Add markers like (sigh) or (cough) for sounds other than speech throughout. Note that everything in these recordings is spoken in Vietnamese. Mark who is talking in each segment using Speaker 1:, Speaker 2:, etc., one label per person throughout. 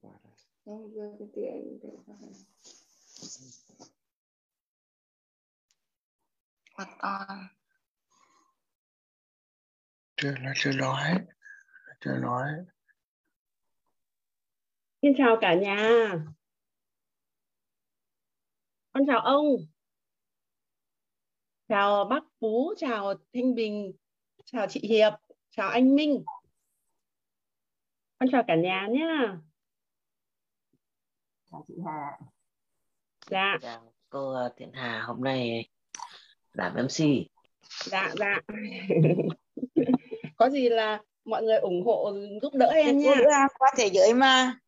Speaker 1: Quả rồi.
Speaker 2: Không, vừa cái tiền để cho hắn.
Speaker 3: Mặt con
Speaker 1: Chưa, nó chưa nói. Nó chưa nói.
Speaker 4: Xin chào cả nhà. Con chào ông. Chào bác Phú, chào Thanh Bình, chào chị Hiệp, chào anh Minh. Con chào cả nhà nhé.
Speaker 5: chào chị Hà
Speaker 4: Dạ,
Speaker 6: Chào cô ờ, Thiện Hà hôm nay làm MC
Speaker 4: dạ, dạ. (laughs) Có gì là mọi người ủng hộ giúp đỡ em nha.
Speaker 3: Đưa qua thế giới mà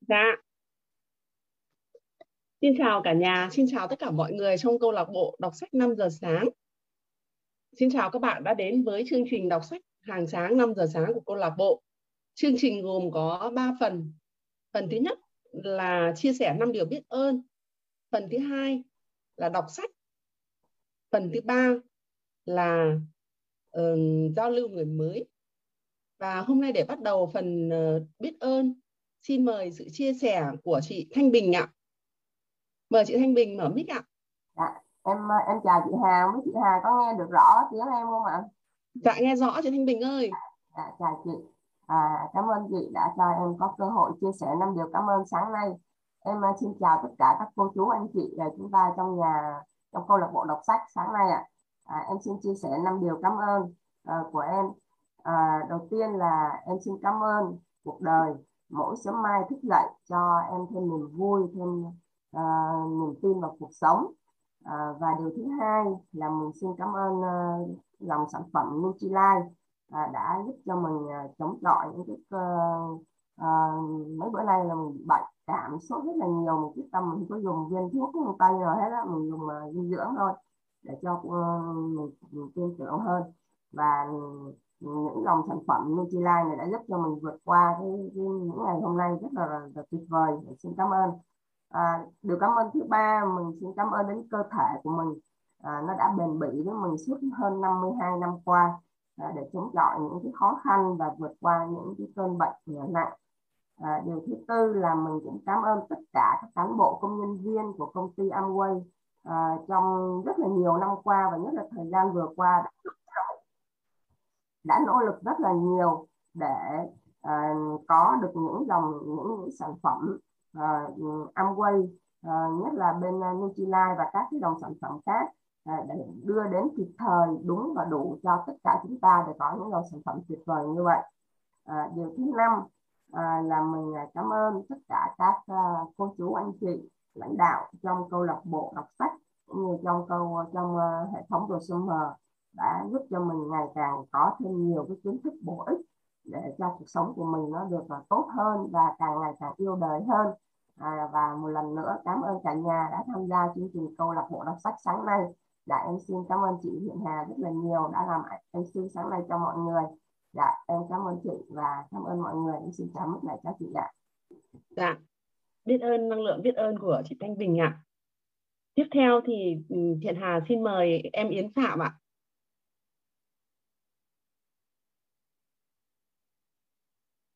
Speaker 4: Dạ. Xin chào cả nhà, xin chào tất cả mọi người trong câu lạc bộ đọc sách 5 giờ sáng. Xin chào các bạn đã đến với chương trình đọc sách hàng sáng 5 giờ sáng của câu lạc bộ. Chương trình gồm có 3 phần. Phần thứ nhất là chia sẻ 5 điều biết ơn. Phần thứ hai là đọc sách. Phần thứ ba là ờ, giao lưu người mới. Và hôm nay để bắt đầu phần ờ, biết ơn, xin mời sự chia sẻ của chị Thanh Bình ạ. Mời chị Thanh Bình mở mic ạ.
Speaker 5: dạ em em chào chị Hà không biết chị Hà có nghe được rõ tiếng em không ạ
Speaker 4: Dạ nghe rõ chị Thanh Bình ơi.
Speaker 5: dạ chào chị à, cảm ơn chị đã cho em có cơ hội chia sẻ năm điều cảm ơn sáng nay. Em à, xin chào tất cả các cô chú anh chị và chúng ta trong nhà trong câu lạc bộ đọc sách sáng nay ạ. À, em xin chia sẻ năm điều cảm ơn uh, của em. À, đầu tiên là em xin cảm ơn cuộc đời. Mỗi sớm mai thức dậy cho em thêm niềm vui thêm uh, niềm tin vào cuộc sống. À, và điều thứ hai là mình xin cảm ơn uh, dòng sản phẩm Nutrilite à, đã giúp cho mình à, chống chọi những cái cơ- à, mấy bữa nay là mình bị bệnh cảm sốt rất là nhiều mình quyết tâm mình có dùng viên thuốc phương tây rồi hết á mình dùng uh, dinh dưỡng thôi để cho uh, mình, mình tin tưởng hơn. Và những dòng sản phẩm Nutrilite này đã giúp cho mình vượt qua cái, cái những ngày hôm nay rất là, là tuyệt vời xin cảm ơn. À, điều cảm ơn thứ ba mình xin cảm ơn đến cơ thể của mình. À, nó đã bền bỉ với mình suốt hơn 52 năm qua à, để chống chọi những cái khó khăn và vượt qua những cái cơn bệnh à, nặng. À, điều thứ tư là mình cũng cảm ơn tất cả các cán bộ công nhân viên của công ty Amway à, trong rất là nhiều năm qua và nhất là thời gian vừa qua đã, đã nỗ lực rất là nhiều để à, có được những dòng những, những sản phẩm à, Amway à, nhất là bên à, Nutrilite và các cái dòng sản phẩm khác. À, để đưa đến kịp thời đúng và đủ cho tất cả chúng ta để có những dòng sản phẩm tuyệt vời như vậy. À, điều thứ năm à, là mình à, cảm ơn tất cả các à, cô chú anh chị lãnh đạo trong câu lạc bộ đọc sách cũng như trong câu à, trong uh, hệ thống Prosumer đã giúp cho mình ngày càng có thêm nhiều cái kiến thức bổ ích để cho cuộc sống của mình nó được uh, tốt hơn và càng ngày càng yêu đời hơn. À, và một lần nữa cảm ơn cả nhà đã tham gia chương trình câu lạc bộ đọc sách sáng nay dạ em xin cảm ơn chị Hiện Hà rất là nhiều đã làm MC sáng nay cho mọi người dạ em cảm ơn chị và cảm ơn mọi người em xin cảm ơn lại các chị ạ
Speaker 4: Dạ. Biết ơn năng lượng biết ơn của chị Thanh Bình ạ. Tiếp theo thì ừ, Thiện Hà xin mời em Yến Phạm ạ.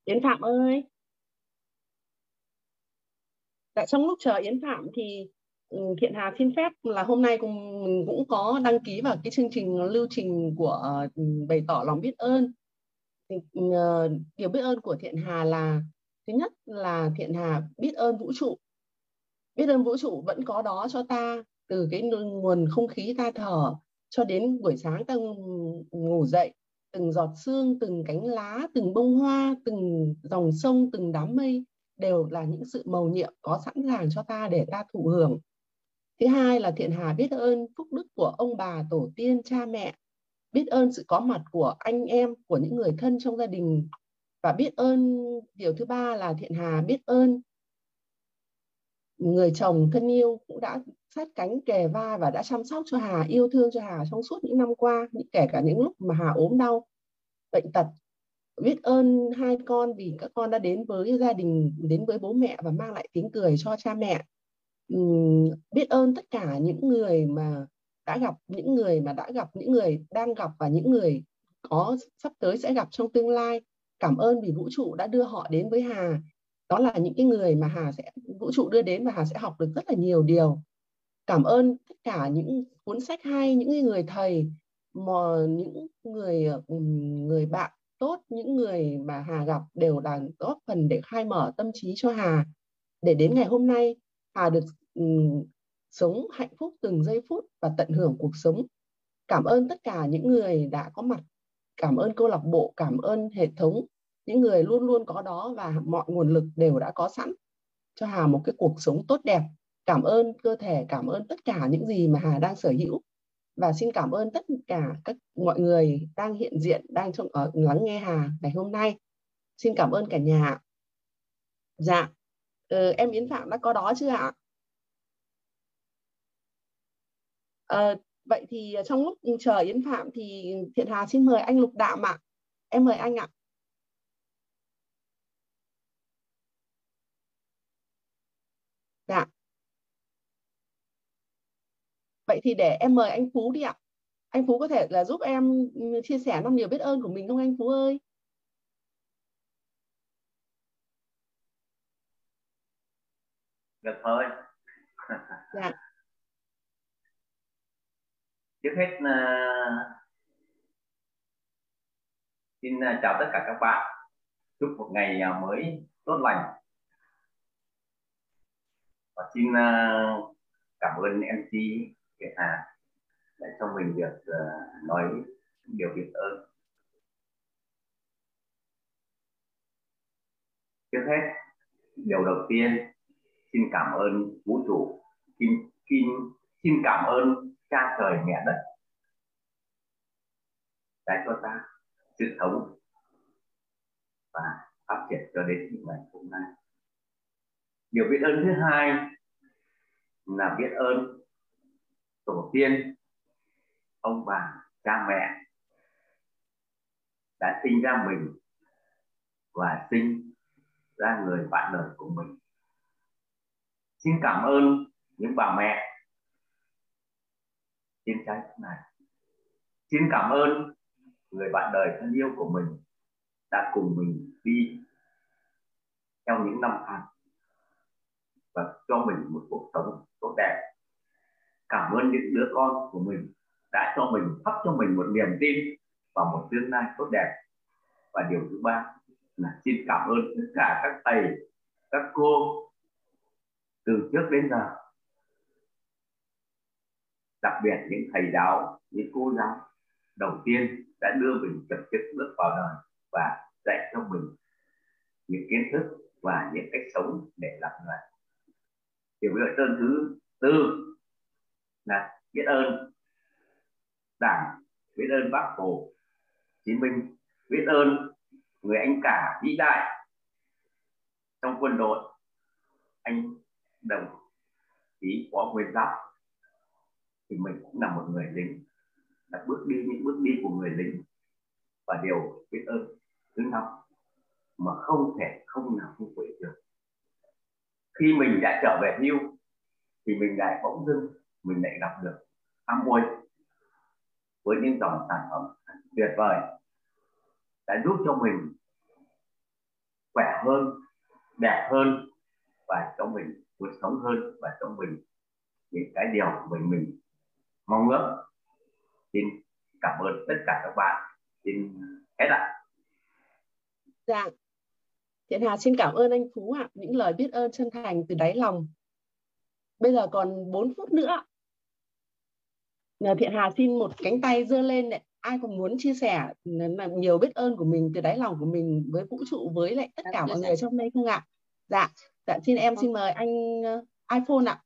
Speaker 4: Yến Phạm ơi. Dạ, trong lúc chờ Yến Phạm thì Ừ, Thiện Hà xin phép là hôm nay cùng mình cũng có đăng ký vào cái chương trình lưu trình của ừ, bày tỏ lòng biết ơn. Thì, ừ, ờ, điều biết ơn của Thiện Hà là thứ nhất là Thiện Hà biết ơn vũ trụ. Biết ơn vũ trụ vẫn có đó cho ta từ cái nguồn không khí ta thở cho đến buổi sáng ta ngủ dậy từng giọt sương, từng cánh lá, từng bông hoa, từng dòng sông, từng đám mây đều là những sự màu nhiệm có sẵn sàng cho ta để ta thụ hưởng. Thứ hai là Thiện Hà biết ơn phúc đức của ông bà, tổ tiên, cha mẹ, biết ơn sự có mặt của anh em, của những người thân trong gia đình và biết ơn điều thứ ba là Thiện Hà biết ơn người chồng thân yêu cũng đã sát cánh kề vai và đã chăm sóc cho Hà, yêu thương cho Hà trong suốt những năm qua, kể cả những lúc mà Hà ốm đau, bệnh tật. Biết ơn hai con vì các con đã đến với gia đình, đến với bố mẹ và mang lại tiếng cười cho cha mẹ. Biết ơn tất cả những người mà đã gặp, những người mà đã gặp, những người đang gặp và những người có sắp tới sẽ gặp trong tương lai. cảm ơn vì vũ trụ đã đưa họ đến với Hà. Đó là những cái người mà Hà sẽ vũ trụ đưa đến và Hà sẽ học được rất là nhiều điều. Cảm ơn tất cả những cuốn sách hay những người thầy mà những người người bạn tốt những người mà Hà gặp đều là góp phần để khai mở tâm trí cho Hà. Để đến ngày hôm nay Hà được um, sống hạnh phúc từng giây phút và tận hưởng cuộc sống. Cảm ơn tất cả những người đã có mặt. Cảm ơn câu lạc bộ cảm ơn hệ thống. Những người luôn luôn có đó và mọi nguồn lực đều đã có sẵn cho Hà một cái cuộc sống tốt đẹp. Cảm ơn cơ thể cảm ơn tất cả những gì mà Hà đang sở hữu. Và xin cảm ơn tất cả các mọi người đang hiện diện đang trong ở lắng nghe Hà ngày hôm nay. Xin cảm ơn cả nhà dạ ừ, em Yến Phạm đã có đó chưa ạ? À, vậy thì trong lúc chờ Yến Phạm thì Thiện Hà xin mời anh Lục Đạm ạ. Em mời anh ạ. Dạ. Vậy thì để em mời anh Phú đi ạ. Anh Phú có thể là giúp em ừ, chia sẻ năm điều biết ơn của mình không anh Phú ơi?
Speaker 7: Được thôi.
Speaker 4: Dạ.
Speaker 7: Trước hết uh, xin uh, chào tất cả các bạn. Chúc một ngày uh, mới tốt lành. Và xin uh, cảm ơn MC Kiệt Hà đã cho mình được uh, nói điều biết ơn trước hết điều đầu tiên xin cảm ơn vũ trụ. Xin xin xin cảm ơn cha trời mẹ đất đã cho ta sự sống và phát triển cho đến ngày hôm nay. Điều biết ơn thứ hai là biết ơn tổ tiên, ông bà, cha mẹ đã sinh ra mình và sinh ra người bạn đời của mình xin cảm ơn những bà mẹ trên trái đất này. Xin cảm ơn người bạn đời thân yêu của mình đã cùng mình đi theo những năm tháng và cho mình một cuộc sống tốt đẹp. Cảm ơn những đứa con của mình đã cho mình, thắp cho mình một niềm tin và một tương lai tốt đẹp. Và điều thứ ba là xin cảm ơn tất cả các thầy, các cô từ trước đến giờ, đặc biệt những thầy giáo, những cô giáo đầu tiên đã đưa mình trực tiếp bước vào đời và dạy cho mình những kiến thức và những cách sống để làm người. Điều biết ơn thứ tư là biết ơn đảng, biết ơn bác hồ chí minh, biết ơn người anh cả vĩ đại trong quân đội, anh đồng chí có nguyên giáp thì mình cũng là một người lính, là bước đi những bước đi của người lính. Và điều biết ơn, thứ năm, mà không thể không nào không quỷ được. Khi mình đã trở về hưu, thì mình lại bỗng dưng mình lại gặp được Amway với những dòng sản phẩm tuyệt vời, đã giúp cho mình khỏe hơn, đẹp hơn và cho mình cuộc sống hơn và cho mình những cái điều mình mình mong ước xin cảm ơn tất cả các bạn. Xin hết ạ
Speaker 4: dạ. Thiện Hà xin cảm ơn anh Phú ạ. Những lời biết ơn chân thành từ đáy lòng. Bây giờ còn 4 phút nữa. Nhờ Thiện Hà xin một cánh tay dơ lên này ai còn muốn chia sẻ là nhiều biết ơn của mình từ đáy lòng của mình với vũ trụ với lại tất cả mọi người trong đây không ạ? Dạ dạ xin em xin mời anh uh, iPhone ạ.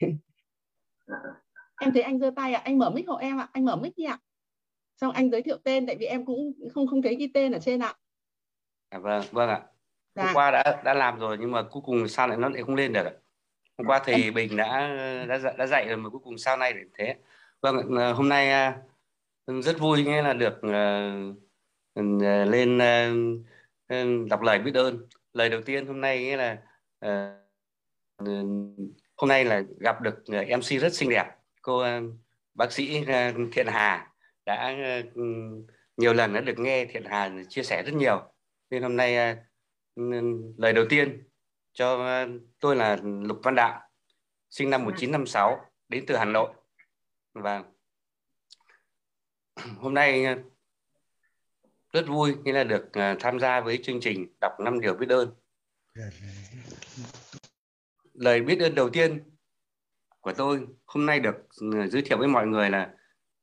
Speaker 4: (laughs) Em thấy anh giơ tay ạ anh mở mic hộ em ạ anh mở mic đi ạ. Xong anh giới thiệu tên tại vì em cũng không không thấy ghi tên ở trên ạ.
Speaker 8: À, vâng vâng ạ.
Speaker 4: Dạ.
Speaker 8: hôm qua đã đã làm rồi nhưng mà cuối cùng sao lại nó lại không lên được ạ? hôm qua thầy Bình đã đã dạy- đã dạy rồi mà cuối cùng sao nay lại thế? Vâng ờ, hôm nay à, rất vui nghe là được uh, lên uh, đọc lời biết ơn. Lời đầu tiên hôm nay nghĩa là uh, hôm nay là gặp được MC rất xinh đẹp. Cô uh, bác sĩ uh, Thiện Hà đã uh, nhiều lần đã được nghe Thiện Hà chia sẻ rất nhiều. Nên hôm nay uh, lời đầu tiên cho tôi là Lục Văn Đạo sinh năm 1956 đến từ Hà Nội. Và (clears throat) hôm nay ờ, rất vui khi là được ờ, tham gia với chương trình đọc năm điều biết ơn lời biết ơn đầu tiên của tôi hôm nay được ờ, giới thiệu với mọi người là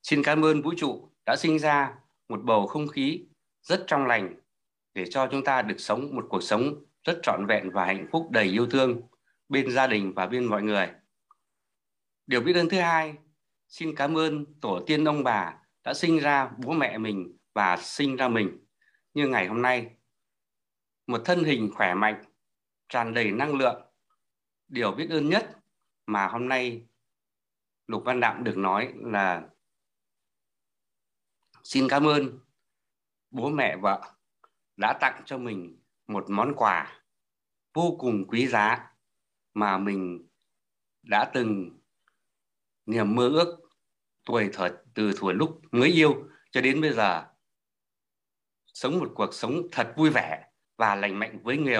Speaker 8: xin cảm ơn vũ trụ đã sinh ra một bầu không khí rất trong lành để cho chúng ta được sống một cuộc sống rất trọn vẹn và hạnh phúc đầy yêu thương bên gia đình và bên mọi người. Điều biết ơn thứ hai, xin cảm ơn tổ tiên ông bà đã sinh ra bố mẹ mình và sinh ra mình như ngày hôm nay. Một thân hình khỏe mạnh, tràn đầy năng lượng. Điều biết ơn nhất mà hôm nay Lục Văn Đạm được nói là xin cảm ơn bố mẹ vợ đã tặng cho mình một món quà vô cùng quý giá mà mình đã từng niềm mơ ước tuổi thời từ thuở lúc mới yêu cho đến bây giờ. Sống một cuộc sống thật vui vẻ và lành mạnh với người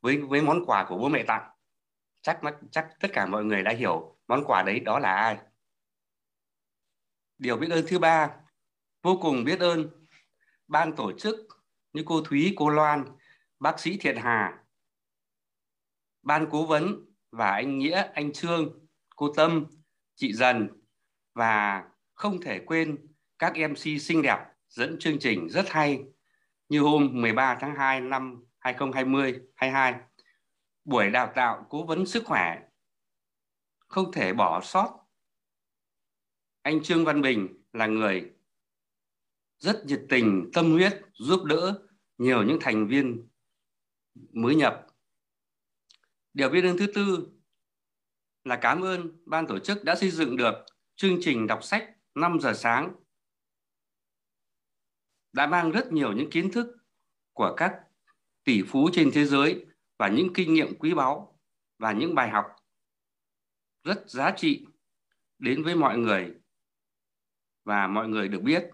Speaker 8: với với món quà của bố mẹ tặng. Chắc chắc tất cả mọi người đã hiểu món quà đấy đó là ai. Điều biết ơn thứ ba vô cùng biết ơn ban tổ chức như cô Thúy, cô Loan, bác sĩ Thiện Hà, ban cố vấn và anh Nghĩa, anh Trương, cô Tâm, chị Dần và không thể quên các MC xinh đẹp dẫn chương trình rất hay như hôm 13 tháng 2 năm 2020 22 buổi đào tạo cố vấn sức khỏe. Không thể bỏ sót. Anh Trương Văn Bình là người rất nhiệt tình, tâm huyết, giúp đỡ nhiều những thành viên mới nhập. Điều biết ơn thứ tư là cảm ơn ban tổ chức đã xây dựng được chương trình đọc sách 5 giờ sáng, đã mang rất nhiều những kiến thức của các tỷ phú trên thế giới và những kinh nghiệm quý báu và những bài học rất giá trị đến với mọi người và mọi người được biết.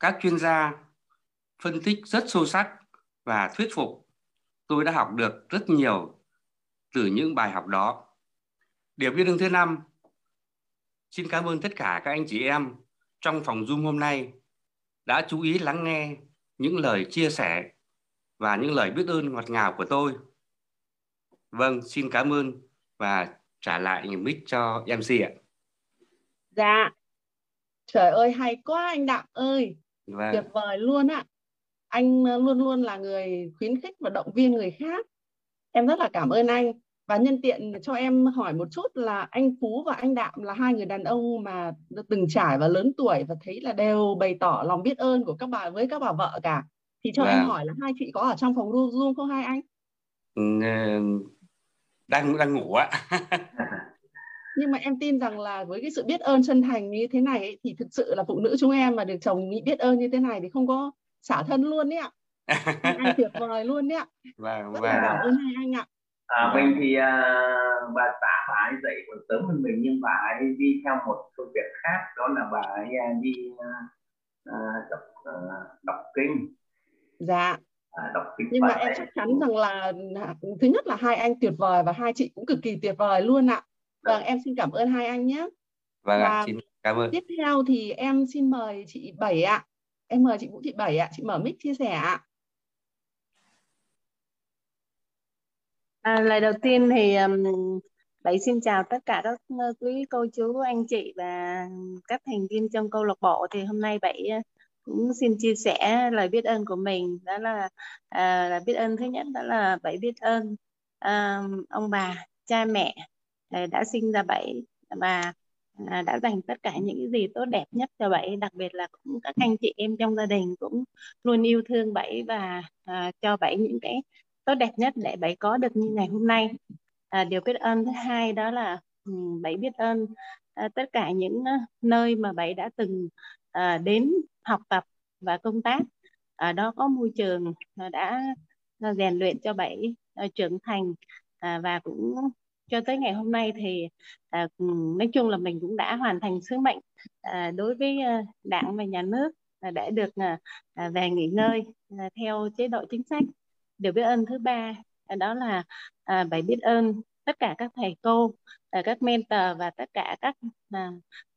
Speaker 8: Các chuyên gia phân tích rất sâu sắc và thuyết phục tôi đã học được rất nhiều từ những bài học đó. Điểm biết ơn thứ năm xin cảm ơn tất cả các anh chị em trong phòng zoom hôm nay đã chú ý lắng nghe những lời chia sẻ và những lời biết ơn ngọt ngào của tôi. Vâng, xin cảm ơn và trả lại mic cho MC ạ.
Speaker 4: Dạ. Trời ơi hay quá anh Đặng ơi. Vâng. Tuyệt vời luôn ạ. Anh luôn luôn là người khuyến khích và động viên người khác. Em rất là cảm ơn anh. Và nhân tiện cho em hỏi một chút là anh Phú và anh Đạm là hai người đàn ông mà từng trải và lớn tuổi và thấy là đều bày tỏ lòng biết ơn của các bà với các bà vợ cả. Thì cho vâng. em hỏi là hai chị có ở trong phòng zoom không hai anh?
Speaker 8: Ừ, đang đang ngủ ạ. (laughs)
Speaker 4: Nhưng mà em tin rằng là với cái sự biết ơn chân thành như thế này ấy, thì thực sự là phụ nữ chúng em mà được chồng biết ơn như thế này thì không có xả thân luôn đấy ạ. Anh tuyệt vời luôn đấy ạ.
Speaker 8: Vâng
Speaker 4: vâng. cảm ơn hai anh ạ
Speaker 7: à, mình thì uh, bà xã bà ấy dậy còn sớm hơn mình nhưng bà ấy đi theo một công việc khác đó là bà ấy uh, đi uh, uh, đọc uh, đọc kinh.
Speaker 4: Dạ. À, nhưng mà em chắc chắn rằng là thứ nhất là hai anh tuyệt vời và hai chị cũng cực kỳ tuyệt vời luôn ạ. Vâng, vâng. em xin cảm ơn hai anh nhé.
Speaker 8: Vâng ạ xin cảm ơn.
Speaker 4: tiếp theo thì em xin mời chị bảy ạ. Em mời chị vũ thị bảy ạ. Chị mở mic chia sẻ ạ
Speaker 9: À, lời đầu tiên thì um, Bảy xin chào tất cả các quý cô chú anh chị và các thành viên trong câu lạc bộ. Thì hôm nay Bảy cũng xin chia sẻ lời biết ơn của mình. Đó là à, là biết ơn thứ nhất đó là bảy biết ơn à, ông bà cha mẹ ờ, đã sinh ra bảy và à, đã dành tất cả những cái gì tốt đẹp nhất cho bảy đặc biệt là cũng các anh chị em trong gia đình cũng luôn yêu thương bảy và à, cho bảy những cái tốt đẹp nhất để bảy có được như ngày hôm nay. À, điều biết ơn thứ hai đó là ừ, bảy biết ơn à, tất cả những à, nơi mà bảy đã từng à, đến học tập và công tác. Ở đó có môi trường à, đã rèn luyện cho bảy trưởng thành và cũng cho tới ngày hôm nay thì à, ừ, nói chung là mình cũng đã hoàn thành sứ mệnh à, đối với à, đảng và nhà nước à, để được à, về nghỉ ngơi à, theo chế độ chính sách điều biết ơn thứ ba đó là à, bài biết ơn tất cả các thầy cô à, các mentor và tất cả các à,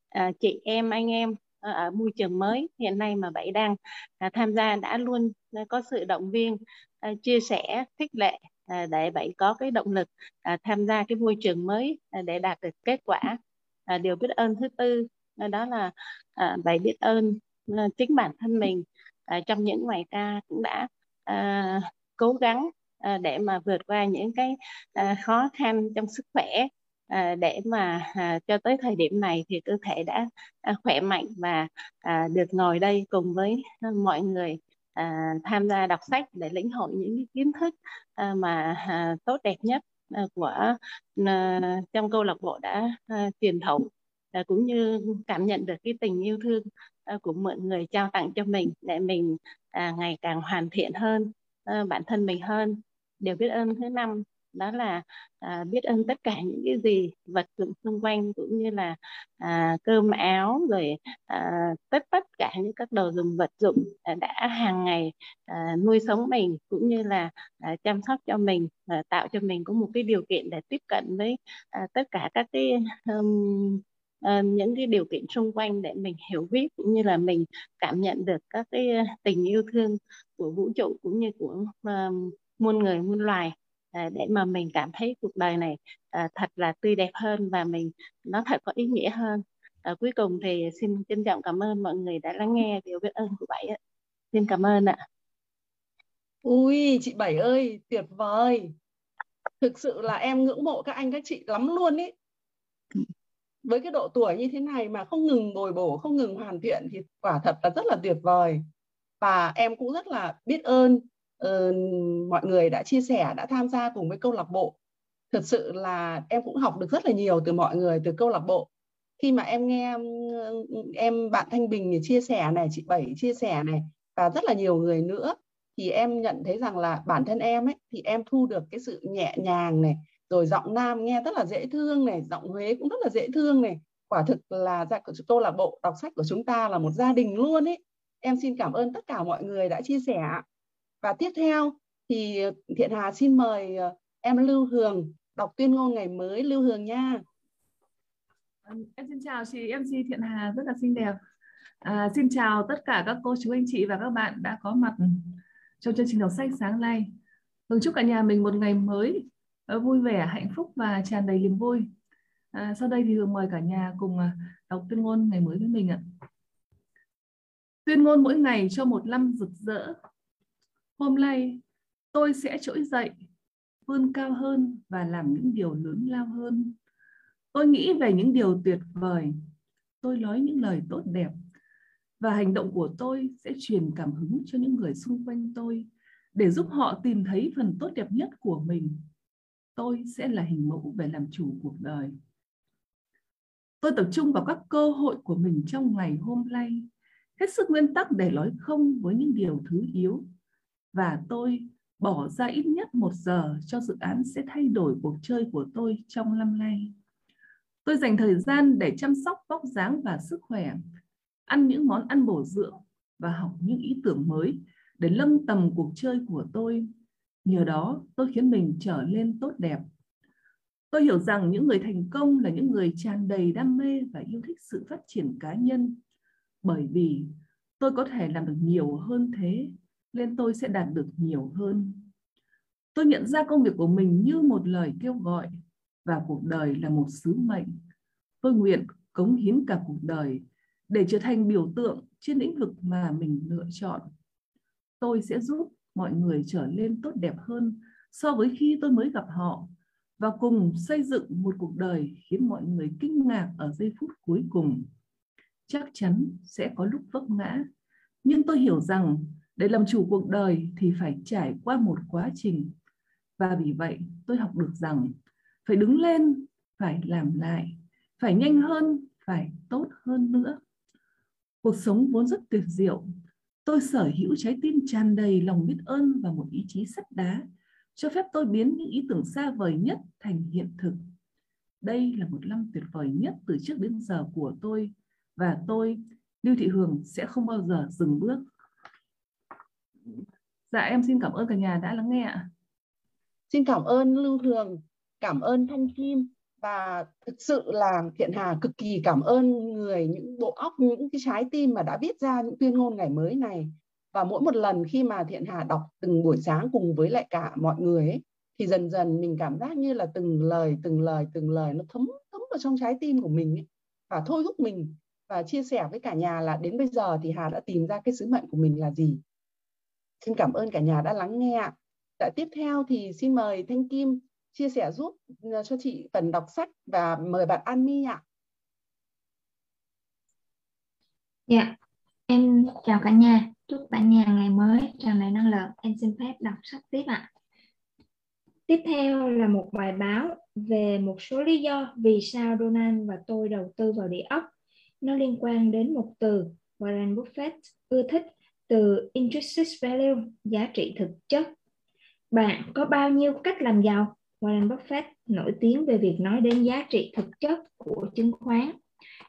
Speaker 9: à, chị em anh em ở môi trường mới. Hiện nay mà bảy đang à, tham gia đã luôn à, có sự động viên à, chia sẻ khích lệ à, để bảy có cái động lực à, tham gia cái môi trường mới à, để đạt được kết quả à, điều biết ơn thứ tư. À, đó là à, bảy biết ơn à, chính bản thân mình à, trong những ngày ca cũng đã à, cố gắng à, để mà vượt qua những cái à, khó khăn trong sức khỏe à, để mà à, cho tới thời điểm này thì cơ thể đã à, khỏe mạnh và à, được ngồi đây cùng với à, mọi người à, tham gia đọc sách để lĩnh hội những cái kiến thức à, mà à, tốt đẹp nhất à, của à, trong câu lạc bộ đã à, truyền thụ à, cũng như cảm nhận được cái tình yêu thương à, của mọi người trao tặng cho mình để mình à, ngày càng hoàn thiện hơn. Ờ, bản thân mình hơn điều biết ơn thứ năm. Đó là à, biết ơn tất cả những cái gì vật dụng xung quanh cũng như là à, cơm áo rồi à, tất tất cả những các đồ dùng vật dụng à, đã hàng ngày à, nuôi sống mình cũng như là à, chăm sóc cho mình à, tạo cho mình có một cái điều kiện để tiếp cận với à, tất cả các cái um, uh, những cái điều kiện xung quanh để mình hiểu biết cũng như là mình cảm nhận được các cái ờ, tình yêu thương của vũ trụ cũng như của uh, muôn người muôn loài. Uh, để mà mình cảm thấy cuộc đời này uh, thật là tươi đẹp hơn và mình nó thật có ý nghĩa hơn. Uh, cuối cùng thì xin trân trọng cảm ơn mọi người đã lắng nghe điều biết ơn của bảy ạ. Xin cảm ơn ạ.
Speaker 4: Ui chị bảy ơi tuyệt vời. Thực sự là em ngưỡng mộ các anh các chị lắm luôn ý với cái độ tuổi như thế này mà không ngừng bồi bổ không ngừng hoàn thiện thì quả thật là rất là tuyệt vời. Và em cũng rất là biết ơn uh, mọi người đã chia sẻ đã tham gia cùng với câu lạc bộ. Thật sự là em cũng học được rất là nhiều từ mọi người từ câu lạc bộ. Khi mà em nghe em bạn Thanh Bình chia sẻ này chị Bảy chia sẻ này và rất là nhiều người nữa thì em nhận thấy rằng là bản thân em ấy thì em thu được cái sự nhẹ nhàng này rồi giọng nam nghe rất là dễ thương này giọng Huế cũng rất là dễ thương này quả thực là dạ, tôi là bộ đọc sách của chúng ta là một gia đình luôn ấy em xin cảm ơn tất cả mọi người đã chia sẻ và tiếp theo thì Thiện Hà xin mời ờ, em Lưu Hường đọc tuyên ngôn ngày mới Lưu Hường nha.
Speaker 10: Vâng, em xin chào chị MC Thiện Hà rất là xinh đẹp. À, xin chào tất cả các cô chú anh chị và các bạn đã có mặt trong chương trình đọc sách sáng nay. Hường chúc cả nhà mình một ngày mới Ờ, vui vẻ, hạnh phúc và tràn đầy niềm vui. À, sau đây thì Hường mời cả nhà cùng à, đọc tuyên ngôn ngày mới với mình ạ. Tuyên ngôn mỗi ngày cho một năm rực rỡ, Hôm nay tôi sẽ trỗi dậy, vươn cao hơn và làm những điều lớn lao hơn. Tôi nghĩ về những điều tuyệt vời. Tôi nói những lời tốt đẹp và hành động của tôi sẽ truyền cảm hứng cho những người xung quanh tôi để giúp họ tìm thấy phần tốt đẹp nhất của mình. Tôi sẽ là hình mẫu về làm chủ cuộc đời. Tôi tập trung vào các cơ hội của mình trong ngày hôm nay, hết sức nguyên tắc để nói không với những điều thứ yếu và tôi bỏ ra ít nhất một giờ cho dự án sẽ thay đổi cuộc chơi của tôi trong năm nay. Tôi dành thời gian để chăm sóc vóc dáng và sức khỏe, ăn những món ăn bổ dưỡng và học những ý tưởng mới để nâng tầm cuộc chơi của tôi. Nhờ đó, tôi khiến mình trở lên tốt đẹp. Tôi hiểu rằng những người thành công là những người tràn đầy đam mê và yêu thích sự phát triển cá nhân. Bởi vì tôi có thể làm được nhiều hơn thế nên tôi sẽ đạt được nhiều hơn. Tôi nhận ra công việc của mình như một lời kêu gọi và cuộc đời là một sứ mệnh. Tôi nguyện cống hiến cả cuộc đời để trở thành biểu tượng trên lĩnh vực mà mình lựa chọn. Tôi sẽ giúp mọi người trở nên tốt đẹp hơn so với khi tôi mới gặp họ và cùng xây dựng một cuộc đời khiến mọi người kinh ngạc ở giây phút cuối cùng. Chắc chắn sẽ có lúc vấp ngã, nhưng tôi hiểu rằng để làm chủ cuộc đời thì phải trải qua một quá trình. Và vì vậy tôi học được rằng phải đứng lên, phải làm lại, phải nhanh hơn, phải tốt hơn nữa. Cuộc sống vốn rất tuyệt diệu. Tôi sở hữu trái tim tràn đầy lòng biết ơn và một ý chí sắt đá cho phép tôi biến những ý tưởng xa vời nhất thành hiện thực. Đây là một năm tuyệt vời nhất từ trước đến giờ của tôi và tôi, Lưu Thị Hường sẽ không bao giờ dừng bước. Dạ em xin cảm ơn cả nhà đã lắng nghe ạ.
Speaker 4: Xin cảm ơn Lưu Hường, cảm ơn Thanh Kim và thực sự là Thiện Hà cực kỳ cảm ơn người những bộ óc những cái trái tim mà đã viết ra những tuyên ngôn ngày mới này và mỗi một lần khi mà Thiện Hà đọc từng buổi sáng cùng với lại cả mọi người ấy, thì dần dần mình cảm giác như là từng lời từng lời từng lời nó thấm thấm vào trong trái tim của mình ấy, và thôi thúc mình và chia sẻ với cả nhà là đến bây giờ thì Hà đã tìm ra cái sứ mệnh của mình là gì. Xin cảm ơn cả nhà đã lắng nghe. Tại dạ, tiếp theo thì xin mời Thanh Kim chia sẻ giúp ờ, cho chị phần đọc sách và mời bạn An Mi ạ.
Speaker 11: Dạ, em chào cả nhà. Chúc cả nhà ngày mới tràn đầy năng lượng. Em xin phép đọc sách tiếp ạ. Tiếp theo là một bài báo về một số lý do vì sao Donald và tôi đầu tư vào địa ốc. Nó liên quan đến một từ Warren Buffett ưa thích từ intrinsic value, giá trị thực chất. Bạn có bao nhiêu cách làm giàu? Warren Buffett nổi tiếng về việc nói đến giá trị thực chất của chứng khoán.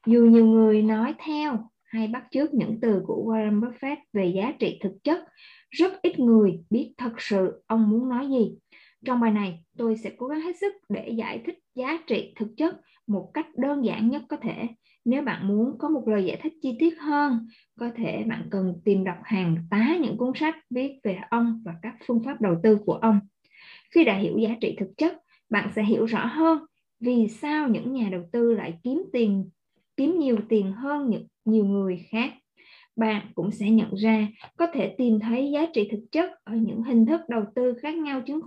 Speaker 11: Dù nhiều người nói theo hay bắt chước những từ của Warren Buffett về giá trị thực chất, rất ít người biết thật sự ông muốn nói gì. Trong bài này, tôi sẽ cố gắng hết sức để giải thích giá trị thực chất một cách đơn giản nhất có thể. Nếu bạn muốn có một lời giải thích chi tiết hơn, có thể bạn cần tìm đọc hàng tá những cuốn sách viết về ông và các phương pháp đầu tư của ông. Khi đã hiểu giá trị thực chất, bạn sẽ hiểu rõ hơn vì sao những nhà đầu tư lại kiếm tiền kiếm nhiều tiền hơn những nhiều người khác. Bạn cũng sẽ nhận ra có thể tìm thấy giá trị thực chất ở những hình thức đầu tư khác nhau chứng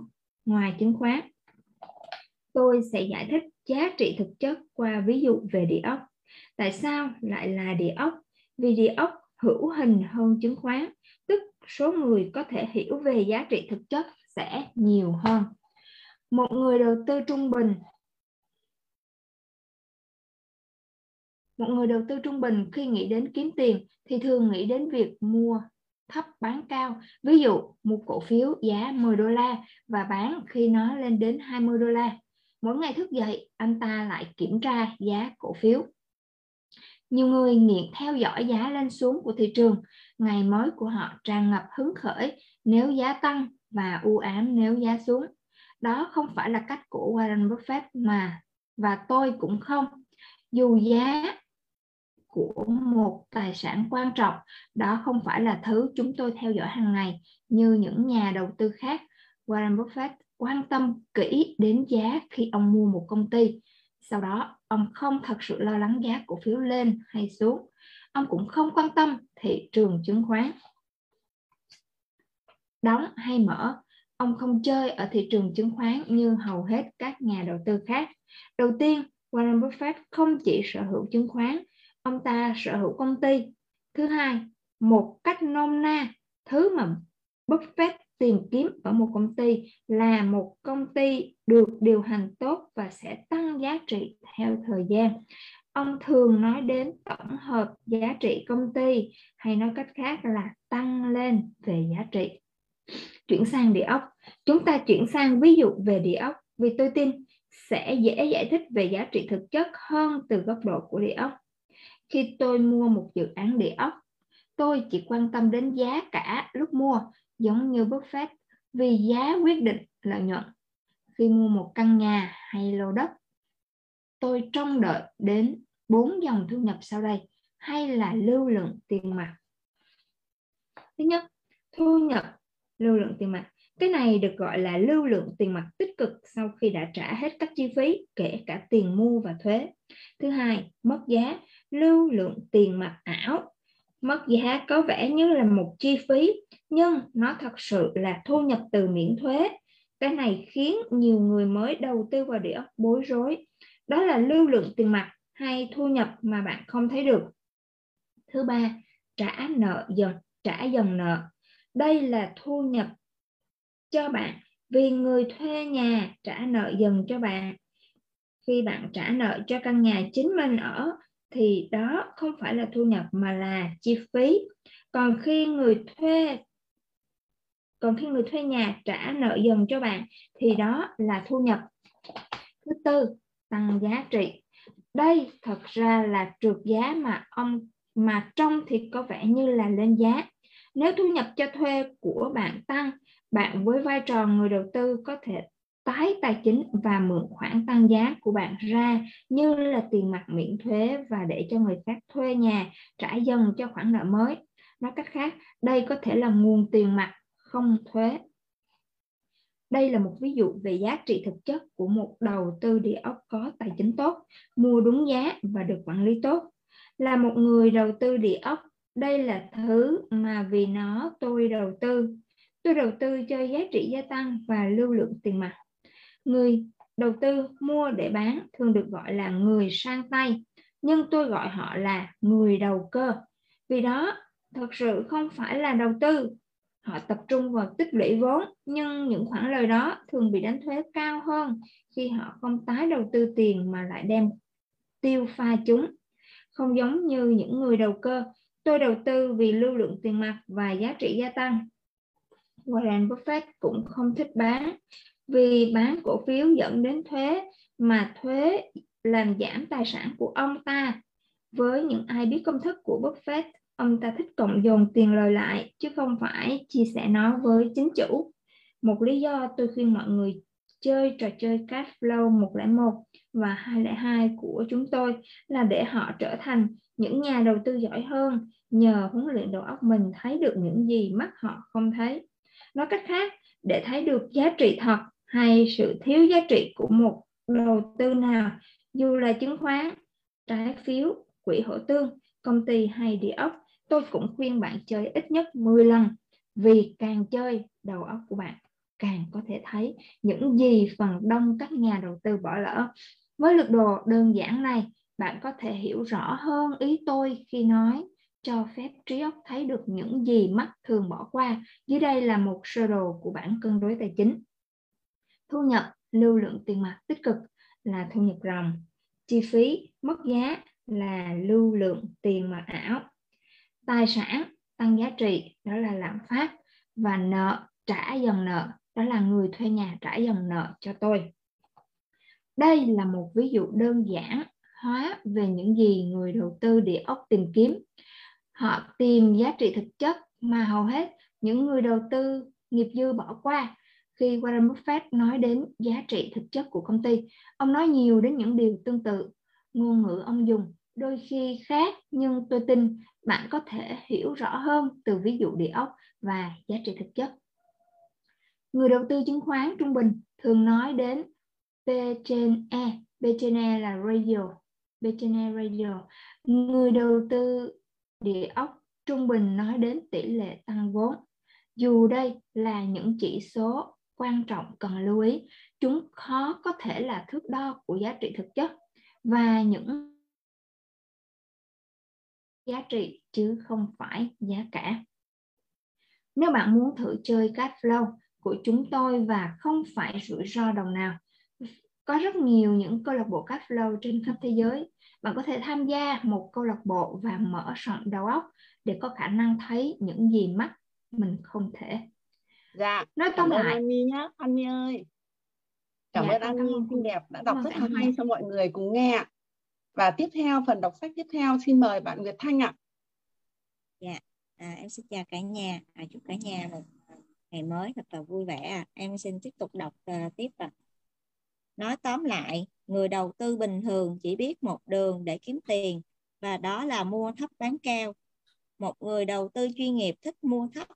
Speaker 11: ngoài chứng khoán. Tôi sẽ giải thích giá trị thực chất qua ví dụ về địa ốc. Tại sao lại là địa ốc? Vì địa ốc hữu hình hơn chứng khoán, tức số người có thể hiểu về giá trị thực chất sẽ nhiều hơn. Một người đầu tư trung bình Một người đầu tư trung bình khi nghĩ đến kiếm tiền thì thường nghĩ đến việc mua thấp bán cao. Ví dụ, một cổ phiếu giá 10 đô la và bán khi nó lên đến 20 đô la. Mỗi ngày thức dậy, anh ta lại kiểm tra giá cổ phiếu. Nhiều người nghiện theo dõi giá lên xuống của thị trường. Ngày mới của họ tràn ngập hứng khởi nếu giá tăng và u ám nếu giá xuống. Đó không phải là cách của Warren Buffett mà và tôi cũng không. Dù giá của một tài sản quan trọng, đó không phải là thứ chúng tôi theo dõi hàng ngày như những nhà đầu tư khác. Warren Buffett quan tâm kỹ đến giá khi ông mua một công ty. Sau đó, ông không thật sự lo lắng giá cổ phiếu lên hay xuống. Ông cũng không quan tâm thị trường chứng khoán. Đóng hay mở, ông không chơi ở thị trường chứng khoán như hầu hết các nhà đầu tư khác. Đầu tiên, Warren Buffett không chỉ sở hữu chứng khoán, ông ta sở hữu công ty. Thứ hai, một cách nôm na, thứ mà Buffett tìm kiếm ở một công ty là một công ty được điều hành tốt và sẽ tăng giá trị theo thời gian. Ông thường nói đến tổng hợp giá trị công ty hay nói cách khác là tăng lên về giá trị. Chuyển sang địa ốc. Chúng ta chuyển sang ví dụ về địa ốc vì tôi tin sẽ dễ giải thích về giá trị thực chất hơn từ góc độ của địa ốc. Khi tôi mua một dự án địa ốc, tôi chỉ quan tâm đến giá cả lúc mua giống như Buffett vì giá quyết định lợi nhuận. Khi mua một căn nhà hay lô đất, tôi trông đợi đến bốn dòng thu nhập sau đây hay là lưu lượng tiền mặt. Thứ nhất, thu nhập lưu lượng tiền mặt. Cái này được gọi là lưu lượng tiền mặt tích cực sau khi đã trả hết các chi phí, kể cả tiền mua và thuế. Thứ hai, mất giá, lưu lượng tiền mặt ảo. Mất giá có vẻ như là một chi phí, nhưng nó thật sự là thu nhập từ miễn thuế. Cái này khiến nhiều người mới đầu tư vào địa ốc bối rối. Đó là lưu lượng tiền mặt hay thu nhập mà bạn không thấy được. Thứ ba, trả nợ dần, trả dần nợ. Đây là thu nhập cho bạn vì người thuê nhà trả nợ dần cho bạn. Khi bạn trả nợ cho căn nhà chính mình ở thì đó không phải là thu nhập mà là chi phí. Còn khi người thuê còn khi người thuê nhà trả nợ dần cho bạn thì đó là thu nhập. Thứ tư, tăng giá trị. Đây thật ra là trượt giá mà ông mà trông thì có vẻ như là lên giá. Nếu thu nhập cho thuê của bạn tăng, bạn với vai trò người đầu tư có thể tái tài chính và mượn khoản tăng giá của bạn ra như là tiền mặt miễn thuế và để cho người khác thuê nhà trả dần cho khoản nợ mới. Nói cách khác, đây có thể là nguồn tiền mặt không thuế. Đây là một ví dụ về giá trị thực chất của một đầu tư địa ốc có tài chính tốt, mua đúng giá và được quản lý tốt. Là một người đầu tư địa ốc, đây là thứ mà vì nó tôi đầu tư. Tôi đầu tư cho giá trị gia tăng và lưu lượng tiền mặt. Người đầu tư mua để bán thường được gọi là người sang tay, nhưng tôi gọi họ là người đầu cơ. Vì đó, thật sự không phải là đầu tư. Họ tập trung vào tích lũy vốn, nhưng những khoản lời đó thường bị đánh thuế cao hơn khi họ không tái đầu tư tiền mà lại đem tiêu pha chúng. Không giống như những người đầu cơ, tôi đầu tư vì lưu lượng tiền mặt và giá trị gia tăng. Warren Buffett cũng không thích bán vì bán cổ phiếu dẫn đến thuế mà thuế làm giảm tài sản của ông ta. Với những ai biết công thức của Buffett, ông ta thích cộng dồn tiền lời lại chứ không phải chia sẻ nó với chính chủ. Một lý do tôi khuyên mọi người chơi trò chơi cash flow 101 và 202 của chúng tôi là để họ trở thành những nhà đầu tư giỏi hơn nhờ huấn luyện đầu óc mình thấy được những gì mắt họ không thấy. Nói cách khác, để thấy được giá trị thật hay sự thiếu giá trị của một đầu tư nào dù là chứng khoán, trái phiếu, quỹ hỗ tương, công ty hay địa ốc, tôi cũng khuyên bạn chơi ít nhất 10 lần vì càng chơi đầu óc của bạn càng có thể thấy những gì phần đông các nhà đầu tư bỏ lỡ. Với lực đồ đơn giản này, bạn có thể hiểu rõ hơn ý tôi khi nói cho phép trí óc thấy được những gì mắt thường bỏ qua. Dưới đây là một sơ đồ của bản cân đối tài chính. Thu nhập, lưu lượng tiền mặt tích cực là thu nhập ròng. Chi phí, mất giá là lưu lượng tiền mặt ảo. Tài sản, tăng giá trị, đó là lạm phát. Và nợ, trả dần nợ, đó là người thuê nhà trả dần nợ cho tôi. Đây là một ví dụ đơn giản hóa về những gì người đầu tư địa ốc tìm kiếm. Họ tìm giá trị thực chất mà hầu hết những người đầu tư nghiệp dư bỏ qua khi Warren Buffett nói đến giá trị thực chất của công ty. Ông nói nhiều đến những điều tương tự. Ngôn ngữ ông dùng đôi khi khác nhưng tôi tin bạn có thể hiểu rõ hơn từ ví dụ địa ốc và giá trị thực chất. Người đầu tư chứng khoán trung bình thường nói đến P trên E. P trên E là radio. P trên E radio. Người đầu tư địa ốc trung bình nói đến tỷ lệ tăng vốn. Dù đây là những chỉ số quan trọng cần lưu ý, chúng khó có thể là thước đo của giá trị thực chất và những giá trị chứ không phải giá cả. Nếu bạn muốn thử chơi cash flow của chúng tôi và không phải rủi ro đồng nào, có rất nhiều những câu lạc bộ cash flow trên khắp thế giới. Bạn có thể tham gia một câu lạc bộ và mở rộng đầu óc để có khả năng thấy những gì mắt mình không thể.
Speaker 4: Dạ.
Speaker 11: Nói tóm lại.
Speaker 4: An Nhi nhá, An Nhi ơi. Cảm dạ, ơn An Nhi xinh đẹp đã đọc rất là hay cho mọi người cùng nghe. Và tiếp theo phần đọc sách tiếp theo xin mời bạn Nguyệt Thanh ạ.
Speaker 12: Dạ, à, em xin chào cả nhà, à, chúc cả nhà một ngày mới thật là vui vẻ. À. Em xin tiếp tục đọc uh, tiếp ạ. À. Nói tóm lại, người đầu tư bình thường chỉ biết một đường để kiếm tiền và đó là mua thấp bán cao. Một người đầu tư chuyên nghiệp thích mua thấp,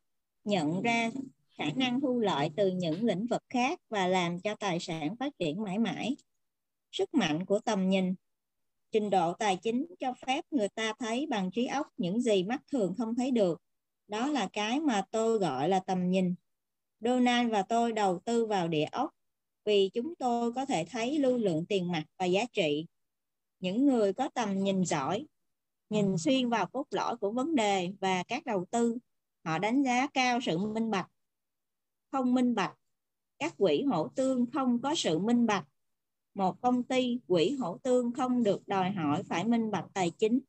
Speaker 12: nhận ra khả năng thu lợi từ những lĩnh vực khác và làm cho tài sản phát triển mãi mãi. Sức mạnh của tầm nhìn Trình độ tài chính cho phép người ta thấy bằng trí óc những gì mắt thường không thấy được. Đó là cái mà tôi gọi là tầm nhìn. Donald và tôi đầu tư vào địa ốc vì chúng tôi có thể thấy lưu lượng tiền mặt và giá trị. Những người có tầm nhìn giỏi, nhìn xuyên vào cốt lõi của vấn đề và các đầu tư, họ đánh giá cao sự minh bạch. Không minh bạch, các quỹ hỗ tương không có sự minh bạch. Một công ty quỹ hỗ tương không được đòi hỏi phải minh bạch tài chính.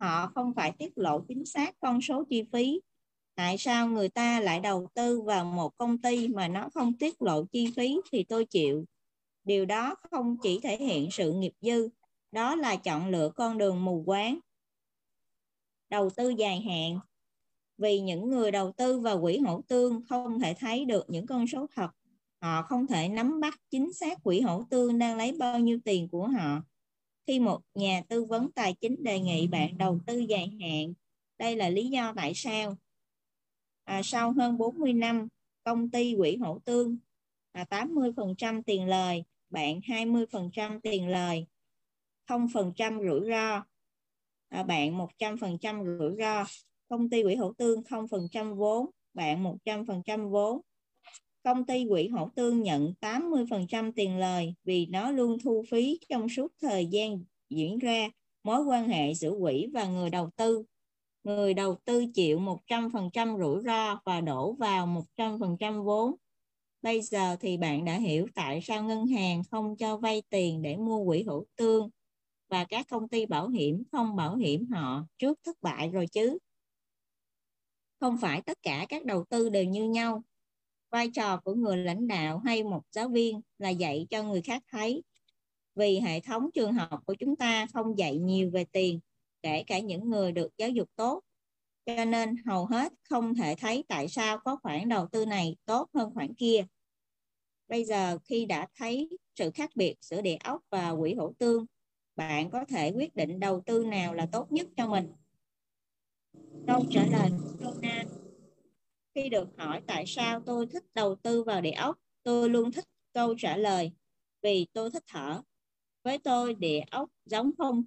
Speaker 12: Họ không phải tiết lộ chính xác con số chi phí tại sao người ta lại đầu tư vào một công ty mà nó không tiết lộ chi phí thì tôi chịu Điều đó không chỉ thể hiện sự nghiệp dư, đó là chọn lựa con đường mù quáng. Đầu tư dài hạn Vì những người đầu tư vào quỹ hỗ tương không thể thấy được những con số thật, họ không thể nắm bắt chính xác quỹ hỗ tương đang lấy bao nhiêu tiền của họ. Khi một nhà tư vấn tài chính đề nghị bạn đầu tư dài hạn, đây là lý do tại sao. À, sau hơn 40 năm, công ty quỹ hỗ tương à, 80% tiền lời, bạn 20% tiền lời, 0% rủi ro, à, bạn 100% rủi ro, công ty quỹ hỗ tương 0% vốn, bạn 100% vốn. Công ty quỹ hỗ tương nhận 80% tiền lời vì nó luôn thu phí trong suốt thời gian diễn ra mối quan hệ giữa quỹ và người đầu tư. Người đầu tư chịu 100% rủi ro và đổ vào 100% vốn. Bây giờ thì bạn đã hiểu tại sao ngân hàng không cho vay tiền để mua quỹ hữu tương và các công ty bảo hiểm không bảo hiểm họ trước thất bại rồi chứ. Không phải tất cả các đầu tư đều như nhau. Vai trò của người lãnh đạo hay một giáo viên là dạy cho người khác thấy. Vì hệ thống trường học của chúng ta không dạy nhiều về tiền, kể cả những người được giáo dục tốt. Cho nên hầu hết không thể thấy tại sao có khoản đầu tư này tốt hơn khoản kia. Bây giờ khi đã thấy sự khác biệt giữa địa ốc và quỹ hỗ tương, bạn có thể quyết định đầu tư nào là tốt nhất cho mình. Câu trả lời của Khi được hỏi tại sao tôi thích đầu tư vào địa ốc, tôi luôn thích câu trả lời vì tôi thích thở. Với tôi, địa ốc giống không,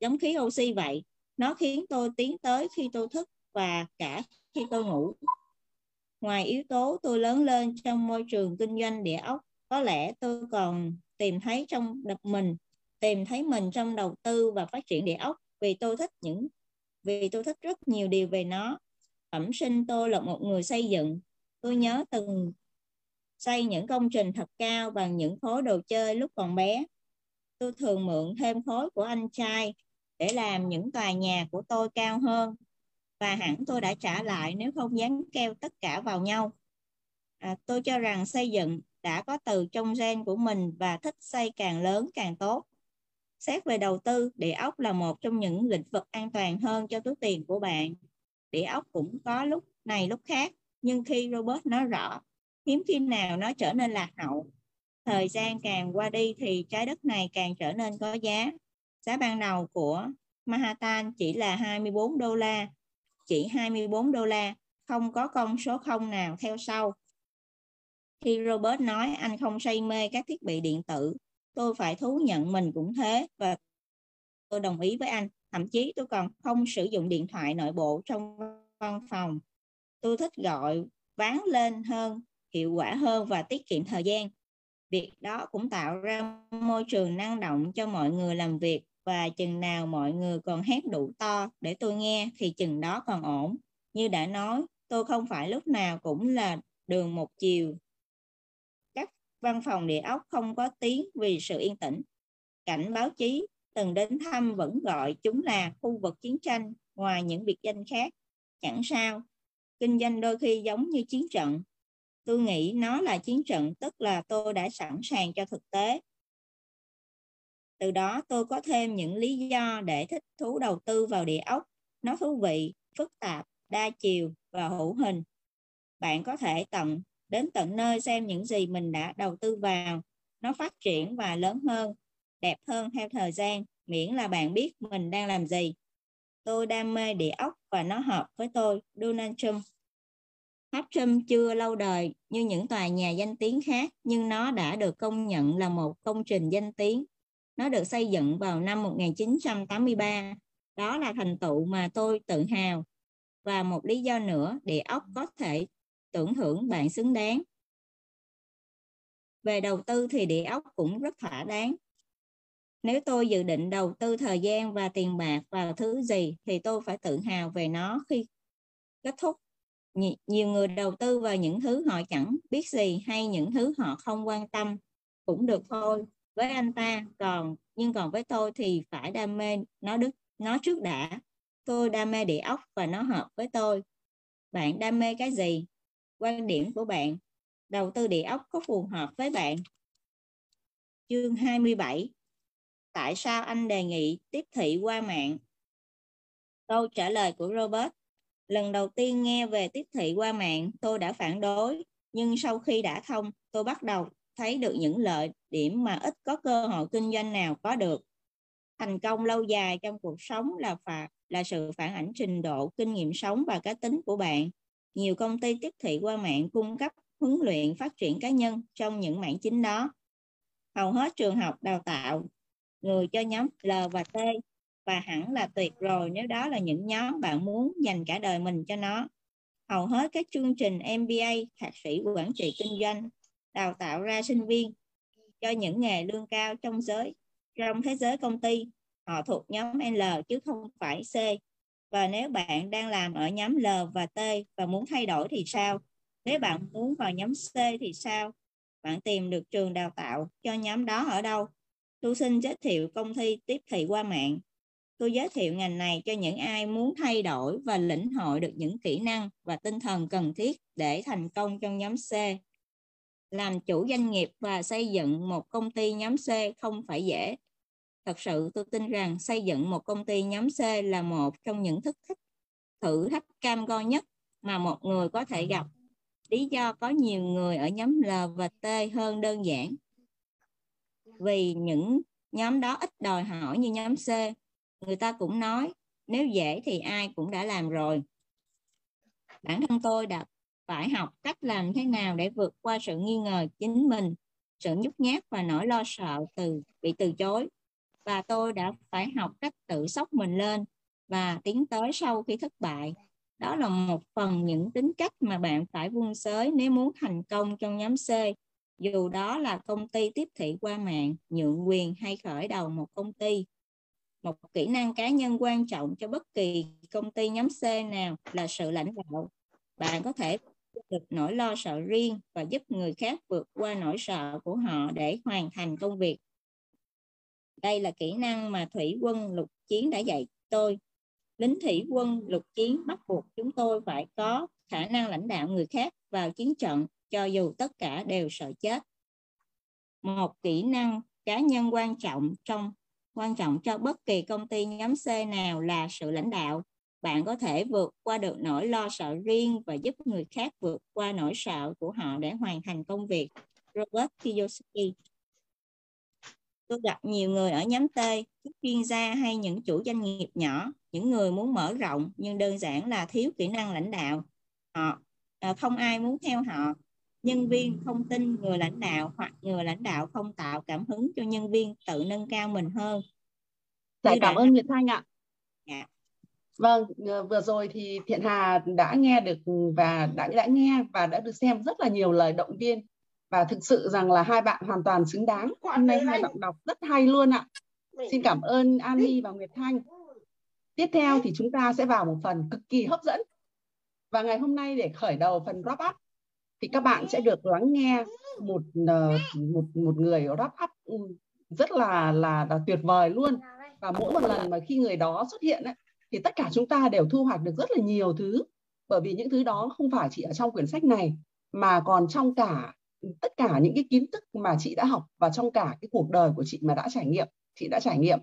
Speaker 12: giống khí oxy vậy. Nó khiến tôi tiến tới khi tôi thức và cả khi tôi ngủ. Ngoài yếu tố tôi lớn lên trong môi trường kinh doanh địa ốc, có lẽ tôi còn tìm thấy trong đập mình, tìm thấy mình trong đầu tư và phát triển địa ốc vì tôi thích những vì tôi thích rất nhiều điều về nó. Bẩm sinh tôi là một người xây dựng. Tôi nhớ từng xây những công trình thật cao bằng những khối đồ chơi lúc còn bé. Tôi thường mượn thêm khối của anh trai để làm những tòa nhà của tôi cao hơn và hẳn tôi đã trả lại nếu không dán keo tất cả vào nhau. À, tôi cho rằng xây dựng đã có từ trong gen của mình và thích xây càng lớn càng tốt. Xét về đầu tư, địa ốc là một trong những lĩnh vực an toàn hơn cho túi tiền của bạn. Địa ốc cũng có lúc này lúc khác, nhưng khi Robert nói rõ, hiếm khi nào nó trở nên lạc hậu. Thời gian càng qua đi thì trái đất này càng trở nên có giá. Giá ban đầu của Manhattan chỉ là 24 đô la, chỉ 24 đô la, không có con số không nào theo sau. Khi Robert nói anh không say mê các thiết bị điện tử, tôi phải thú nhận mình cũng thế và tôi đồng ý với anh. Thậm chí tôi còn không sử dụng điện thoại nội bộ trong văn phòng. Tôi thích gọi ván lên hơn, hiệu quả hơn và tiết kiệm thời gian. Việc đó cũng tạo ra môi trường năng động cho mọi người làm việc và chừng nào mọi người còn hét đủ to để tôi nghe thì chừng đó còn ổn. Như đã nói, tôi không phải lúc nào cũng là đường một chiều. Các văn phòng địa ốc không có tiếng vì sự yên tĩnh. Cảnh báo chí từng đến thăm vẫn gọi chúng là khu vực chiến tranh ngoài những biệt danh khác. Chẳng sao, kinh doanh đôi khi giống như chiến trận. Tôi nghĩ nó là chiến trận tức là tôi đã sẵn sàng cho thực tế từ đó tôi có thêm những lý do để thích thú đầu tư vào địa ốc. Nó thú vị, phức tạp, đa chiều và hữu hình. Bạn có thể tận đến tận nơi xem những gì mình đã đầu tư vào. Nó phát triển và lớn hơn, đẹp hơn theo thời gian, miễn là bạn biết mình đang làm gì. Tôi đam mê địa ốc và nó hợp với tôi, Donald Trump. Tháp Trump chưa lâu đời như những tòa nhà danh tiếng khác, nhưng nó đã được công nhận là một công trình danh tiếng nó được xây dựng vào năm 1983. Đó là thành tựu mà tôi tự hào. Và một lý do nữa, địa ốc có thể tưởng thưởng bạn xứng đáng. Về đầu tư thì địa ốc cũng rất thỏa đáng. Nếu tôi dự định đầu tư thời gian và tiền bạc vào thứ gì thì tôi phải tự hào về nó khi kết thúc. Nhiều người đầu tư vào những thứ họ chẳng biết gì hay những thứ họ không quan tâm cũng được thôi với anh ta. Còn nhưng còn với tôi thì phải đam mê nó đức nó trước đã. Tôi đam mê địa ốc và nó hợp với tôi. Bạn đam mê cái gì? Quan điểm của bạn. Đầu tư địa ốc có phù hợp với bạn. Chương 27. Tại sao anh đề nghị tiếp thị qua mạng? Câu trả lời của Robert. Lần đầu tiên nghe về tiếp thị qua mạng, tôi đã phản đối, nhưng sau khi đã thông, tôi bắt đầu thấy được những lợi điểm mà ít có cơ hội kinh doanh nào có được. Thành công lâu dài trong cuộc sống là phạt là sự phản ảnh trình độ, kinh nghiệm sống và cá tính của bạn. Nhiều công ty tiếp thị qua mạng cung cấp huấn luyện phát triển cá nhân trong những mảng chính đó. Hầu hết trường học đào tạo người cho nhóm L và T và hẳn là tuyệt rồi nếu đó là những nhóm bạn muốn dành cả đời mình cho nó. Hầu hết các chương trình MBA, thạc sĩ quản trị kinh doanh đào tạo ra sinh viên cho những nghề lương cao trong giới, trong thế giới công ty. Họ thuộc nhóm L chứ không phải C. Và nếu bạn đang làm ở nhóm L và T và muốn thay đổi thì sao? Nếu bạn muốn vào nhóm C thì sao? Bạn tìm được trường đào tạo cho nhóm đó ở đâu? Tôi xin giới thiệu công ty tiếp thị qua mạng. Tôi giới thiệu ngành này cho những ai muốn thay đổi và lĩnh hội được những kỹ năng và tinh thần cần thiết để thành công trong nhóm C làm chủ doanh nghiệp và xây dựng một công ty nhóm C không phải dễ. Thật sự, tôi tin rằng xây dựng một công ty nhóm C là một trong những thức thách thử thách cam go nhất mà một người có thể gặp. Lý do có nhiều người ở nhóm L và T hơn đơn giản. Vì những nhóm đó ít đòi hỏi như nhóm C. Người ta cũng nói, nếu dễ thì ai cũng đã làm rồi. Bản thân tôi đã phải học cách làm thế nào để vượt qua sự nghi ngờ chính mình, sự nhút nhát và nỗi lo sợ từ bị từ chối. Và tôi đã phải học cách tự sốc mình lên và tiến tới sau khi thất bại. Đó là một phần những tính cách mà bạn phải vun sới nếu muốn thành công trong nhóm C. Dù đó là công ty tiếp thị qua mạng, nhượng quyền hay khởi đầu một công ty. Một kỹ năng cá nhân quan trọng cho bất kỳ công ty nhóm C nào là sự lãnh đạo. Bạn có thể được nỗi lo sợ riêng và giúp người khác vượt qua nỗi sợ của họ để hoàn thành công việc. Đây là kỹ năng mà thủy quân lục chiến đã dạy tôi. Lính thủy quân lục chiến bắt buộc chúng tôi phải có khả năng lãnh đạo người khác vào chiến trận, cho dù tất cả đều sợ chết. Một kỹ năng cá nhân quan trọng trong, quan trọng cho bất kỳ công ty nhóm C nào là sự lãnh đạo bạn có thể vượt qua được nỗi lo sợ riêng và giúp người khác vượt qua nỗi sợ của họ để hoàn thành công việc. Robert Kiyosaki Tôi gặp nhiều người ở nhóm T, các chuyên gia hay những chủ doanh nghiệp nhỏ, những người muốn mở rộng nhưng đơn giản là thiếu kỹ năng lãnh đạo. Họ à, không ai muốn theo họ. Nhân viên không tin người lãnh đạo hoặc người lãnh đạo không tạo cảm hứng cho nhân viên tự nâng cao mình hơn.
Speaker 4: Dạ, cảm ơn Nguyệt Thanh ạ.
Speaker 12: Dạ.
Speaker 4: Vâng, ờ, vừa rồi thì Thiện Hà đã nghe được và đã đã nghe và đã được xem rất là nhiều lời động viên và thực sự rằng là hai bạn hoàn toàn xứng đáng. Hôm nay hai bạn đọc rất hay luôn ạ. Xin cảm ơn An Ly và Nguyệt Thanh. Tiếp theo thì chúng ta sẽ vào một phần cực kỳ hấp dẫn. Và ngày hôm nay để khởi đầu phần wrap up thì các bạn sẽ được lắng nghe một ờ, một một người wrap up ừ, rất là là, là tuyệt vời luôn. Và mỗi một lần mà khi người đó xuất hiện ấy, thì tất cả chúng ta đều thu hoạch được rất là nhiều thứ. Bởi vì những thứ đó không phải chỉ ở trong quyển sách này mà còn trong cả tất cả những cái kiến thức mà chị đã học và trong cả cái cuộc đời của chị mà đã trải nghiệm chị đã trải nghiệm.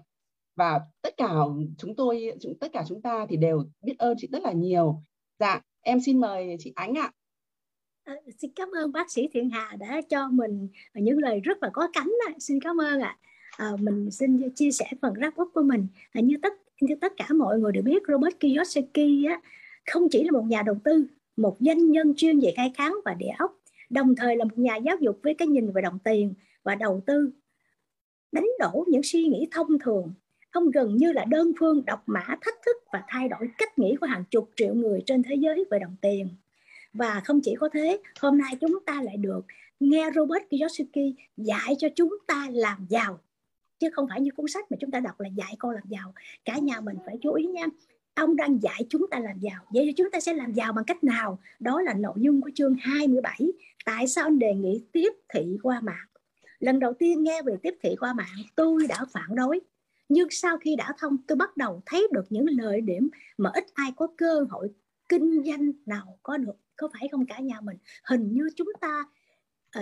Speaker 4: Và tất cả chúng tôi chúng tất cả chúng ta thì đều biết ơn chị rất là nhiều. Dạ em xin mời chị Ánh ạ.
Speaker 13: À, xin cảm ơn bác sĩ Thiện Hà đã cho mình những lời rất là có cánh à. xin cảm ơn ạ. À. à, mình xin chia sẻ phần wrap up của mình. À, như tất như tất cả mọi người đều biết Robert Kiyosaki á, không chỉ là một nhà đầu tư một doanh nhân chuyên về khai kháng và địa ốc đồng thời là một nhà giáo dục với cái nhìn về đồng tiền và đầu tư đánh đổ những suy nghĩ thông thường. Ông gần như là đơn phương độc mã thách thức và thay đổi cách nghĩ của hàng chục triệu người trên thế giới về đồng tiền. Và không chỉ có thế hôm nay chúng ta lại được nghe Robert Kiyosaki dạy cho chúng ta làm giàu chứ không phải như cuốn sách mà chúng ta đọc là dạy con làm giàu. Cả nhà mình phải chú ý nha. Ông đang dạy chúng ta làm giàu. Vậy thì chúng ta sẽ làm giàu bằng cách nào? Đó là nội dung của chương 27 tại sao anh đề nghị tiếp thị qua mạng? Lần đầu tiên nghe về tiếp thị qua mạng, tôi đã phản đối. Nhưng sau khi đã thông, tôi bắt đầu thấy được những lợi điểm mà ít ai có cơ hội kinh doanh nào có được. Có phải không cả nhà mình? Hình như chúng ta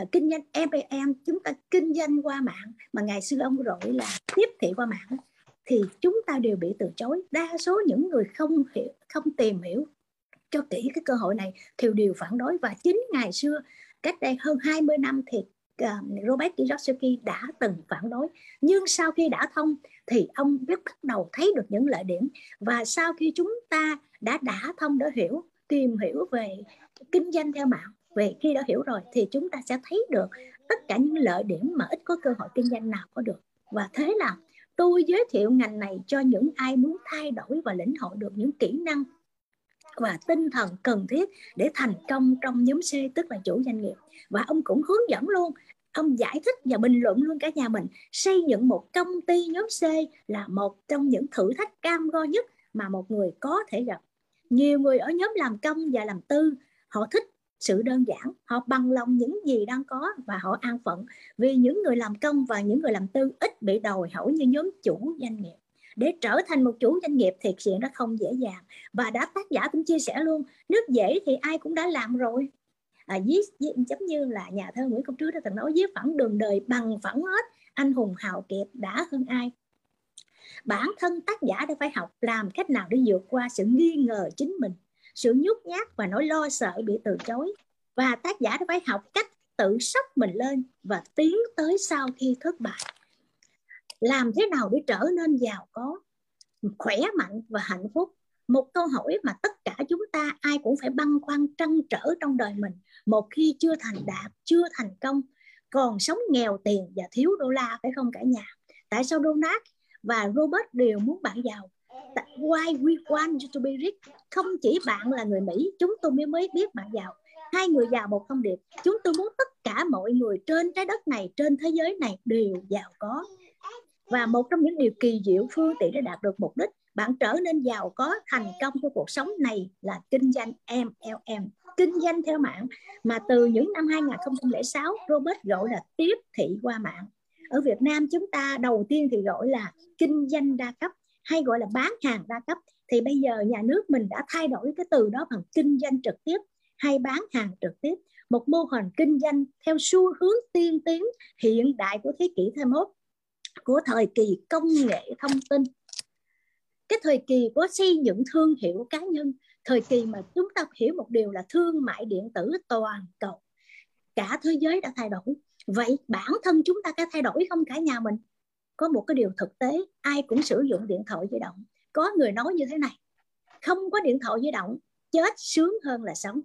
Speaker 13: uh, kinh doanh MLM chúng ta kinh doanh qua mạng mà ngày xưa ông gọi là tiếp thị qua mạng thì chúng ta đều bị từ chối. Đa số những người không hiểu không tìm hiểu cho kỹ cái cơ hội này thì đều phản đối. Và chính ngày xưa cách đây hơn 20 năm thì uh, Robert Kiyosaki đã từng phản đối. Nhưng sau khi đã thông thì ông biết bắt đầu thấy được những lợi điểm. Và sau khi chúng ta đã đã thông đã hiểu tìm hiểu về kinh doanh theo mạng về khi đã hiểu rồi thì chúng ta sẽ thấy được tất cả những lợi điểm mà ít có cơ hội kinh doanh nào có được. Và thế là tôi giới thiệu ngành này cho những ai muốn thay đổi và lĩnh hội được những kỹ năng và tinh thần cần thiết để thành công trong nhóm C, tức là chủ doanh nghiệp. Và ông cũng hướng dẫn luôn, ông giải thích và bình luận luôn cả nhà mình. Xây dựng một công ty nhóm C là một trong những thử thách cam go nhất mà một người có thể gặp. Nhiều người ở nhóm làm công và làm tư, họ thích sự đơn giản họ bằng lòng những gì đang có và họ an phận. Vì những người làm công và những người làm tư ít bị đòi hỏi như nhóm chủ doanh nghiệp. Để trở thành một chủ doanh nghiệp thiệt sự nó không dễ dàng. Và đã tác giả cũng chia sẻ luôn nước dễ thì ai cũng đã làm rồi. À, viết, viết giống như là nhà thơ Nguyễn Công Trứ đã từng nói viết phẳng đường đời bằng phẳng hết anh hùng hào kiệt đã hơn ai. Bản thân tác giả đã phải học làm cách nào để vượt qua sự nghi ngờ chính mình sự nhút nhát và nỗi lo sợ bị từ chối. Và tác giả đã phải học cách tự sốc mình lên và tiến tới sau khi thất bại. Làm thế nào để trở nên giàu có, khỏe mạnh và hạnh phúc? Một câu hỏi mà tất cả chúng ta ai cũng phải băn khoăn trăn trở trong đời mình. Một khi chưa thành đạt, chưa thành công, còn sống nghèo tiền và thiếu đô la, phải không cả nhà? Tại sao Donald và Robert đều muốn bạn giàu? Why we want you to be rich? Không chỉ bạn là người Mỹ, chúng tôi mới mới biết bạn giàu. Hai người giàu một thông điệp. Chúng tôi muốn tất cả mọi người trên trái đất này, trên thế giới này đều giàu có. Và một trong những điều kỳ diệu, phương tiện để đạt được mục đích, bạn trở nên giàu có, thành công của cuộc sống này là kinh doanh MLM kinh doanh theo mạng. Mà từ những năm 2006 Robert gọi là tiếp thị qua mạng. Ở Việt Nam chúng ta đầu tiên thì gọi là kinh doanh đa cấp hay gọi là bán hàng đa cấp, thì bây giờ nhà nước mình đã thay đổi cái từ đó bằng kinh doanh trực tiếp hay bán hàng trực tiếp. Một mô hình kinh doanh theo xu hướng tiên tiến, hiện đại của thế kỷ 21 của thời kỳ công nghệ thông tin. Cái thời kỳ của xây dựng thương hiệu cá nhân, thời kỳ mà chúng ta hiểu một điều là thương mại điện tử toàn cầu. Cả thế giới đã thay đổi. Vậy bản thân chúng ta có thay đổi không cả nhà mình? Có một cái điều thực tế, ai cũng sử dụng điện thoại di động. Có người nói như thế này, không có điện thoại di động, chết sướng hơn là sống.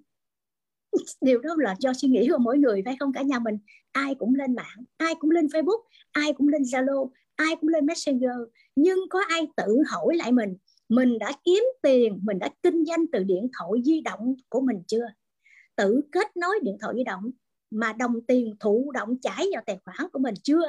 Speaker 13: (laughs) Điều đó là do suy nghĩ của mỗi người, phải không cả nhà mình? Ai cũng lên mạng, ai cũng lên facebook, ai cũng lên zalo, ai cũng lên messenger. Nhưng có ai tự hỏi lại mình mình đã kiếm tiền, mình đã kinh doanh từ điện thoại di động của mình chưa? Tự kết nối điện thoại di động mà đồng tiền thụ động chảy vào tài khoản của mình chưa?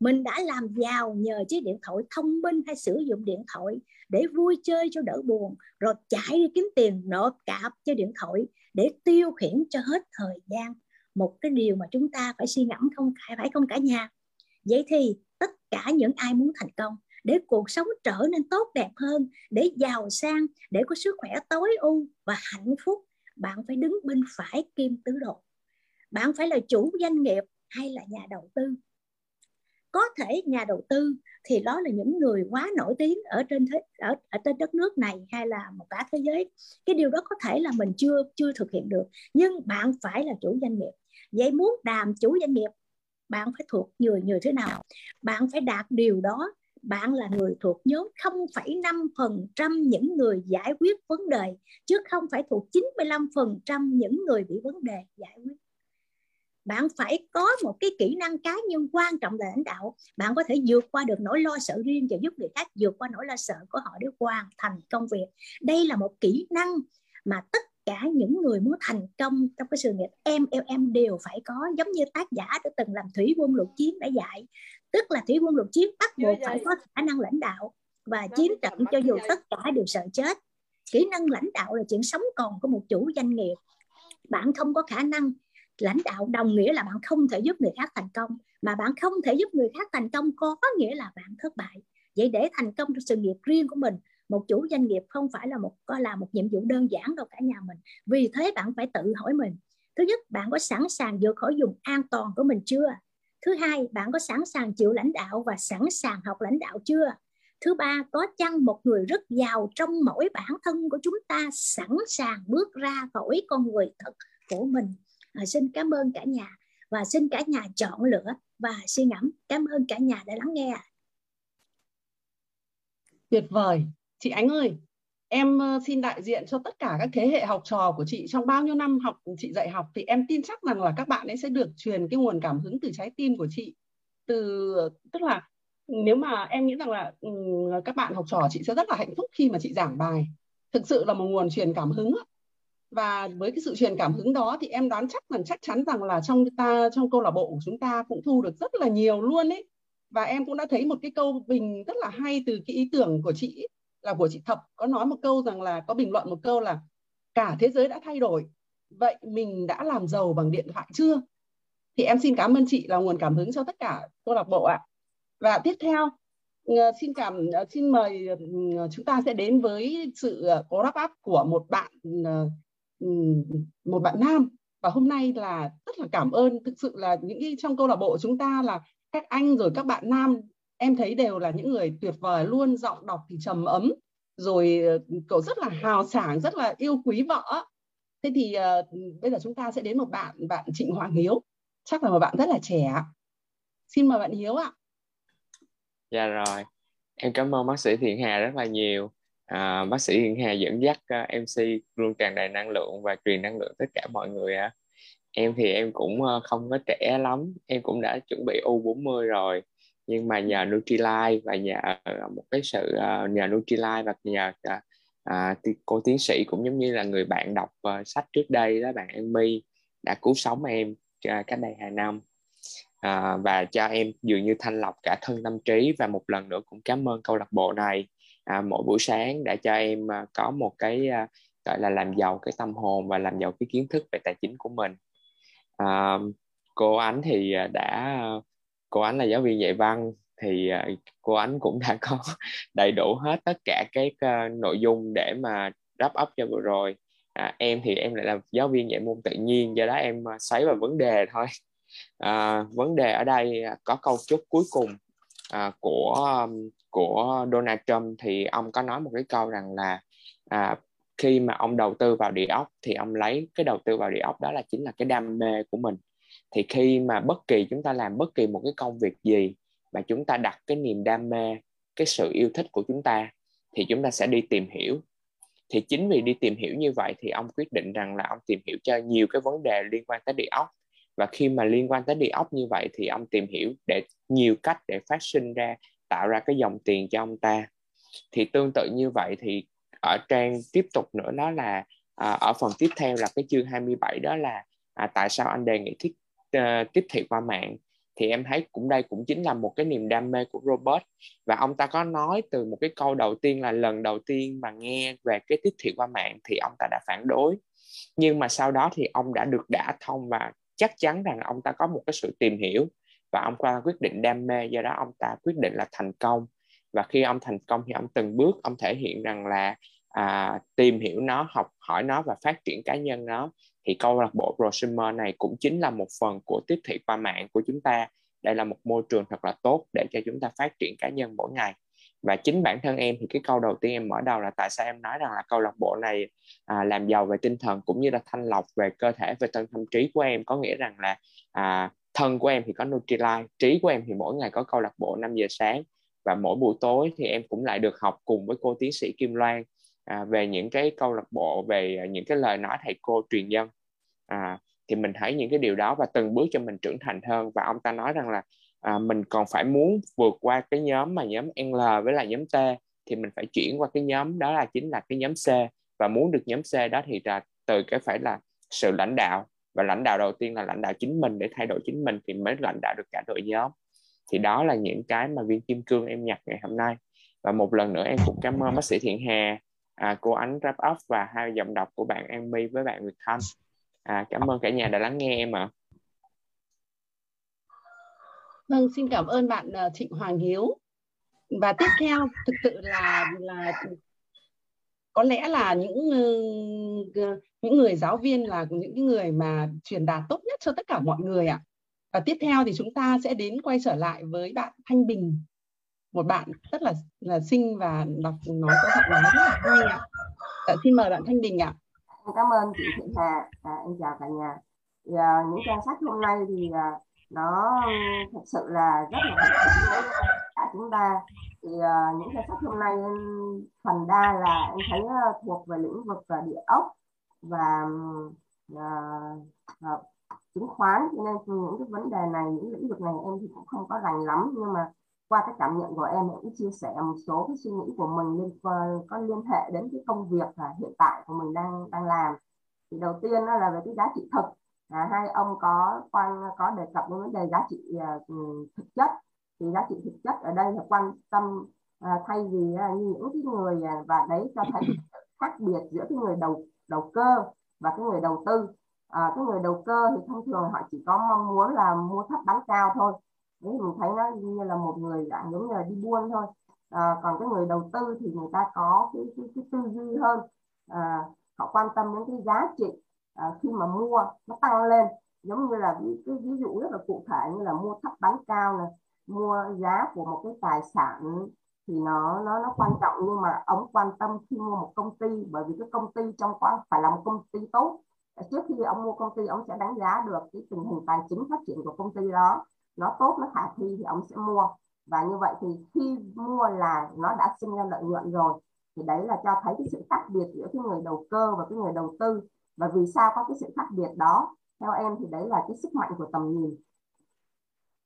Speaker 13: Mình đã làm giàu nhờ chiếc điện thoại thông minh hay sử dụng điện thoại để vui chơi cho đỡ buồn, rồi chạy đi kiếm tiền nộp cạp cho điện thoại để tiêu khiển cho hết thời gian. Một cái điều mà chúng ta phải suy ngẫm không phải phải không cả nhà? Vậy thì tất cả những ai muốn thành công để cuộc sống trở nên tốt đẹp hơn, để giàu sang, để có sức khỏe tối ưu và hạnh phúc, bạn phải đứng bên phải kim tứ độ bạn phải là chủ doanh nghiệp hay là nhà đầu tư? Có thể nhà đầu tư thì đó là những người quá nổi tiếng ở trên thế ở, ở trên đất nước này hay là một cả thế giới. Cái điều đó có thể là mình chưa chưa thực hiện được nhưng bạn phải là chủ doanh nghiệp. Vậy muốn làm chủ doanh nghiệp bạn phải thuộc người như thế nào? Bạn phải đạt điều đó bạn là người thuộc nhóm 0,5% những người giải quyết vấn đề chứ không phải thuộc 95% những người bị vấn đề giải quyết bạn phải có một cái kỹ năng cá nhân quan trọng là lãnh đạo. Bạn có thể vượt qua được nỗi lo sợ riêng và giúp người khác vượt qua nỗi lo sợ của họ để hoàn thành công việc. Đây là một kỹ năng mà tất cả những người muốn thành công trong cái sự nghiệp em em em đều phải có giống như tác giả đã từng làm thủy quân lục chiến đã dạy. Tức là thủy quân lục chiến bắt buộc phải có khả năng lãnh đạo và chiến trận cho dù tất cả đều sợ chết. Kỹ năng lãnh đạo là chuyện sống còn của một chủ doanh nghiệp. Bạn không có khả năng lãnh đạo đồng nghĩa là bạn không thể giúp người khác thành công, mà bạn không thể giúp người khác thành công có nghĩa là bạn thất bại. Vậy để thành công trong sự nghiệp riêng của mình, một chủ doanh nghiệp không phải là một coi là một nhiệm vụ đơn giản đâu cả nhà mình. Vì thế bạn phải tự hỏi mình, thứ nhất, bạn có sẵn sàng vượt khỏi vùng an toàn của mình chưa? Thứ hai, bạn có sẵn sàng chịu lãnh đạo và sẵn sàng học lãnh đạo chưa? Thứ ba, có chăng một người rất giàu trong mỗi bản thân của chúng ta sẵn sàng bước ra khỏi con người thật của mình? À, xin cảm ơn cả nhà và xin cả nhà chọn lựa và suy ngẫm. Cảm ơn cả nhà đã lắng nghe
Speaker 4: tuyệt vời. Chị Ánh ơi em ờ, xin đại diện cho tất cả các thế hệ học trò của chị trong bao nhiêu năm học chị dạy học thì em tin chắc rằng là các bạn ấy sẽ được truyền cái nguồn cảm hứng từ trái tim của chị. Từ ờ, tức là nếu mà em nghĩ rằng là các bạn học trò chị sẽ rất là hạnh phúc khi mà chị giảng bài. Thực sự là một nguồn truyền cảm hứng và với cái sự truyền cảm hứng đó thì em đoán chắc rằng chắc chắn rằng là trong ta, trong câu lạc bộ của chúng ta cũng thu được rất là nhiều luôn ấy. Và em cũng đã thấy một cái câu bình rất là hay từ cái ý tưởng của chị là của chị Thập, có nói một câu rằng là, có bình luận một câu là, cả thế giới đã thay đổi, vậy mình đã làm giàu bằng điện thoại chưa? Thì em xin cảm ơn chị là nguồn cảm hứng cho tất cả câu lạc bộ ạ. Và tiếp theo ờ, xin cảm ờ, xin mời chúng ta sẽ đến với sự ờ, wrap up của một bạn một bạn nam. Và hôm nay là rất là cảm ơn thực sự là những cái trong câu lạc bộ chúng ta là các anh rồi các bạn nam em thấy đều là những người tuyệt vời luôn giọng đọc thì trầm ấm rồi ờ, cậu rất là hào sảng rất là yêu quý vợ. Thế thì uh, bây giờ chúng ta sẽ đến một bạn bạn Trịnh Hoàng Hiếu. Chắc là một bạn rất là trẻ xin mời bạn Hiếu ạ.
Speaker 14: Dạ rồi. Em cảm ơn bác sĩ Thiện Hà rất là nhiều à, bác sĩ Hiền Hà dẫn dắt à, uh, MC luôn tràn đầy năng lượng và truyền năng lượng tất cả mọi người ạ. À. em thì em cũng uh, không có trẻ lắm em cũng đã chuẩn bị U40 rồi. Nhưng mà nhờ Nutrilite và nhờ ờ, một cái sự uh, nhờ Nutrilite và nhờ uh, cô tiến sĩ cũng giống như là người bạn đọc uh, sách trước đây đó bạn emmy đã cứu sống em uh, cách đây hai năm. À, và cho em dường như thanh lọc cả thân tâm trí và một lần nữa cũng cảm ơn câu lạc bộ này à, mỗi buổi sáng đã cho em à, có một cái à, gọi là làm giàu cái tâm hồn và làm giàu cái kiến thức về tài chính của mình. À, cô ánh thì à, đã à, cô ánh là giáo viên dạy văn thì à, cô ánh cũng đã có (laughs) đầy đủ hết tất cả cái uh, nội dung để mà wrap up cho vừa rồi. À, em thì em lại là giáo viên dạy môn tự nhiên do đó em xoáy vào vấn đề thôi. À, vấn đề ở đây có câu chúc cuối cùng à, của um, của Donald Trump thì ông có nói một cái câu rằng là à, khi mà ông đầu tư vào địa ốc thì ông lấy cái đầu tư vào địa ốc đó là chính là cái đam mê của mình. Thì khi mà bất kỳ chúng ta làm bất kỳ một cái công việc gì mà chúng ta đặt cái niềm đam mê cái sự yêu thích của chúng ta thì chúng ta sẽ đi tìm hiểu. Thì chính vì đi tìm hiểu như vậy thì ông quyết định rằng là ông tìm hiểu cho nhiều cái vấn đề liên quan tới địa ốc và khi mà liên quan tới địa ốc như vậy thì ông tìm hiểu để nhiều cách để phát sinh ra tạo ra cái dòng tiền cho ông ta. Thì tương tự như vậy thì ở trang tiếp tục nữa đó là à, ở phần tiếp theo là cái chương 27 đó là à, tại sao anh đề nghị thiết uh, tiếp thị qua mạng. Thì em thấy cũng đây cũng chính là một cái niềm đam mê của Robert. Và ông ta có nói từ một cái câu đầu tiên là lần đầu tiên mà nghe về cái tiếp thị qua mạng thì ông ta đã phản đối. Nhưng mà sau đó thì ông đã được đả thông và chắc chắn rằng ông ta có một cái sự tìm hiểu và ông ta quyết định đam mê do đó ông ta quyết định là thành công. Và khi ông thành công thì ông từng bước ông thể hiện rằng là à, tìm hiểu nó học hỏi nó và phát triển cá nhân nó. Thì câu lạc bộ Prosumer này cũng chính là một phần của tiếp thị qua mạng của chúng ta. Đây là một môi trường thật là tốt để cho chúng ta phát triển cá nhân mỗi ngày và chính bản thân em thì cái câu đầu tiên em mở đầu là tại sao em nói rằng là câu lạc bộ này à, làm giàu về tinh thần cũng như là thanh lọc về cơ thể về thân tâm. Trí của em có nghĩa rằng là à, thân của em thì có Nutrilite trí của em thì mỗi ngày có câu lạc bộ 5 giờ sáng. Và mỗi buổi tối thì em cũng lại được học cùng với cô tiến sĩ Kim Loan à, về những cái câu lạc bộ về những cái lời nói thầy cô truyền dân. À, thì mình thấy những cái điều đó và từng bước cho mình trưởng thành hơn. Và ông ta nói rằng là à, mình còn phải muốn vượt qua cái nhóm mà nhóm L với lại nhóm T thì mình phải chuyển qua cái nhóm đó là chính là cái nhóm C. Và muốn được nhóm C đó thì là từ cái phải là sự lãnh đạo. Và lãnh đạo đầu tiên là lãnh đạo chính mình để thay đổi chính mình thì mới lãnh đạo được cả đội nhóm. Thì đó là những cái mà viên kim cương em nhặt ngày hôm nay. Và một lần nữa em cũng cảm ơn bác sĩ thiện hà à, cô ánh wrap up và hai giọng đọc của bạn An My với bạn Việt Thanh. À, cảm ơn cả nhà đã lắng nghe em ạ. à.
Speaker 4: Vâng, xin cảm ơn bạn ờ, Trịnh Hoàng Hiếu. Và tiếp theo thực sự là là có lẽ là những ờ, những người giáo viên là những người mà truyền đạt tốt nhất cho tất cả mọi người ạ. Và tiếp theo thì chúng ta sẽ đến quay trở lại với bạn Thanh Bình một bạn rất là là xinh và đọc nói có giọng nói rất là hay ạ. À, xin mời bạn Thanh Bình ạ.
Speaker 5: Cảm ơn chị Thị Hà. À, em chào cả nhà. À, những trang sách hôm nay thì à, nó thật sự là rất là với cả chúng ta. Thì uh, những cái sách hôm nay phần đa là em thấy uh, thuộc về lĩnh vực uh, địa ốc và uh, uh, chứng khoán. Cho nên những cái vấn đề này những lĩnh vực này em thì cũng không có rành lắm. Nhưng mà qua cái cảm nhận của em cũng chia sẻ một số cái suy nghĩ của mình liên quan có liên hệ đến cái công việc là hiện tại của mình đang đang làm. Thì đầu tiên đó là về cái giá trị thực. Ờ, à, hai ông có quan có đề cập đến vấn đề giá trị uh, thực chất. Thì giá trị thực chất ở đây là quan tâm à, thay vì uh, như những cái người uh, và đấy cho thấy khác biệt giữa cái người đầu đầu cơ và cái người đầu tư. À, cái người đầu cơ thì thông thường họ chỉ có mong muốn là mua thấp bán cao thôi. Đấy mình thấy nó như là một người dạng giống như là đi buôn thôi. À, còn cái người đầu tư thì người ta có cái, cái, cái tư duy hơn. À, họ quan tâm đến cái giá trị à, khi mà mua nó tăng lên giống như là ví, cái ví dụ rất là cụ thể như là mua thấp bán cao này mua giá của một cái tài sản thì nó nó nó quan trọng nhưng mà ông quan tâm khi mua một công ty bởi vì cái công ty trong quá phải là một công ty tốt. À, trước khi ông mua công ty ông sẽ đánh giá được cái tình hình tài chính phát triển của công ty đó. Nó tốt nó khả thi thì ông sẽ mua. Và như vậy thì khi mua là nó đã sinh ra lợi nhuận rồi thì đấy là cho thấy cái sự khác biệt giữa cái người đầu cơ và cái người đầu tư và vì sao có cái sự khác biệt đó? Theo em thì đấy là cái sức mạnh của tầm nhìn.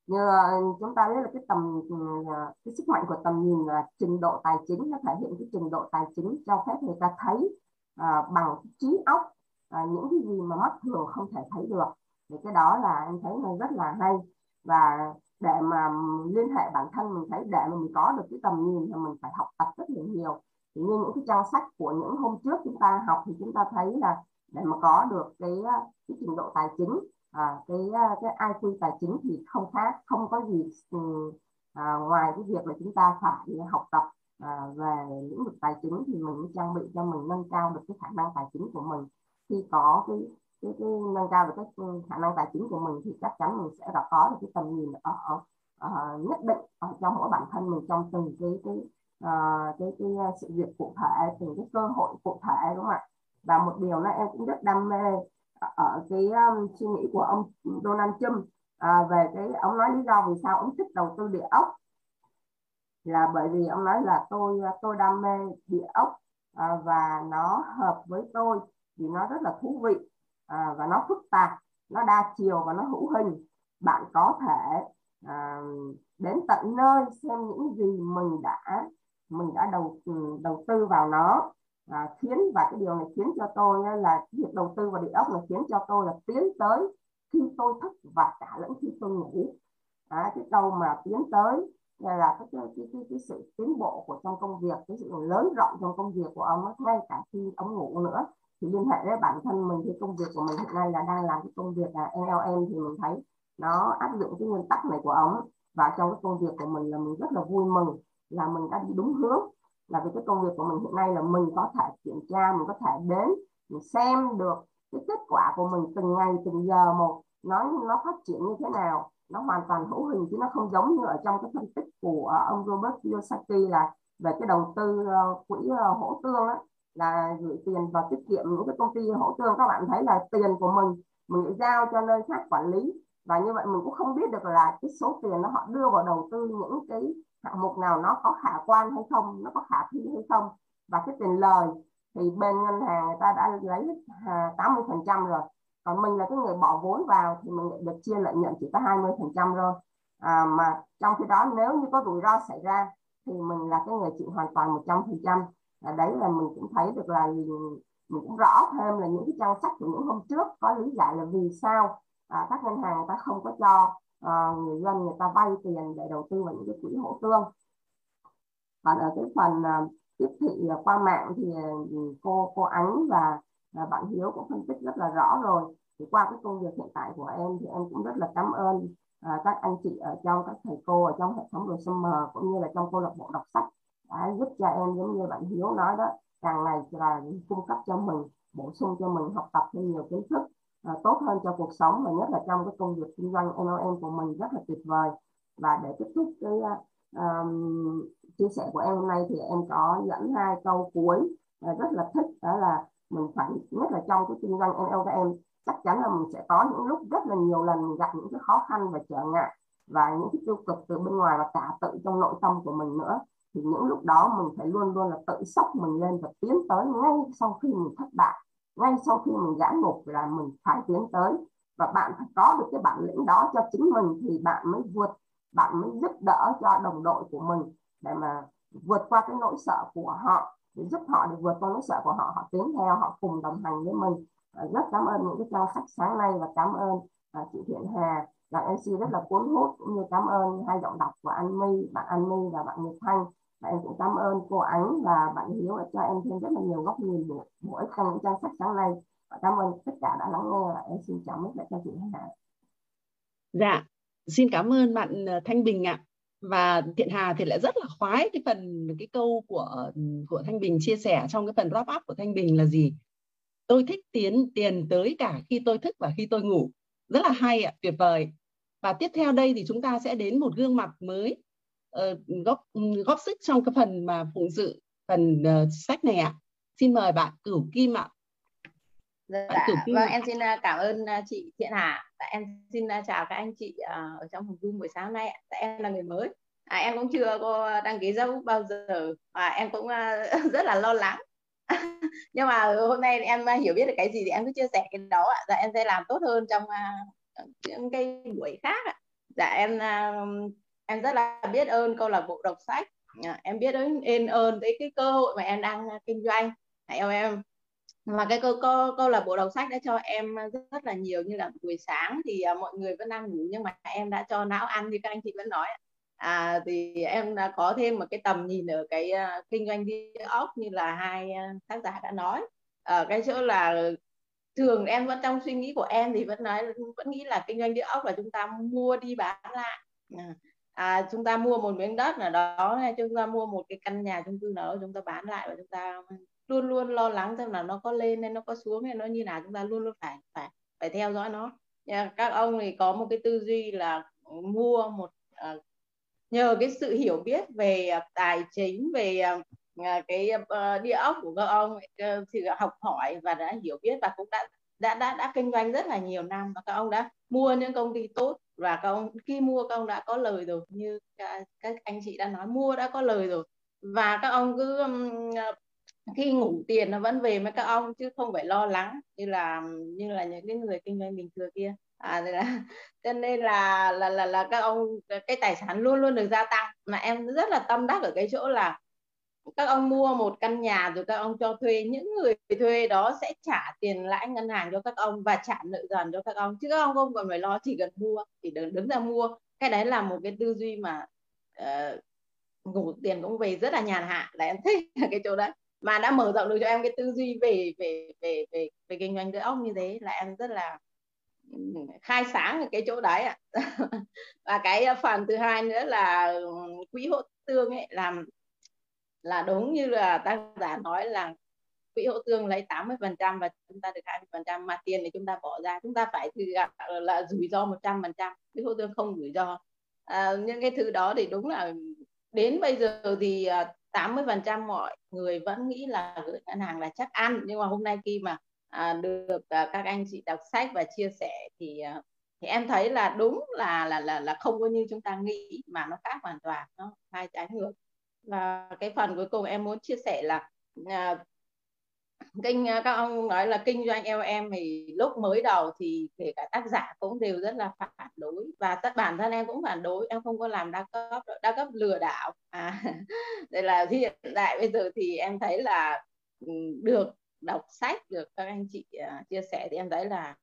Speaker 5: Như ờ, chúng ta biết là cái tầm ừ, ờ, cái sức mạnh của tầm nhìn là trình độ tài chính nó thể hiện cái trình độ tài chính cho phép người ta thấy à, bằng trí óc à, những cái gì mà mắt thường không thể thấy được. Thì cái đó là em thấy nó rất là hay. Và để mà liên hệ bản thân mình thấy để mà mình có được cái tầm nhìn thì mình phải học tập rất là nhiều. Thì như những cái trang sách của những hôm trước chúng ta học thì chúng ta thấy là để mà có được cái ờ, cái trình độ tài chính à, cái ờ, cái IQ tài chính thì không khác không có gì à, ngoài cái việc là chúng ta phải học tập à, về lĩnh vực tài chính thì mình trang bị cho mình nâng cao được cái khả năng tài chính của mình. Khi có cái cái, cái nâng cao được cái ừ, khả năng tài chính của mình thì chắc chắn mình sẽ có được cái tầm nhìn ở, ở nhất định ở trong mỗi bản thân mình trong từng cái cái uh, cái, cái sự việc cụ thể từng cái cơ hội cụ thể đúng không ạ? Và một điều là em cũng rất đam mê ở cái um, suy nghĩ của ông Donald Trump. À, về cái ông nói lý do vì sao ông thích đầu tư địa ốc. Là bởi vì ông nói là tôi tôi đam mê địa ốc à, và nó hợp với tôi vì nó rất là thú vị à, và nó phức tạp nó đa chiều và nó hữu hình. Bạn có thể à, đến tận nơi xem những gì mình đã mình đã đầu đầu tư vào nó à, khiến và cái điều này khiến cho tôi là việc đầu tư vào địa ốc này khiến cho tôi là tiến tới khi tôi thức và cả lẫn khi tôi ngủ. À, cái câu mà tiến tới à, là cái cái, cái, cái, cái sự tiến bộ của trong công việc cái sự lớn rộng trong công việc của ông ngay cả khi ông ngủ nữa. Thì liên hệ với bản thân mình thì công việc của mình hiện nay là đang làm cái công việc là NLM thì mình thấy nó áp dụng cái nguyên tắc này của ông. Và trong cái công việc của mình là mình rất là vui mừng là mình đã đi đúng hướng là vì cái công việc của mình hiện nay là mình có thể kiểm tra mình có thể đến mình xem được cái kết quả của mình từng ngày từng giờ một nó nó phát triển như thế nào nó hoàn toàn hữu hình chứ nó không giống như ở trong cái phân tích của ông Robert Kiyosaki là về cái đầu tư ờ, quỹ ờ, hỗ tương đó, là gửi tiền vào tiết kiệm những cái công ty hỗ tương. Các bạn thấy là tiền của mình mình giao cho nơi khác quản lý và như vậy mình cũng không biết được là cái số tiền nó họ đưa vào đầu tư những cái hạng mục nào nó có khả quan hay không nó có khả thi hay không và cái tiền lời thì bên ngân hàng người ta đã lấy à, 80 phần trăm rồi. Còn mình là cái người bỏ vốn vào thì mình được chia lợi nhuận chỉ có 20 phần trăm thôi. À, mà trong khi đó nếu như có rủi ro xảy ra thì mình là cái người chịu hoàn toàn 100 phần trăm. Đấy là mình cũng thấy được là mình cũng rõ thêm là những cái trang sách của những hôm trước có lý giải là vì sao à, các ngân hàng người ta không có cho uh, người dân người ta vay tiền để đầu tư vào những cái quỹ hỗ tương. Còn ở cái phần uh, tiếp thị qua mạng thì ờ, cô cô ánh và bạn hiếu cũng phân tích rất là rõ rồi. Thì qua cái công việc hiện tại của em thì em cũng rất là cảm ơn à, các anh chị ở trong các thầy cô ở trong hệ thống rồi summer cũng như là trong câu lạc bộ đọc sách đã giúp cho em giống như bạn Hiếu nói đó càng ngày là cung cấp cho mình bổ sung cho mình học tập thêm nhiều kiến thức à, tốt hơn cho cuộc sống và nhất là trong cái công việc kinh doanh MLM của mình rất là tuyệt vời. Và để kết thúc cái um, chia sẻ của em hôm nay thì em có dẫn hai câu cuối uh, rất là thích. Đó là mình phải nhất là trong cái kinh doanh MLM chắc chắn là mình sẽ có những lúc rất là nhiều lần mình gặp những cái khó khăn và trở ngại và những cái tiêu cực từ bên ngoài và cả tự trong nội tâm của mình nữa. Thì những lúc đó mình phải luôn luôn là tự sốc mình lên và tiến tới ngay sau khi mình thất bại ngay sau khi mình giãn ngục là mình phải tiến tới và bạn phải có được cái bản lĩnh đó cho chính mình thì bạn mới vượt, bạn mới giúp đỡ cho đồng đội của mình để mà vượt qua cái nỗi sợ của họ, để giúp họ để vượt qua nỗi sợ của họ họ tiến theo, họ cùng đồng hành với mình. Rất cảm ơn những cái trang sách sáng nay và cảm ơn à, chị Thiện Hà, là MC rất là cuốn hút, cũng như cảm ơn hai giọng đọc của anh My, bạn anh My và bạn Nguyệt Thanh và em cũng cảm ơn cô Ánh và bạn Hiếu đã cho em thêm rất là nhiều góc nhìn bổ, bổ ích trong những trang sách sáng nay và cảm ơn tất cả đã lắng nghe và em xin chào mấy lại cho chị Hà.
Speaker 4: Dạ, xin cảm ơn bạn ờ, Thanh Bình ạ. Và Thiện Hà thì lại rất là khoái cái phần cái câu của của Thanh Bình chia sẻ trong cái phần wrap up của Thanh Bình là gì? Tôi thích tiến tiền tới cả khi tôi thức và khi tôi ngủ. Rất là hay ạ, tuyệt vời. Và tiếp theo đây thì chúng ta sẽ đến một gương mặt mới góp góp sức trong cái phần mà phụng sự phần uh, sách này ạ. Xin mời bạn Cửu Kim ạ.
Speaker 2: Dạ, vâng em xin cảm ơn chị Thiện Hà. Dạ, em xin chào các anh chị ở trong phòng Zoom buổi sáng nay. Dạ, em là người mới. À, em cũng chưa có đăng ký dấu bao giờ và em cũng (laughs) rất là lo lắng. (laughs) Nhưng mà hôm nay em hiểu biết được cái gì thì em cứ chia sẻ cái đó ạ. Dạ em sẽ làm tốt hơn trong những cái buổi khác ạ. Dạ em em rất là biết ơn câu lạc bộ đọc sách. Dạ, em biết ơn ơn tới cái cơ hội mà em đang à, kinh doanh. Em em. Mà cái câu câu câu lạc bộ đọc sách đã cho em rất, rất là nhiều như là buổi sáng thì à, mọi người vẫn đang ngủ nhưng mà em đã cho não ăn như các anh chị vẫn nói à, thì em đã có thêm một cái tầm nhìn ở cái uh, kinh doanh địa ốc như là hai uh, tác giả đã nói. Ở cái chỗ là thường em vẫn trong suy nghĩ của em thì vẫn nói vẫn nghĩ là kinh doanh địa ốc là chúng ta mua đi bán lại. À, à, chúng ta mua một miếng đất nào đó hay chúng ta mua một cái căn nhà chung cư nào đó chúng ta bán lại và chúng ta luôn luôn lo lắng xem là nó có lên hay nó có xuống hay nó như nào chúng ta luôn luôn phải phải phải theo dõi nó. Các ông thì có một cái tư duy là mua một uh, nhờ cái sự hiểu biết về uh, tài chính về uh, cái uh, địa ốc của các ông uh, thì học hỏi và đã hiểu biết và cũng đã đã đã đã kinh doanh rất là nhiều năm và các ông đã mua những công ty tốt và các ông khi mua các ông đã có lời rồi như các, các anh chị đã nói mua đã có lời rồi. Và các ông cứ ờ, khi ngủ tiền nó vẫn về với các ông chứ không phải lo lắng như là như là những cái người kinh doanh bình thường kia. À thì là cho nên là là là là các ông cái tài sản luôn luôn được gia tăng. Mà em rất là tâm đắc ở cái chỗ là các ông mua một căn nhà rồi các ông cho thuê những người thuê đó sẽ trả tiền lãi ngân hàng cho các ông và trả nợ dần cho các ông. Chứ các ông không cần phải lo chỉ cần mua chỉ đứng đứng ra mua. Cái đấy là một cái tư duy mà uh, ngủ tiền cũng về rất là nhàn hạ. Là em thích (laughs) cái chỗ đấy. Mà đã mở rộng được cho em cái tư duy về về về về về kinh doanh cái ốc như thế là em rất là khai sáng ở cái chỗ đấy ạ. (laughs) Và cái ờ, phần thứ hai nữa là quỹ hỗ tương ấy làm là đúng như là tác giả nói là quỹ hỗ tương lấy 80 phần trăm và chúng ta được 20 phần trăm mà tiền thì chúng ta bỏ ra. Chúng ta phải từ là rủi ro 100 phần trăm. Quỹ hỗ tương không rủi ro. À, những cái thứ đó thì đúng là đến bây giờ thì à, 80 phần trăm mọi người vẫn nghĩ là gửi ngân hàng là chắc ăn. Nhưng mà hôm nay khi mà à, được à, các anh chị đọc sách và chia sẻ thì à, thì em thấy là đúng là là là là không có như chúng ta nghĩ mà nó khác hoàn toàn nó hai trái ngược và cái phần cuối cùng em muốn chia sẻ là à, kinh à, các ông nói là kinh doanh LM thì lúc mới đầu thì kể cả tác giả cũng đều rất là phản đối. Và tất bản thân em cũng phản đối em không có làm đa cấp đa cấp lừa đảo. À (laughs) đây là hiện tại bây giờ thì em thấy là ừ, được đọc sách được các anh chị uh, chia sẻ thì em thấy là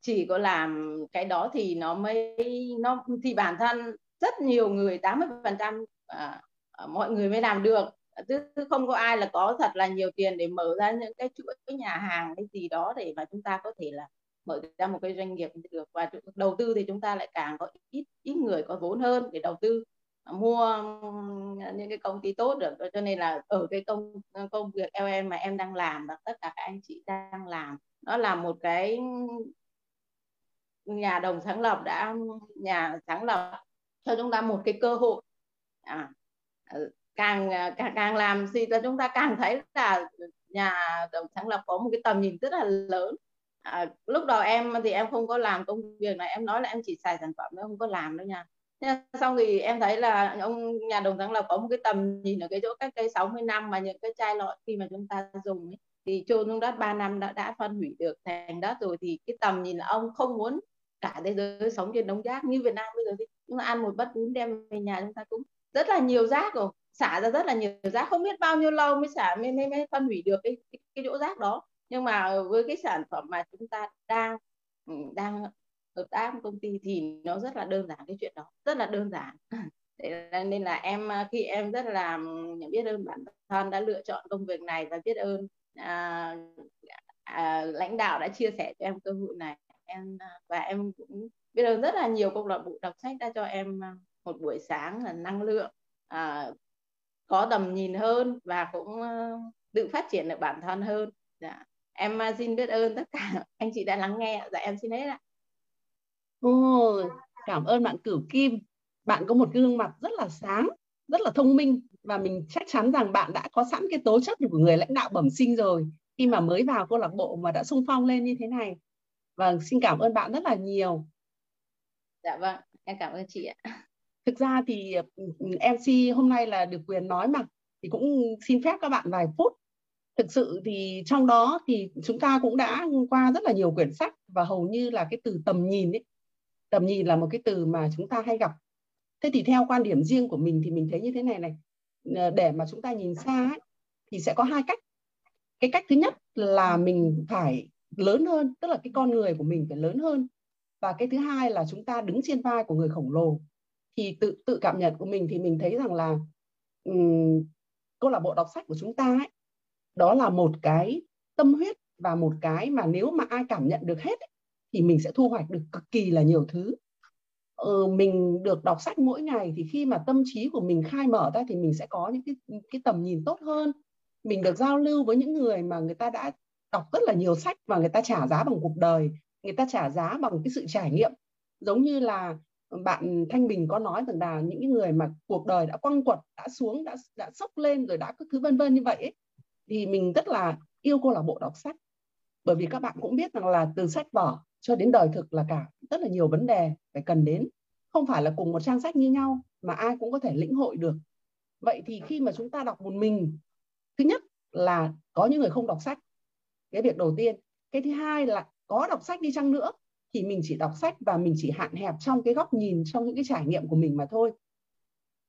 Speaker 2: chỉ có làm cái đó thì nó mới nó thì bản thân rất nhiều người 80 phần trăm à, Ờ, mọi người mới làm được. Chứ không có ai là có thật là nhiều tiền để mở ra những cái chuỗi cái nhà hàng cái gì đó để mà chúng ta có thể là mở ra một cái doanh nghiệp được. Và đầu tư thì chúng ta lại càng có ít ít người có vốn hơn để đầu tư à, mua những cái công ty tốt được. Cho nên là ở cái công công việc em mà em đang làm và tất cả các anh chị đang làm nó là một cái nhà đồng sáng lập đã nhà sáng lập cho chúng ta một cái cơ hội. À, Ờ, càng ờ, càng càng làm gì cho chúng ta càng thấy là nhà đồng sáng lập có một cái tầm nhìn rất là lớn. À, lúc đầu em thì em không có làm công việc này em nói là em chỉ xài sản phẩm em không có làm đâu nha. Sau xong thì em thấy là ông nhà đồng sáng lập có một cái tầm nhìn ở cái chỗ cách đây 60 năm mà những cái chai lọ khi mà chúng ta dùng ấy, thì chôn xuống đất 3 năm đã đã phân hủy được thành đất rồi thì cái tầm nhìn là ông không muốn cả thế giới sống trên đống rác như Việt Nam bây giờ thì chúng ta ăn một bát bún đem về nhà chúng ta cũng rất là nhiều rác rồi. Xả ra rất là nhiều rác không biết bao nhiêu lâu mới xả mới, mới, mới phân hủy được cái, cái cái chỗ rác đó. Nhưng mà với cái sản phẩm mà chúng ta đang ừ, đang hợp tác với công ty thì nó rất là đơn giản cái chuyện đó rất là đơn giản. (clears throat) Nên là em khi em rất là ừ, biết ơn bản thân đã lựa chọn công việc này và biết ơn à, à, lãnh đạo đã chia sẻ cho em cơ hội này em à, và em cũng biết ơn rất là nhiều. Câu lạc bộ đọc sách đã cho em à, một buổi sáng là năng lượng à, có tầm nhìn hơn và cũng tự phát triển được bản thân hơn dạ. em xin biết ơn tất cả (laughs) anh chị đã lắng nghe dạ em xin hết ạ
Speaker 4: Ồ, cảm ơn bạn Cửu Kim. Bạn có một gương mặt rất là sáng, rất là thông minh và mình chắc chắn rằng bạn đã có sẵn cái tố chất của người lãnh đạo bẩm sinh rồi khi mà mới vào câu lạc bộ mà đã sung phong lên như thế này. Và xin cảm ơn bạn rất là nhiều.
Speaker 2: Dạ vâng, em cảm ơn chị ạ.
Speaker 4: Thực ra thì ừ, ừ, MC hôm nay là được quyền nói mà thì cũng xin phép các bạn vài phút. Thực sự thì trong đó thì chúng ta cũng đã qua rất là nhiều quyển sách và hầu như là cái từ tầm nhìn ấy tầm nhìn là một cái từ mà chúng ta hay gặp. Thế thì theo quan điểm riêng của mình thì mình thấy như thế này này ờ, để mà chúng ta nhìn xa ấy, thì sẽ có hai cách. Cái cách thứ nhất là mình phải lớn hơn tức là cái con người của mình phải lớn hơn. Và cái thứ hai là chúng ta đứng trên vai của người khổng lồ thì tự tự cảm nhận của mình thì mình thấy rằng là um, câu lạc bộ đọc sách của chúng ta ấy, đó là một cái tâm huyết và một cái mà nếu mà ai cảm nhận được hết ấy, thì mình sẽ thu hoạch được cực kỳ là nhiều thứ. Ừ, mình được đọc sách mỗi ngày thì khi mà tâm trí của mình khai mở ra thì mình sẽ có những cái cái tầm nhìn tốt hơn. Mình được giao lưu với những người mà người ta đã đọc rất là nhiều sách và người ta trả giá bằng cuộc đời người ta trả giá bằng cái sự trải nghiệm. Giống như là bạn Thanh Bình có nói rằng là những người mà cuộc đời đã quăng quật đã xuống đã đã sốc lên rồi đã các thứ vân vân như vậy ấy, thì mình rất là yêu câu lạc bộ đọc sách. Bởi vì các bạn cũng biết rằng là từ sách vở cho đến đời thực là cả rất là nhiều vấn đề phải cần đến. Không phải là cùng một trang sách như nhau mà ai cũng có thể lĩnh hội được. Vậy thì khi mà chúng ta đọc một mình thứ nhất là có những người không đọc sách cái việc đầu tiên. Cái thứ hai là có đọc sách đi chăng nữa thì mình chỉ đọc sách và mình chỉ hạn hẹp trong cái góc nhìn trong những cái trải nghiệm của mình mà thôi.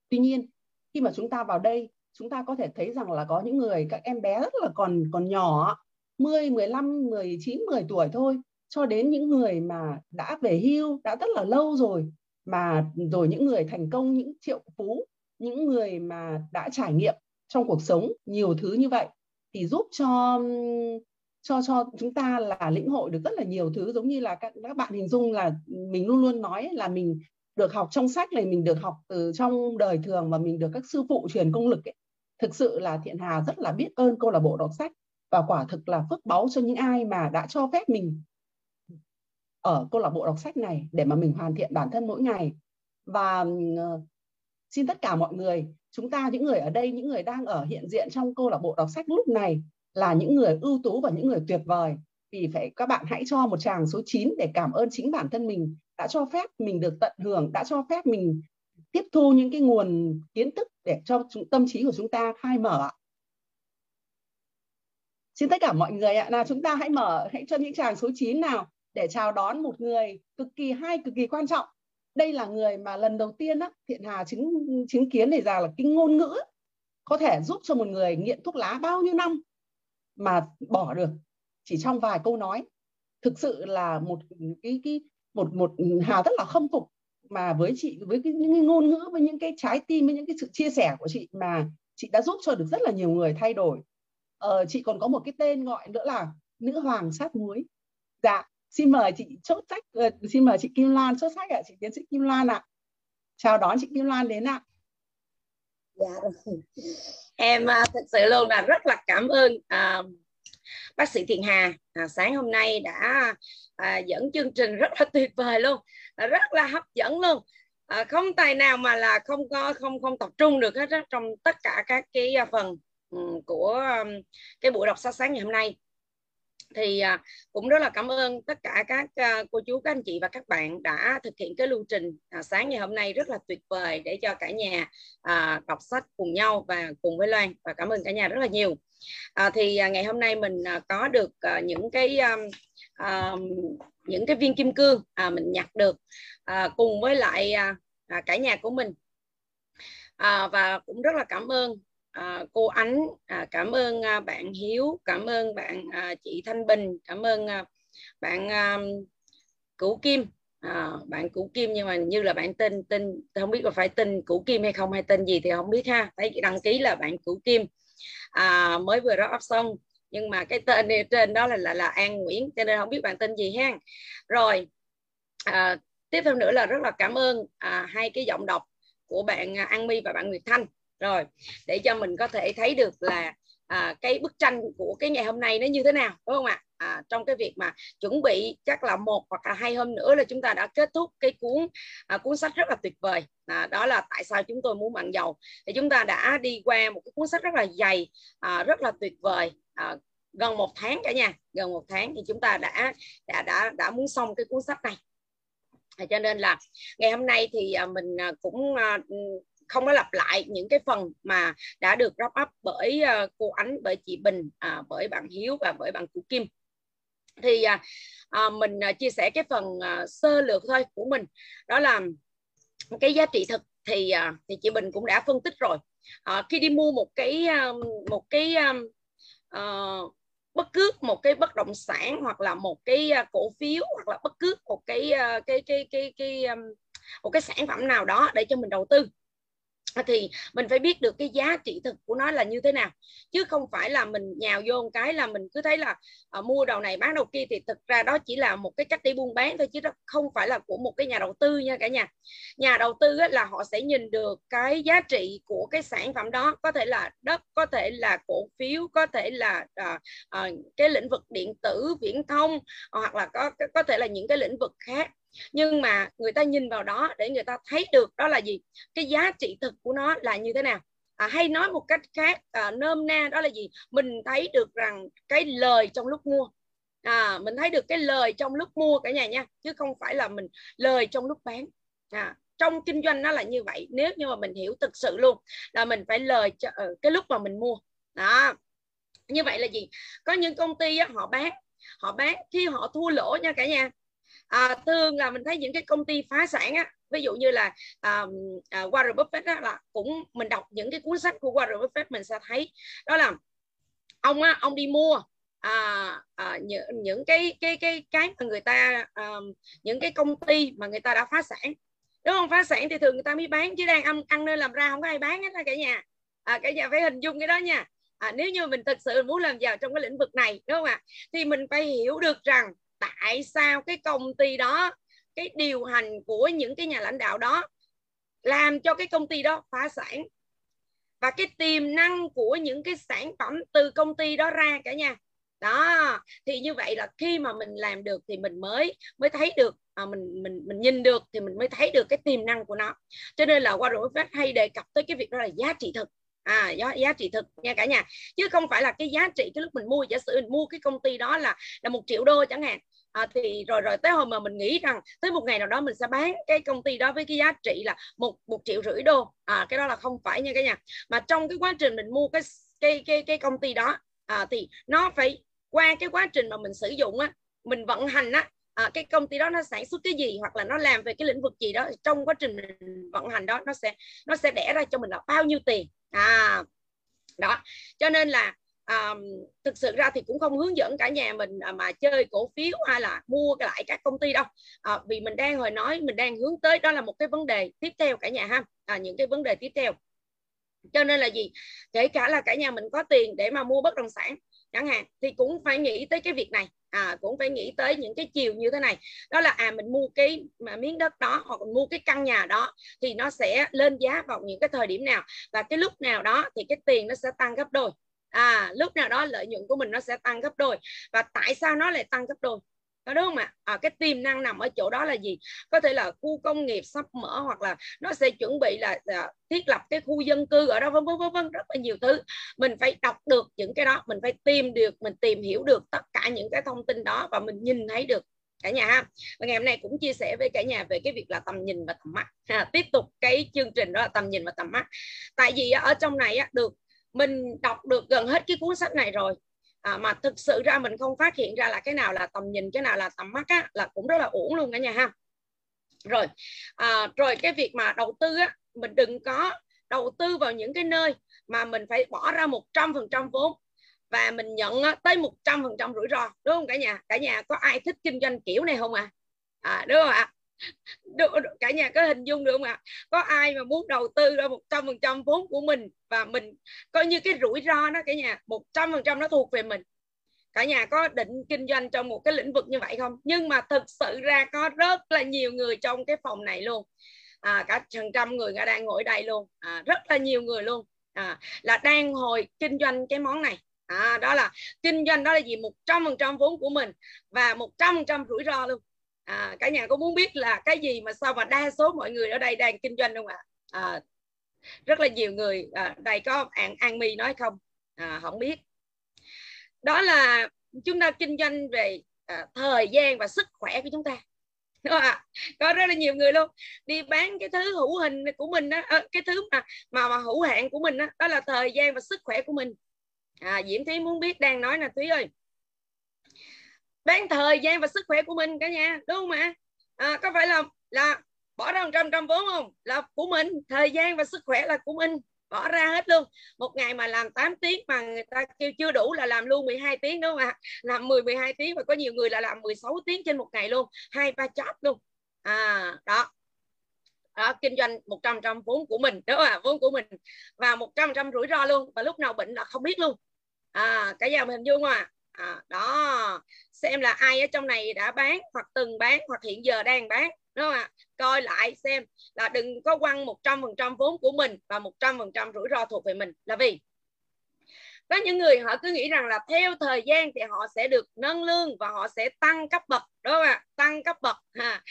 Speaker 4: Tuy nhiên khi mà chúng ta vào đây chúng ta có thể thấy rằng là có những người các em bé rất là còn còn nhỏ 10, 15, 19, 10 tuổi thôi. Cho đến những người mà đã về hưu đã rất là lâu rồi mà rồi những người thành công những triệu phú những người mà đã trải nghiệm trong cuộc sống nhiều thứ như vậy thì giúp cho cho cho chúng ta là lĩnh hội được rất là nhiều thứ, giống như là các các bạn hình dung là mình luôn luôn nói là mình được học trong sách này, mình được học từ trong đời thường và mình được các sư phụ truyền công lực ấy. thực sự là thiện hà rất là biết ơn câu lạc bộ đọc sách và quả thực là phước báu cho những ai mà đã cho phép mình ở câu lạc bộ đọc sách này để mà mình hoàn thiện bản thân mỗi ngày và ờ, xin tất cả mọi người, chúng ta, những người ở đây, những người đang ở hiện diện trong câu lạc bộ đọc sách lúc này là những người ưu tú và những người tuyệt vời. Vì phải các bạn hãy cho một chàng số 9 để cảm ơn chính bản thân mình đã cho phép mình được tận hưởng đã cho phép mình tiếp thu những cái nguồn kiến thức để cho tâm trí của chúng ta khai mở xin tất cả mọi người ạ là chúng ta hãy mở hãy cho những chàng số 9 nào để chào đón một người cực kỳ hay cực kỳ quan trọng. Đây là người mà lần đầu tiên á, thiện hà chứng chứng kiến này ra là cái ngôn ngữ có thể giúp cho một người nghiện thuốc lá bao nhiêu năm mà bỏ được. Chỉ trong vài câu nói. Thực sự là một cái cái một một hà rất là khâm phục mà với chị với cái, những cái ngôn ngữ với những cái trái tim với những cái sự chia sẻ của chị mà chị đã giúp cho được rất là nhiều người thay đổi. Ờ, chị còn có một cái tên gọi nữa là nữ hoàng sát muối. Dạ xin mời chị chốt sách uh, xin mời chị Kim Lan chốt sách ạ chị tiến sĩ Kim Lan ạ. Chào đón chị Kim Lan đến ạ
Speaker 15: dạ rồi. Em à, thật sự luôn là rất là cảm ơn à, bác sĩ Thiện Hà. À, sáng hôm nay đã à, dẫn chương trình rất là tuyệt vời luôn à, rất là hấp dẫn luôn. À, không tài nào mà là không có không không tập trung được hết đó, trong tất cả các cái à, phần um, của um, cái buổi đọc sách sáng ngày hôm nay thì à, cũng rất là cảm ơn tất cả các à, cô chú các anh chị và các bạn đã thực hiện cái lưu trình à, sáng ngày hôm nay rất là tuyệt vời để cho cả nhà đọc sách cùng nhau và cùng với Loan. Và cảm ơn cả nhà rất là nhiều. À, thì ngày hôm nay mình có được những cái những cái viên kim cương mình nhặt được cùng với lại cả nhà của mình. À, và cũng rất là cảm ơn à, cô Ánh à, cảm ơn à, bạn Hiếu cảm ơn bạn à, chị Thanh Bình cảm ơn à, bạn à, Cửu Kim. À, bạn Cửu Kim nhưng mà như là bạn tên tên không biết là phải tên Cửu Kim hay không hay tên gì thì không biết ha. Thấy đăng ký là bạn Cửu Kim. À, mới vừa đó up xong nhưng mà cái tên trên đó là là, là An Nguyễn cho nên không biết bạn tên gì ha. Rồi à, tiếp theo nữa là rất là cảm ơn à, hai cái giọng đọc của bạn à, An My và bạn Nguyệt Thanh rồi để cho mình có thể thấy được là à, cái bức tranh của cái ngày hôm nay nó như thế nào đúng không ạ? À, trong cái việc mà chuẩn bị chắc là một hoặc là hai hôm nữa là chúng ta đã kết thúc cái cuốn à, cuốn sách rất là tuyệt vời. À, đó là tại sao chúng tôi muốn bạn giàu. Thì chúng ta đã đi qua một cái cuốn sách rất là dày à, rất là tuyệt vời à, gần một tháng cả nhà gần một tháng thì chúng ta đã đã đã đã muốn xong cái cuốn sách này. Cho nên là ngày hôm nay thì à, mình à, cũng à, không có lặp lại những cái phần mà đã được wrap up bởi uh, cô Ánh, bởi chị Bình, à, bởi bạn Hiếu và bởi bạn Cụ Kim. Thì à, à, mình chia sẻ cái phần sơ lược thôi của mình, đó là cái giá trị thực thì thì chị Bình cũng đã phân tích rồi. Khi đi mua một cái một cái ờ, bất cứ một cái bất động sản hoặc là một cái cổ phiếu hoặc là bất cứ một cái cái cái cái cái, cái một cái sản phẩm nào đó để cho mình đầu tư (laughs) thì mình phải biết được cái giá trị thực của nó là như thế nào. Chứ không phải là mình nhào vô một cái là mình cứ thấy là à, mua đầu này bán đầu kia thì thực ra đó chỉ là một cái cách đi buôn bán thôi chứ đó không phải là của một cái nhà đầu tư nha cả nhà. Nhà đầu tư á, là họ sẽ nhìn được cái giá trị của cái sản phẩm đó có thể là đất có thể là cổ phiếu có thể là à, à, cái lĩnh vực điện tử viễn thông hoặc là có có thể là những cái lĩnh vực khác nhưng mà người ta nhìn vào đó để người ta thấy được đó là gì? Cái giá trị thực của nó là như thế nào? À, hay nói một cách khác à, nôm na đó là gì? Mình thấy được rằng cái lời trong lúc mua. À, mình thấy được cái lời trong lúc mua cả nhà nha chứ không phải là mình lời trong lúc bán. À, trong kinh doanh nó là như vậy nếu như mà mình hiểu thực sự luôn là mình phải lời cho uh, cái lúc mà mình mua. Đó. Như vậy là gì? Có những công ty á, họ bán họ bán khi họ thua lỗ nha cả nhà à, thường là mình thấy những cái công ty phá sản á ví dụ như là um, uh, Warren Buffett á, là cũng mình đọc những cái cuốn sách của Warren Buffett mình sẽ thấy đó là ông á, ông đi mua à, à, những, những cái cái cái cái mà người ta um, những cái công ty mà người ta đã phá sản. Đúng không? Phá sản thì thường người ta mới bán chứ đang ăn ăn nên làm ra không có ai bán hết cả nhà. À, cả nhà phải hình dung cái đó nha. À, nếu như mình thực sự muốn làm giàu trong cái lĩnh vực này đúng không ạ? Thì mình phải hiểu được rằng tại sao cái công ty đó cái điều hành của những cái nhà lãnh đạo đó làm cho cái công ty đó phá sản? Và cái tiềm năng của những cái sản phẩm từ công ty đó ra cả nhà. Đó thì như vậy là khi mà mình làm được thì mình mới mới thấy được à, mình mình mình nhìn được thì mình mới thấy được cái tiềm năng của nó. Cho nên là Warren Buffett hay đề cập tới cái việc đó là giá trị thực à giá, giá trị thực nha cả nhà. Chứ không phải là cái giá trị cái lúc mình mua giả sử mình mua cái công ty đó là là một triệu đô chẳng hạn. À, thì rồi rồi tới hôm mà mình nghĩ rằng tới một ngày nào đó mình sẽ bán cái công ty đó với cái giá trị là một một triệu rưỡi đô. À cái đó là không phải nha cả nhà. Mà trong cái quá trình mình mua cái cái cái cái công ty đó à, thì nó phải qua cái quá trình mà mình sử dụng á mình vận hành á à, cái công ty đó nó sản xuất cái gì hoặc là nó làm về cái lĩnh vực gì đó trong quá trình mình vận hành đó nó sẽ nó sẽ đẻ ra cho mình là bao nhiêu tiền. À đó. Cho nên là à, thực sự ra thì cũng không hướng dẫn cả nhà mình à, mà chơi cổ phiếu hay là mua lại các công ty đâu. À, vì mình đang hồi nói mình đang hướng tới đó là một cái vấn đề tiếp theo cả nhà ha. À, những cái vấn đề tiếp theo. Cho nên là gì? Kể cả là cả nhà mình có tiền để mà mua bất động sản chẳng hạn thì cũng phải nghĩ tới cái việc này. À, cũng phải nghĩ tới những cái chiều như thế này. Đó là à mình mua cái mà miếng đất đó hoặc mình mua cái căn nhà đó thì nó sẽ lên giá vào những cái thời điểm nào. Và cái lúc nào đó thì cái tiền nó sẽ tăng gấp đôi. À lúc nào đó lợi nhuận của mình nó sẽ tăng gấp đôi. Và tại sao nó lại tăng gấp đôi? Có đúng không ạ? À, cái tiềm năng nằm ở chỗ đó là gì? Có thể là khu công nghiệp sắp mở hoặc là nó sẽ chuẩn bị là, là thiết lập cái khu dân cư ở đó vân vân vân vân rất là nhiều thứ. Mình phải đọc được những cái đó mình phải tìm được mình tìm hiểu được tất cả những cái thông tin đó và mình nhìn thấy được cả nhà ha. Và ngày hôm nay cũng chia sẻ với cả nhà về cái việc là tầm nhìn và tầm mắt. Ha, tiếp tục cái chương trình đó là tầm nhìn và tầm mắt. Tại vì ở trong này á, được mình đọc được gần hết cái cuốn sách này rồi à, mà thực sự ra mình không phát hiện ra là cái nào là tầm nhìn cái nào là tầm mắt á, là cũng rất là uổng luôn cả nhà ha. Rồi à, rồi cái việc mà đầu tư á mình đừng có đầu tư vào những cái nơi mà mình phải bỏ ra một trăm phần trăm vốn và mình nhận tới một trăm phần trăm rủi ro đúng không cả nhà? Cả nhà có ai thích kinh doanh kiểu này không ạ? À? à, đúng không ạ? Được, cả nhà có hình dung được không ạ? Có ai mà muốn đầu tư ra một trăm phần trăm vốn của mình và mình coi như cái rủi ro đó cả nhà? Một trăm phần trăm nó thuộc về mình. Cả nhà có định kinh doanh trong một cái lĩnh vực như vậy không? Nhưng mà thực sự ra có rất là nhiều người trong cái phòng này luôn. À, cả hàng trăm người đã đang ngồi đây luôn. À, rất là nhiều người luôn. À, là đang hồi kinh doanh cái món này. À, đó là kinh doanh đó là gì một trăm phần trăm vốn của mình và một trăm phần trăm rủi ro luôn à, cả nhà có muốn biết là cái gì mà sao mà đa số mọi người ở đây đang kinh doanh không ạ? À, rất là nhiều người à, đây có an an mi nói không? À, không biết. Đó là chúng ta kinh doanh về à, thời gian và sức khỏe của chúng ta. Đúng à? có rất là nhiều người luôn. Đi bán cái thứ hữu hình của mình đó à, ờ, cái thứ mà mà mà hữu hạn của mình đó, đó là thời gian và sức khỏe của mình. À, diễm thúy muốn biết đang nói là thúy ơi bán thời gian và sức khỏe của mình cả nhà đúng không ạ? À, có phải là là bỏ ra một trăm trăm vốn không? Là của mình thời gian và sức khỏe là của mình bỏ ra hết luôn. Một ngày mà làm 8 tiếng mà người ta kêu chưa đủ là làm luôn 12 tiếng đúng không ạ? Làm 10 12 tiếng và có nhiều người là làm 16 tiếng trên một ngày luôn hai ba job luôn. À đó. Đó, kinh doanh 100 trăm vốn của mình đúng không ạ? Vốn của mình. Và 100 trăm rủi ro luôn. Và lúc nào bệnh là không biết luôn. À cả nhà mình hình dung à à, đó. Xem là ai ở trong này đã bán hoặc từng bán hoặc hiện giờ đang bán đúng không ạ? Coi lại xem là đừng có quăng một trăm phần trăm vốn của mình và một trăm phần trăm rủi ro thuộc về mình là vì? Có những người họ cứ nghĩ rằng là theo thời gian thì họ sẽ được nâng lương và họ sẽ tăng cấp bậc đúng không ạ? Tăng cấp bậc ha.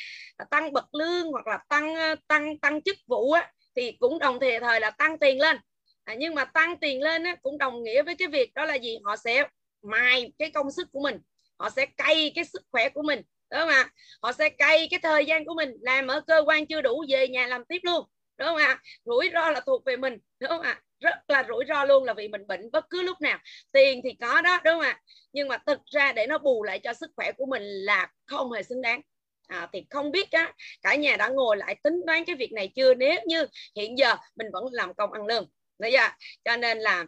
Speaker 15: Tăng bậc lương hoặc là tăng tăng tăng chức vụ á, thì cũng đồng thời thời là tăng tiền lên. À, nhưng mà tăng tiền lên á, cũng đồng nghĩa với cái việc đó là gì? Họ sẽ mài cái công sức của mình. Họ sẽ cay cái sức khỏe của mình đúng không ạ? Họ sẽ cay cái thời gian của mình làm ở cơ quan chưa đủ về nhà làm tiếp luôn đúng không ạ? Rủi ro là thuộc về mình đúng không ạ? Rất là rủi ro luôn là vì mình bệnh bất cứ lúc nào. Tiền thì có đó đúng không ạ? Nhưng mà thực ra để nó bù lại cho sức khỏe của mình là không hề xứng đáng. À, thì không biết á cả nhà đã ngồi lại tính toán cái việc này chưa? Nếu như hiện giờ mình vẫn làm công ăn lương đấy giờ cho nên là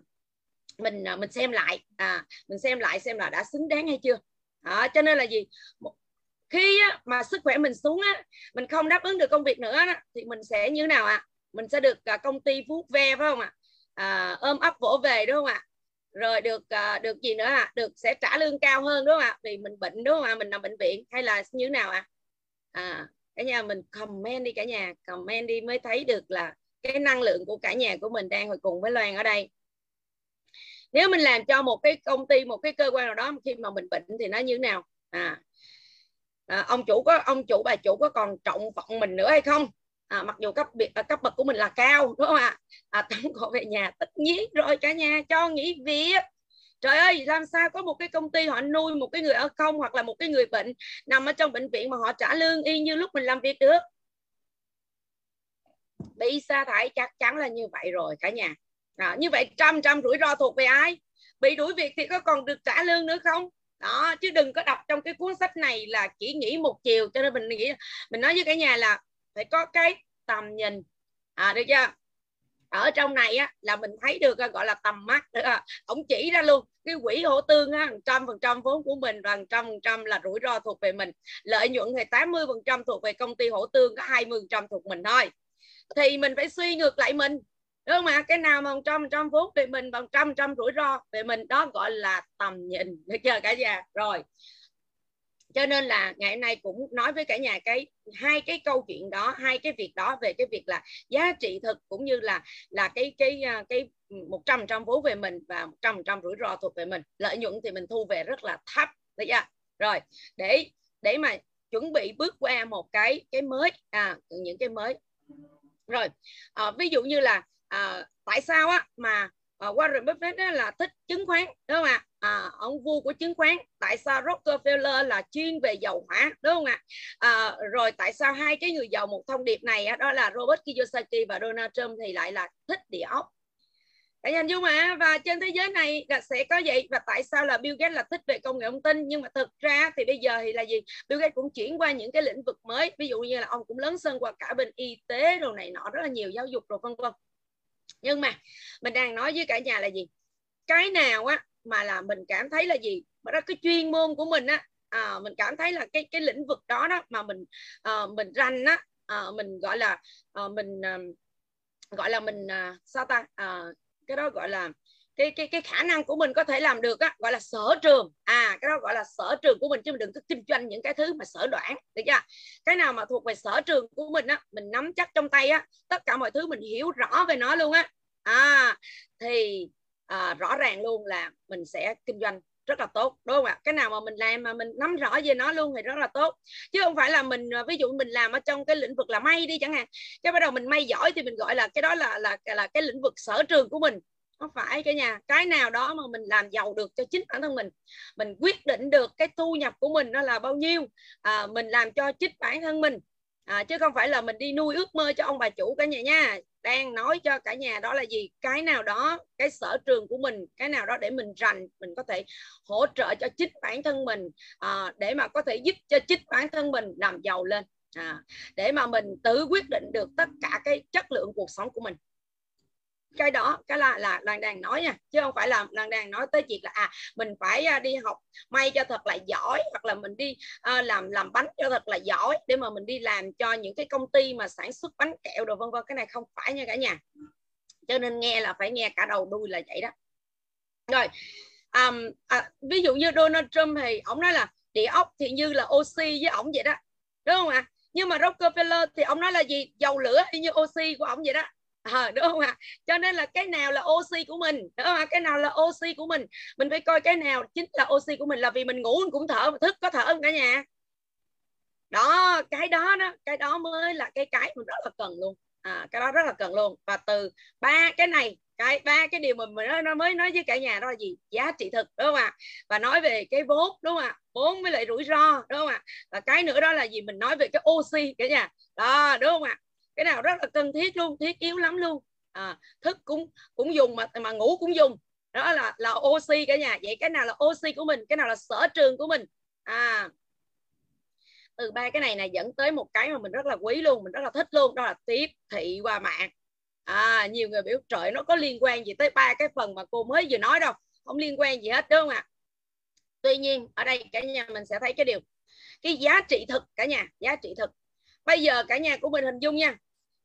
Speaker 15: mình à, mình xem lại à mình xem lại xem là đã xứng đáng hay chưa. À, cho nên là gì? Khi á, mà sức khỏe mình xuống á, mình không đáp ứng được công việc nữa á, thì mình sẽ như nào ạ? À? mình sẽ được à, công ty vuốt ve phải không ạ? À, ôm ấp vỗ về đúng không ạ? Rồi được à, được gì nữa ạ? À? được sẽ trả lương cao hơn đúng không ạ? Vì mình bệnh đúng không ạ? Mình nằm bệnh viện hay là như nào ạ? À? à cả nhà mình comment đi cả nhà comment đi mới thấy được là cái năng lượng của cả nhà của mình đang cùng với Loan ở đây nếu mình làm cho một cái công ty một cái cơ quan nào đó khi mà mình bệnh thì nó như thế nào? À, à ông chủ có ông chủ bà chủ có còn trọng vọng mình nữa hay không? À, mặc dù cấp biệt à, cấp bậc của mình là cao đúng không ạ? À, tổng (laughs) cổ về nhà tất nhiên rồi cả nhà cho nghỉ việc. Trời ơi làm sao có một cái công ty họ nuôi một cái người ở không hoặc là một cái người bệnh nằm ở trong bệnh viện mà họ trả lương y như lúc mình làm việc được? Bị sa thải chắc chắn là như vậy rồi cả nhà đó, như vậy trăm trăm rủi ro thuộc về ai? Bị đuổi việc thì có còn được trả lương nữa không? Đó chứ đừng có đọc trong cái cuốn sách này là chỉ nghĩ một chiều cho nên mình nghĩ mình nói với cả nhà là phải có cái tầm nhìn. À được chưa? Ở trong này á là mình thấy được à, gọi là tầm mắt được à. ông chỉ ra luôn cái quỹ hỗ tương á trăm phần trăm vốn của mình và trăm phần trăm là rủi ro thuộc về mình. Lợi nhuận thì 80 phần trăm thuộc về công ty hỗ tương có 20 phần trăm thuộc mình thôi. Thì mình phải suy ngược lại mình đúng mà cái nào mà một trăm trăm phút về mình bằng trăm trăm rủi ro. Về mình đó gọi là tầm nhìn. Được chưa cả nhà? Rồi. Cho nên là ngày hôm nay cũng nói với cả nhà cái hai cái câu chuyện đó hai cái việc đó về cái việc là giá trị thực cũng như là là cái cái à, cái một trăm trăm vốn về mình và một trăm trăm rủi ro thuộc về mình. Lợi nhuận thì mình thu về rất là thấp được chưa? Rồi để để mà chuẩn bị bước qua một cái cái mới à những cái mới. Rồi à, ví dụ như là à, tại sao á mà à, Warren Buffett á, là thích chứng khoán đúng không ạ? À, ông vua của chứng khoán tại sao Rockefeller là chuyên về dầu hỏa đúng không ạ? À, rồi tại sao hai cái người giàu một thông điệp này á đó là Robert Kiyosaki và Donald Trump thì lại là thích địa ốc. Cả nhà dung ạ và trên thế giới này là sẽ có vậy và tại sao là Bill Gates là thích về công nghệ thông tin? Nhưng mà thực ra thì bây giờ thì là gì? Bill Gates cũng chuyển qua những cái lĩnh vực mới ví dụ như là ông cũng lớn sân qua cả bên y tế rồi này nọ rất là nhiều giáo dục rồi vân vân nhưng mà mình đang nói với cả nhà là gì? Cái nào á mà là mình cảm thấy là gì? Mà đó cái chuyên môn của mình á à, mình cảm thấy là cái cái lĩnh vực đó đó mà mình à, mình rành á à, mình gọi là à, mình à, gọi là mình à, sao ta? À, cái đó gọi là cái cái cái khả năng của mình có thể làm được á gọi là sở trường. À cái đó gọi là sở trường của mình chứ mình đừng có kinh doanh những cái thứ mà sở đoản được chưa? Cái nào mà thuộc về sở trường của mình á mình nắm chắc trong tay á tất cả mọi thứ mình hiểu rõ về nó luôn á. À thì à, rõ ràng luôn là mình sẽ kinh doanh rất là tốt đúng không ạ? Cái nào mà mình làm mà mình nắm rõ về nó luôn thì rất là tốt. Chứ không phải là mình à, ví dụ mình làm ở trong cái lĩnh vực là may đi chẳng hạn cái bắt đầu mình may giỏi thì mình gọi là cái đó là là là cái lĩnh vực sở trường của mình không phải cả nhà? Cái nào đó mà mình làm giàu được cho chính bản thân mình mình quyết định được cái thu nhập của mình nó là bao nhiêu à, mình làm cho chính bản thân mình à, chứ không phải là mình đi nuôi ước mơ cho ông bà chủ cả nhà nha. Đang nói cho cả nhà đó là gì? Cái nào đó cái sở trường của mình cái nào đó để mình rành mình có thể hỗ trợ cho chính bản thân mình à, để mà có thể giúp cho chính bản thân mình làm giàu lên à, để mà mình tự quyết định được tất cả cái chất lượng cuộc sống của mình cái đó cái là là đang đang nói nha chứ không phải là đang đang nói tới chuyện là à mình phải à, đi học may cho thật là giỏi hoặc là mình đi à, làm làm bánh cho thật là giỏi để mà mình đi làm cho những cái công ty mà sản xuất bánh kẹo đồ vân vân. Cái này không phải nha cả nhà. Cho nên nghe là phải nghe cả đầu đuôi là vậy đó. Rồi um, à, ví dụ như Donald Trump thì ông nói là địa ốc thì như là oxy với ổng vậy đó đúng không ạ? À? nhưng mà Rockefeller thì ông nói là gì? Dầu lửa y như oxy của ổng vậy đó à, đúng không ạ? À? cho nên là cái nào là oxy của mình đúng không ạ? Cái nào là oxy của mình? Mình phải coi cái nào chính là oxy của mình là vì mình ngủ mình cũng thở thức có thở không cả nhà? Đó cái đó đó cái đó mới là cái cái mình rất là cần luôn. À, cái đó rất là cần luôn. Và từ ba cái này cái ba cái điều mà mình nói, nó mới nói với cả nhà đó là gì? Giá trị thực đúng không ạ? Và nói về cái vốn đúng không ạ? Vốn với lại rủi ro đúng không ạ? Và cái nữa đó là gì? Mình nói về cái oxy cả nhà. Đó đúng không ạ? Cái nào rất là cần thiết luôn thiết yếu lắm luôn. À, thức cũng cũng dùng mà mà ngủ cũng dùng. Đó là là oxy cả nhà. Vậy cái nào là oxy của mình? Cái nào là sở trường của mình? À từ ba cái này này dẫn tới một cái mà mình rất là quý luôn mình rất là thích luôn đó là tiếp thị qua mạng. À nhiều người biểu trời nó có liên quan gì tới ba cái phần mà cô mới vừa nói đâu. Không liên quan gì hết đúng không ạ? Tuy nhiên ở đây cả nhà mình sẽ thấy cái điều. Cái giá trị thực cả nhà giá trị thực. Bây giờ cả nhà của mình hình dung nha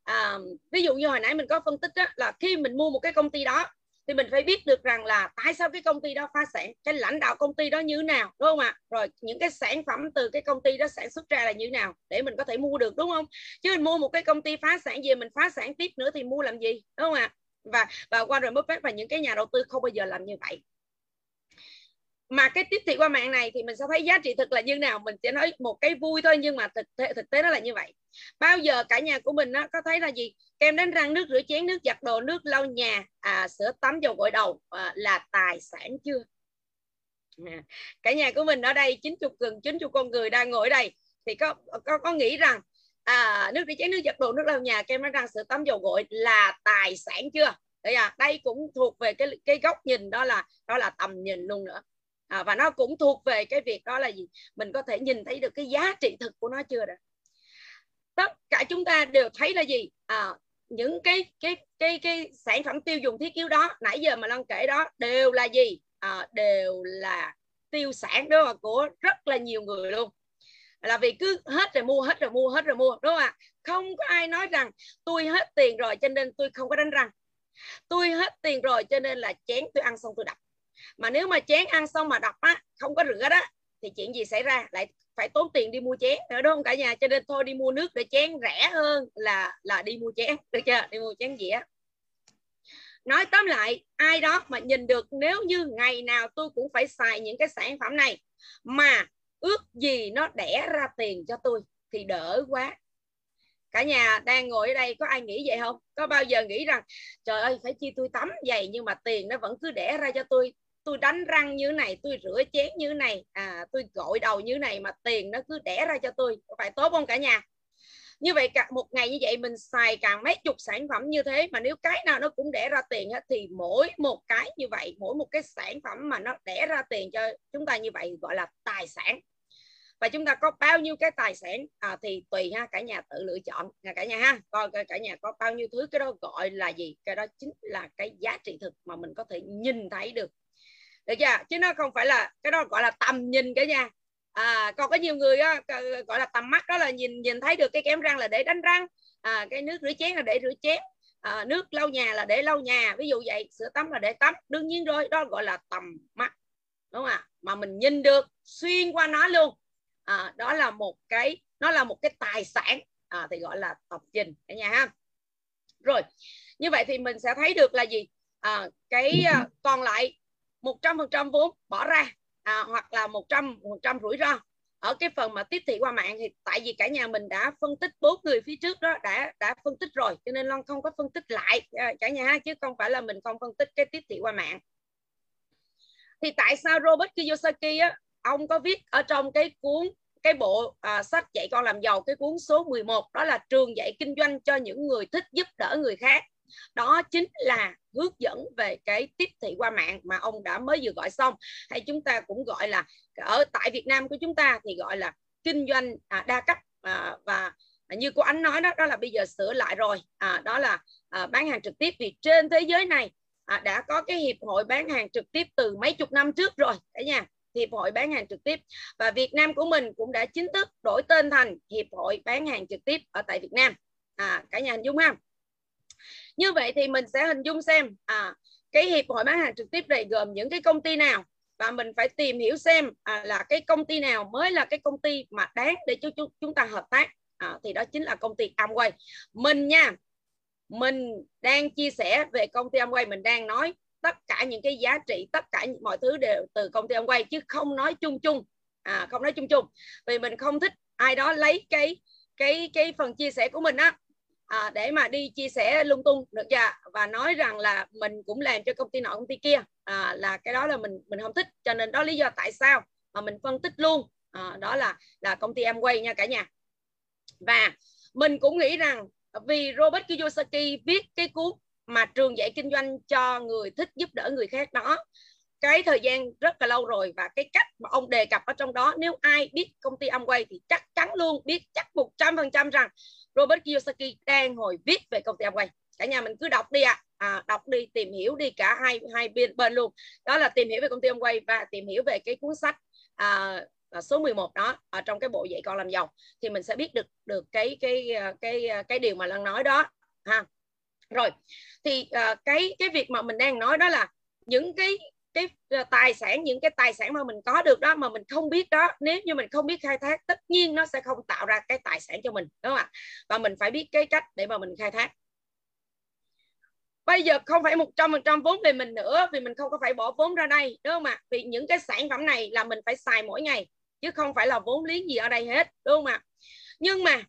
Speaker 15: à, ví dụ như hồi nãy mình có phân tích đó, là khi mình mua một cái công ty đó thì mình phải biết được rằng là tại sao cái công ty đó phá sản cái lãnh đạo công ty đó như thế nào đúng không ạ? Rồi những cái sản phẩm từ cái công ty đó sản xuất ra là như thế nào để mình có thể mua được đúng không? Chứ mình mua một cái công ty phá sản về mình phá sản tiếp nữa thì mua làm gì đúng không ạ? Và và Warren Buffett và những cái nhà đầu tư không bao giờ làm như vậy mà cái tiếp thị qua mạng này thì mình sẽ thấy giá trị thực là như nào mình sẽ nói một cái vui thôi nhưng mà thực tế thực tế nó là như vậy. Bao giờ cả nhà của mình nó có thấy là gì? Kem đánh răng nước rửa chén nước giặt đồ nước lau nhà à, sữa tắm dầu gội đầu à, là tài sản chưa? À, (laughs) cả nhà của mình ở đây chín chục gần chín chục con người đang ngồi ở đây thì có có, có nghĩ rằng à, nước rửa chén nước giặt đồ nước lau nhà kem đánh răng sữa tắm dầu gội là tài sản chưa? Đây à đây cũng thuộc về cái cái góc nhìn đó là đó là tầm nhìn luôn nữa à, và nó cũng thuộc về cái việc đó là gì? Mình có thể nhìn thấy được cái giá trị thực của nó chưa đó tất cả chúng ta đều thấy là gì? À, những cái cái cái cái sản phẩm tiêu dùng thiết yếu đó nãy giờ mà long kể đó đều là gì? À, đều là tiêu sản đó mà của rất là nhiều người luôn. Là vì cứ hết rồi mua hết rồi mua hết rồi mua đúng không ạ? Không có ai nói rằng tôi hết tiền rồi cho nên tôi không có đánh răng. Tôi hết tiền rồi cho nên là chén tôi ăn xong tôi đập mà nếu mà chén ăn xong mà đập á, không có rửa đó, thì chuyện gì xảy ra? Lại phải tốn tiền đi mua chén nữa, đúng không cả nhà? Cho nên thôi đi mua nước để chén rẻ hơn là là đi mua chén, được chưa? Đi mua chén dĩa. Nói tóm lại, ai đó mà nhìn được, nếu như ngày nào tôi cũng phải xài những cái sản phẩm này, mà ước gì nó đẻ ra tiền cho tôi, thì đỡ quá. Cả nhà đang ngồi ở đây, có ai nghĩ vậy không? Có bao giờ nghĩ rằng, trời ơi, phải chi tôi tắm giày nhưng mà tiền nó vẫn cứ đẻ ra cho tôi tôi đánh răng như này tôi rửa chén như này à tôi gội đầu như này mà tiền nó cứ đẻ ra cho tôi phải tốt không cả nhà? Như vậy cả một ngày như vậy mình xài cả mấy chục sản phẩm như thế mà nếu cái nào nó cũng đẻ ra tiền thì mỗi một cái như vậy mỗi một cái sản phẩm mà nó đẻ ra tiền cho chúng ta như vậy gọi là tài sản. Và chúng ta có bao nhiêu cái tài sản à, thì tùy ha cả nhà tự lựa chọn à, cả nhà ha coi cả nhà có bao nhiêu thứ cái đó gọi là gì? Cái đó chính là cái giá trị thực mà mình có thể nhìn thấy được được chưa? Chứ nó không phải là cái đó gọi là tầm nhìn cả nhà. À, còn có nhiều người á, gọi là tầm mắt đó là nhìn nhìn thấy được cái kém răng là để đánh răng. À, cái nước rửa chén là để rửa chén. À, nước lau nhà là để lau nhà. Ví dụ vậy sữa tắm là để tắm. Đương nhiên rồi đó gọi là tầm mắt đúng không ạ? Mà mình nhìn được xuyên qua nó luôn. À, đó là một cái nó là một cái tài sản. À, thì gọi là tập nhìn cả nhà ha. Rồi như vậy thì mình sẽ thấy được là gì? À, cái à, còn lại 100% vốn bỏ ra à, hoặc là 100 100 rủi ro. Ở cái phần mà tiếp thị qua mạng thì tại vì cả nhà mình đã phân tích bốn người phía trước đó đã đã phân tích rồi cho nên Long không có phân tích lại à, cả nhà ha chứ không phải là mình không phân tích cái tiếp thị qua mạng. Thì tại sao Robert Kiyosaki á ông có viết ở trong cái cuốn cái bộ à, sách dạy con làm giàu cái cuốn số 11 đó là trường dạy kinh doanh cho những người thích giúp đỡ người khác? Đó chính là hướng dẫn về cái tiếp thị qua mạng mà ông đã mới vừa gọi xong. Hay chúng ta cũng gọi là ở tại Việt Nam của chúng ta thì gọi là kinh doanh à, đa cấp à, và như cô ánh nói đó đó là bây giờ sửa lại rồi. À, đó là à, bán hàng trực tiếp. Vì trên thế giới này à, đã có cái hiệp hội bán hàng trực tiếp từ mấy chục năm trước rồi cả nhà. Hiệp hội bán hàng trực tiếp. Và Việt Nam của mình cũng đã chính thức đổi tên thành hiệp hội bán hàng trực tiếp ở tại Việt Nam. À, cả nhà hình dung không như vậy thì mình sẽ hình dung xem à, cái hiệp hội bán hàng trực tiếp này gồm những cái công ty nào? Và mình phải tìm hiểu xem à, là cái công ty nào mới là cái công ty mà đáng để cho chúng ta hợp tác. À, thì đó chính là công ty Amway. Mình nha mình đang chia sẻ về công ty Amway mình đang nói tất cả những cái giá trị tất cả mọi thứ đều từ công ty Amway chứ không nói chung chung. À, không nói chung chung. Vì mình không thích ai đó lấy cái cái cái phần chia sẻ của mình á à, để mà đi chia sẻ lung tung được chưa? Và nói rằng là mình cũng làm cho công ty nọ công ty kia. À, là cái đó là mình mình không thích. Cho nên đó lý do tại sao mà mình phân tích luôn. À, đó là là công ty Amway nha cả nhà. Và mình cũng nghĩ rằng vì Robert Kiyosaki viết cái cuốn mà trường dạy kinh doanh cho người thích giúp đỡ người khác đó cái thời gian rất là lâu rồi và cái cách mà ông đề cập ở trong đó nếu ai biết công ty Amway thì chắc chắn luôn biết chắc một trăm phần trăm rằng Robert Kiyosaki đang ngồi viết về công ty Amway. Cả nhà mình cứ đọc đi ạ. À. à, đọc đi tìm hiểu đi cả hai hai bên bên luôn. Đó là tìm hiểu về công ty Amway và tìm hiểu về cái cuốn sách à, à số 11 đó ở trong cái bộ dạy con làm giàu. Thì mình sẽ biết được được cái cái à, cái cái, cái điều mà Lan nói đó ha. Rồi thì à, cái cái việc mà mình đang nói đó là những cái cái ờ, tài sản những cái tài sản mà mình có được đó mà mình không biết đó nếu như mình không biết khai thác tất nhiên nó sẽ không tạo ra cái tài sản cho mình đúng không ạ? Và mình phải biết cái cách để mà mình khai thác. Bây giờ không phải một trăm phần trăm vốn về mình nữa vì mình không có phải bỏ vốn ra đây đúng không ạ? Vì những cái sản phẩm này là mình phải xài mỗi ngày chứ không phải là vốn liếng gì ở đây hết đúng không ạ? Nhưng mà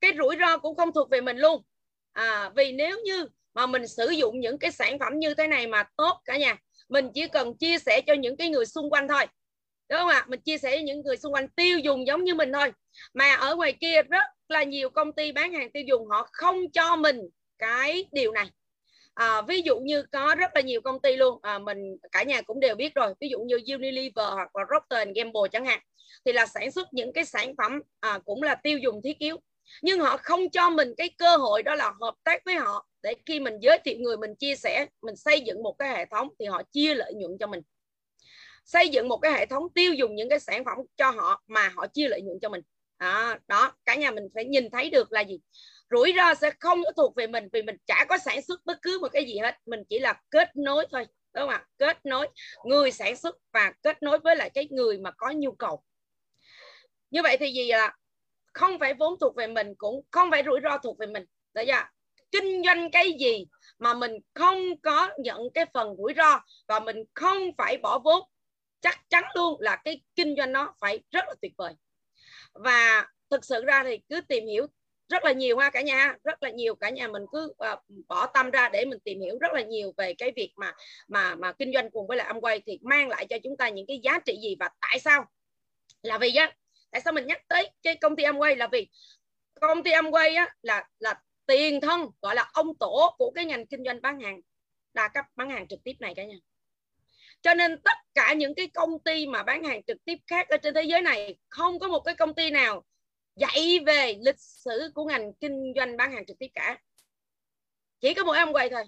Speaker 15: cái rủi ro cũng không thuộc về mình luôn. À, vì nếu như mà mình sử dụng những cái sản phẩm như thế này mà tốt cả nhà mình chỉ cần chia sẻ cho những cái người xung quanh thôi. Đúng không ạ? Mình chia sẻ với những người xung quanh tiêu dùng giống như mình thôi. Mà ở ngoài kia rất là nhiều công ty bán hàng tiêu dùng họ không cho mình cái điều này. À, ví dụ như có rất là nhiều công ty luôn. À, mình cả nhà cũng đều biết rồi. Ví dụ như Unilever hoặc là Procter Gamble chẳng hạn. Thì là sản xuất những cái sản phẩm à, cũng là tiêu dùng thiết yếu nhưng họ không cho mình cái cơ hội đó là hợp tác với họ. Để khi mình giới thiệu người mình chia sẻ mình xây dựng một cái hệ thống thì họ chia lợi nhuận cho mình. Xây dựng một cái hệ thống tiêu dùng những cái sản phẩm cho họ mà họ chia lợi nhuận cho mình. Đó, đó cả nhà mình phải nhìn thấy được là gì? Rủi ro sẽ không có thuộc về mình vì mình chả có sản xuất bất cứ một cái gì hết. Mình chỉ là kết nối thôi đúng không ạ? Kết nối người sản xuất và kết nối với lại cái người mà có nhu cầu. Như vậy thì gì là không phải vốn thuộc về mình cũng không phải rủi ro thuộc về mình. Được chưa kinh doanh cái gì mà mình không có nhận cái phần rủi ro và mình không phải bỏ vốn chắc chắn luôn là cái kinh doanh nó phải rất là tuyệt vời. Và thực sự ra thì cứ tìm hiểu rất là nhiều ha cả nhà. Rất là nhiều cả nhà mình cứ uh, bỏ tâm ra để mình tìm hiểu rất là nhiều về cái việc mà mà mà kinh doanh cùng với lại Amway thì mang lại cho chúng ta những cái giá trị gì và tại sao? Là vì á tại sao mình nhắc tới cái công ty Amway là vì công ty Amway á là là tiền thân gọi là ông tổ của cái ngành kinh doanh bán hàng đa cấp bán hàng trực tiếp này cả nhà. Cho nên tất cả những cái công ty mà bán hàng trực tiếp khác ở trên thế giới này không có một cái công ty nào dạy về lịch sử của ngành kinh doanh bán hàng trực tiếp cả. Chỉ có mỗi ông quay thôi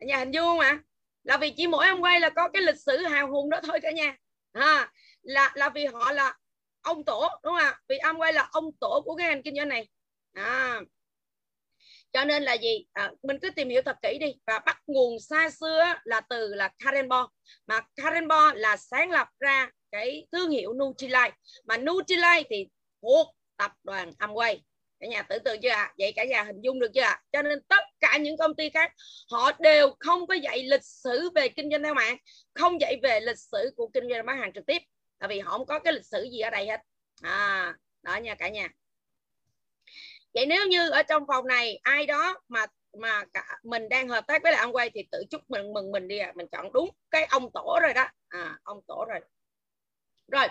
Speaker 15: nhà hình dung mà là vì chỉ mỗi ông quay là có cái lịch sử hào hùng đó thôi cả nhà. À, là là vì họ là ông tổ đúng không ạ? Vì Amway là ông tổ của cái ngành kinh doanh này. À, cho nên là gì? À, mình cứ tìm hiểu thật kỹ đi. Và bắt nguồn xa xưa là từ là Karen Bo. Mà Karen Bo là sáng lập ra cái thương hiệu Nutrilite. Mà Nutrilite thì thuộc tập đoàn Amway cả nhà tưởng tượng chưa ạ? À? vậy cả nhà hình dung được chưa ạ? À? cho nên tất cả những công ty khác họ đều không có dạy lịch sử về kinh doanh theo mạng không dạy về lịch sử của kinh doanh bán hàng trực tiếp tại vì họ không có cái lịch sử gì ở đây hết. À đó nha cả nhà. Vậy nếu như ở trong phòng này ai đó mà mà cả, mình đang hợp tác với lại ông quay thì tự chúc mừng mừng mình đi à. mình chọn đúng cái ông tổ rồi đó. À ông tổ rồi. Rồi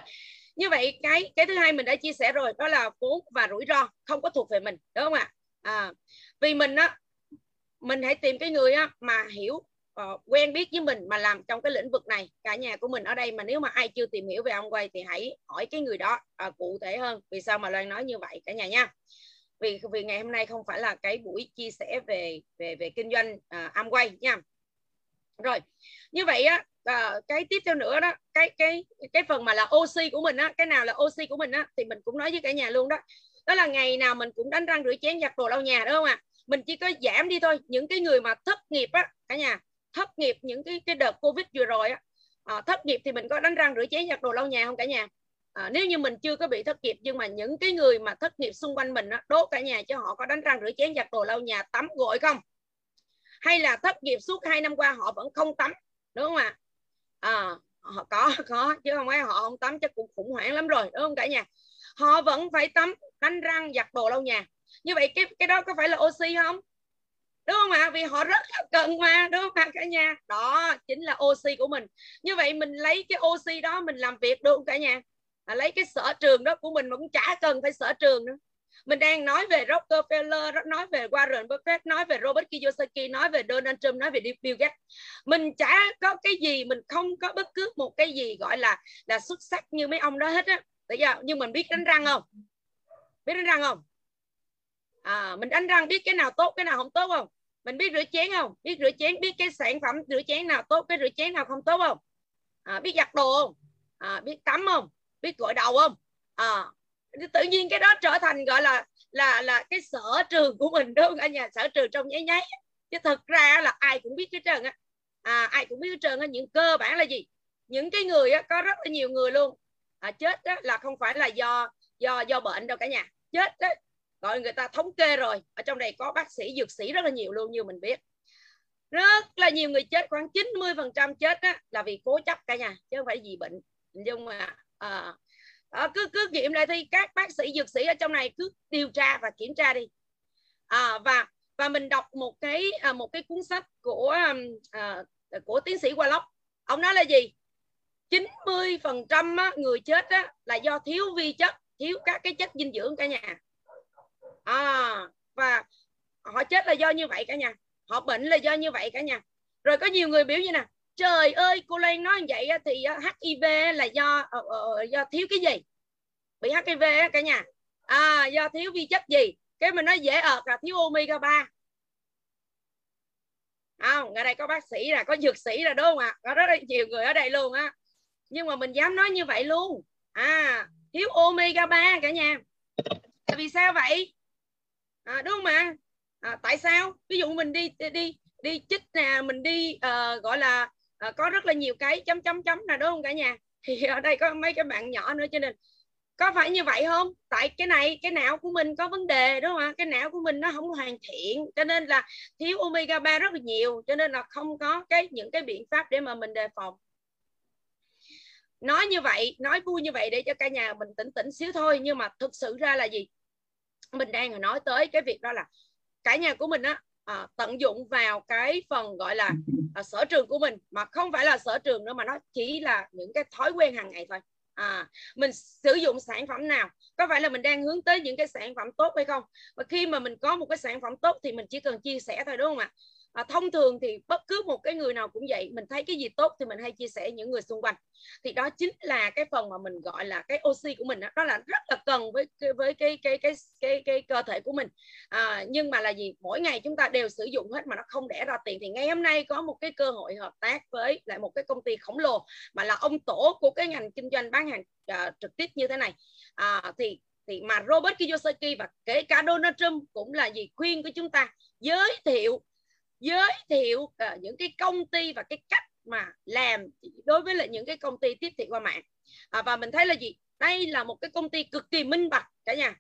Speaker 15: như vậy cái cái thứ hai mình đã chia sẻ rồi đó là vốn và rủi ro không có thuộc về mình đúng không ạ? À, vì mình á mình hãy tìm cái người á mà hiểu uh, quen biết với mình mà làm trong cái lĩnh vực này cả nhà của mình ở đây mà nếu mà ai chưa tìm hiểu về ông quay thì hãy hỏi cái người đó uh, cụ thể hơn. Vì sao mà loan nói như vậy cả nhà nha. Vì vì ngày hôm nay không phải là cái buổi chia sẻ về về về kinh doanh à, uh, Amway nha. Rồi như vậy á uh, cái tiếp theo nữa đó cái cái cái phần mà là oxy của mình á cái nào là oxy của mình á thì mình cũng nói với cả nhà luôn đó. Đó là ngày nào mình cũng đánh răng rửa chén giặt đồ lau nhà đúng không ạ? Mình chỉ có giảm đi thôi những cái người mà thất nghiệp á cả nhà thất nghiệp những cái cái đợt covid vừa rồi á. À, thất nghiệp thì mình có đánh răng rửa chén giặt đồ lau nhà không cả nhà? À, nếu như mình chưa có bị thất nghiệp nhưng mà những cái người mà thất nghiệp xung quanh mình á, đốt cả nhà cho họ có đánh răng rửa chén giặt đồ lau nhà tắm gội không? Hay là thất nghiệp suốt hai năm qua họ vẫn không tắm đúng không ạ? À, họ có (laughs) có chứ không phải họ không tắm chắc cũng khủng hoảng lắm rồi đúng không cả nhà? Họ vẫn phải tắm đánh răng giặt đồ lau nhà. Như vậy cái cái đó có phải là oxy không? Đúng không ạ? Vì họ rất là cần mà đúng không ạ cả nhà? Đó chính là oxy của mình. Như vậy mình lấy cái oxy đó mình làm việc được không cả nhà? À, lấy cái sở trường đó của mình mà cũng chả cần phải sở trường nữa. Mình đang nói về Rockefeller nói về Warren Buffett nói về Robert Kiyosaki nói về Donald Trump nói về Bill Gates. Mình chả có cái gì mình không có bất cứ một cái gì gọi là là xuất sắc như mấy ông đó hết á. Tại giờ nhưng mình biết đánh răng không? Biết đánh răng không? À, mình đánh răng biết cái nào tốt cái nào không tốt không? Mình biết rửa chén không? Biết rửa chén biết cái sản phẩm rửa chén nào tốt cái rửa chén nào không tốt không? À, biết giặt đồ không? À, biết tắm không? Biết gội đầu không? À, tự nhiên cái đó trở thành gọi là là là cái sở trường của mình đúng không? Cả nhà sở trường trong nháy nháy. Chứ thực ra là ai cũng biết cái trơn á. À, ai cũng biết cái trơn á những cơ bản là gì? Những cái người á, có rất là nhiều người luôn. À, chết á, là không phải là do do do bệnh đâu cả nhà. Chết đó gọi người ta thống kê rồi. Ở trong này có bác sĩ dược sĩ rất là nhiều luôn như mình biết. Rất là nhiều người chết khoảng 90 phần trăm chết á, là vì cố chấp cả nhà chứ không phải vì bệnh. Nhưng mà à, à, cứ cứ nghiệm lại thì các bác sĩ dược sĩ ở trong này cứ điều tra và kiểm tra đi. À, và và mình đọc một cái à, một cái cuốn sách của à, của tiến sĩ Wallock ông nói là gì? 90 phần trăm người chết á, là do thiếu vi chất thiếu các cái chất dinh dưỡng cả nhà à, và họ chết là do như vậy cả nhà. Họ bệnh là do như vậy cả nhà. Rồi có nhiều người biểu như nè trời ơi cô Lan nói như vậy thì HIV là do uh, do thiếu cái gì? Bị HIV cả nhà. À, do thiếu vi chất gì? Cái mình nói dễ ợt là thiếu omega 3 không ở đây có bác sĩ là có dược sĩ là đúng không ạ? Có rất là nhiều người ở đây luôn á. Nhưng mà mình dám nói như vậy luôn. À thiếu omega 3 cả nhà. Tại vì sao vậy? À, đúng không ạ? À, tại sao? Ví dụ mình đi đi đi chích nè mình đi uh, gọi là uh, có rất là nhiều cái chấm chấm chấm nè đúng không cả nhà? (laughs) Thì ở đây có mấy cái bạn nhỏ nữa cho nên có phải như vậy không? Tại cái này cái não của mình có vấn đề đúng không ạ? Cái não của mình nó không hoàn thiện cho nên là thiếu omega 3 rất là nhiều cho nên là không có cái những cái biện pháp để mà mình đề phòng. Nói như vậy nói vui như vậy để cho cả nhà mình tỉnh tỉnh xíu thôi nhưng mà thực sự ra là gì? Mình đang nói tới cái việc đó là cả nhà của mình á à, tận dụng vào cái phần gọi là à, sở trường của mình mà không phải là sở trường nữa mà nó chỉ là những cái thói quen hàng ngày thôi. À, mình sử dụng sản phẩm nào có phải là mình đang hướng tới những cái sản phẩm tốt hay không? Và khi mà mình có một cái sản phẩm tốt thì mình chỉ cần chia sẻ thôi đúng không ạ? À, thông thường thì bất cứ một cái người nào cũng vậy mình thấy cái gì tốt thì mình hay chia sẻ những người xung quanh. Thì đó chính là cái phần mà mình gọi là cái oxy của mình đó, đó là rất là cần với với cái cái cái cái cái cơ thể của mình. À, nhưng mà là gì? Mỗi ngày chúng ta đều sử dụng hết mà nó không đẻ ra tiền. Thì ngày hôm nay có một cái cơ hội hợp tác với lại một cái công ty khổng lồ mà là ông tổ của cái ngành kinh doanh bán hàng uh, trực tiếp như thế này. À, thì thì mà Robert Kiyosaki và kể cả Donald Trump cũng là gì? Khuyên của chúng ta giới thiệu giới thiệu uh, những cái công ty và cái cách mà làm đối với lại những cái công ty tiếp thị qua mạng. À, và mình thấy là gì? Đây là một cái công ty cực kỳ minh bạch cả nhà.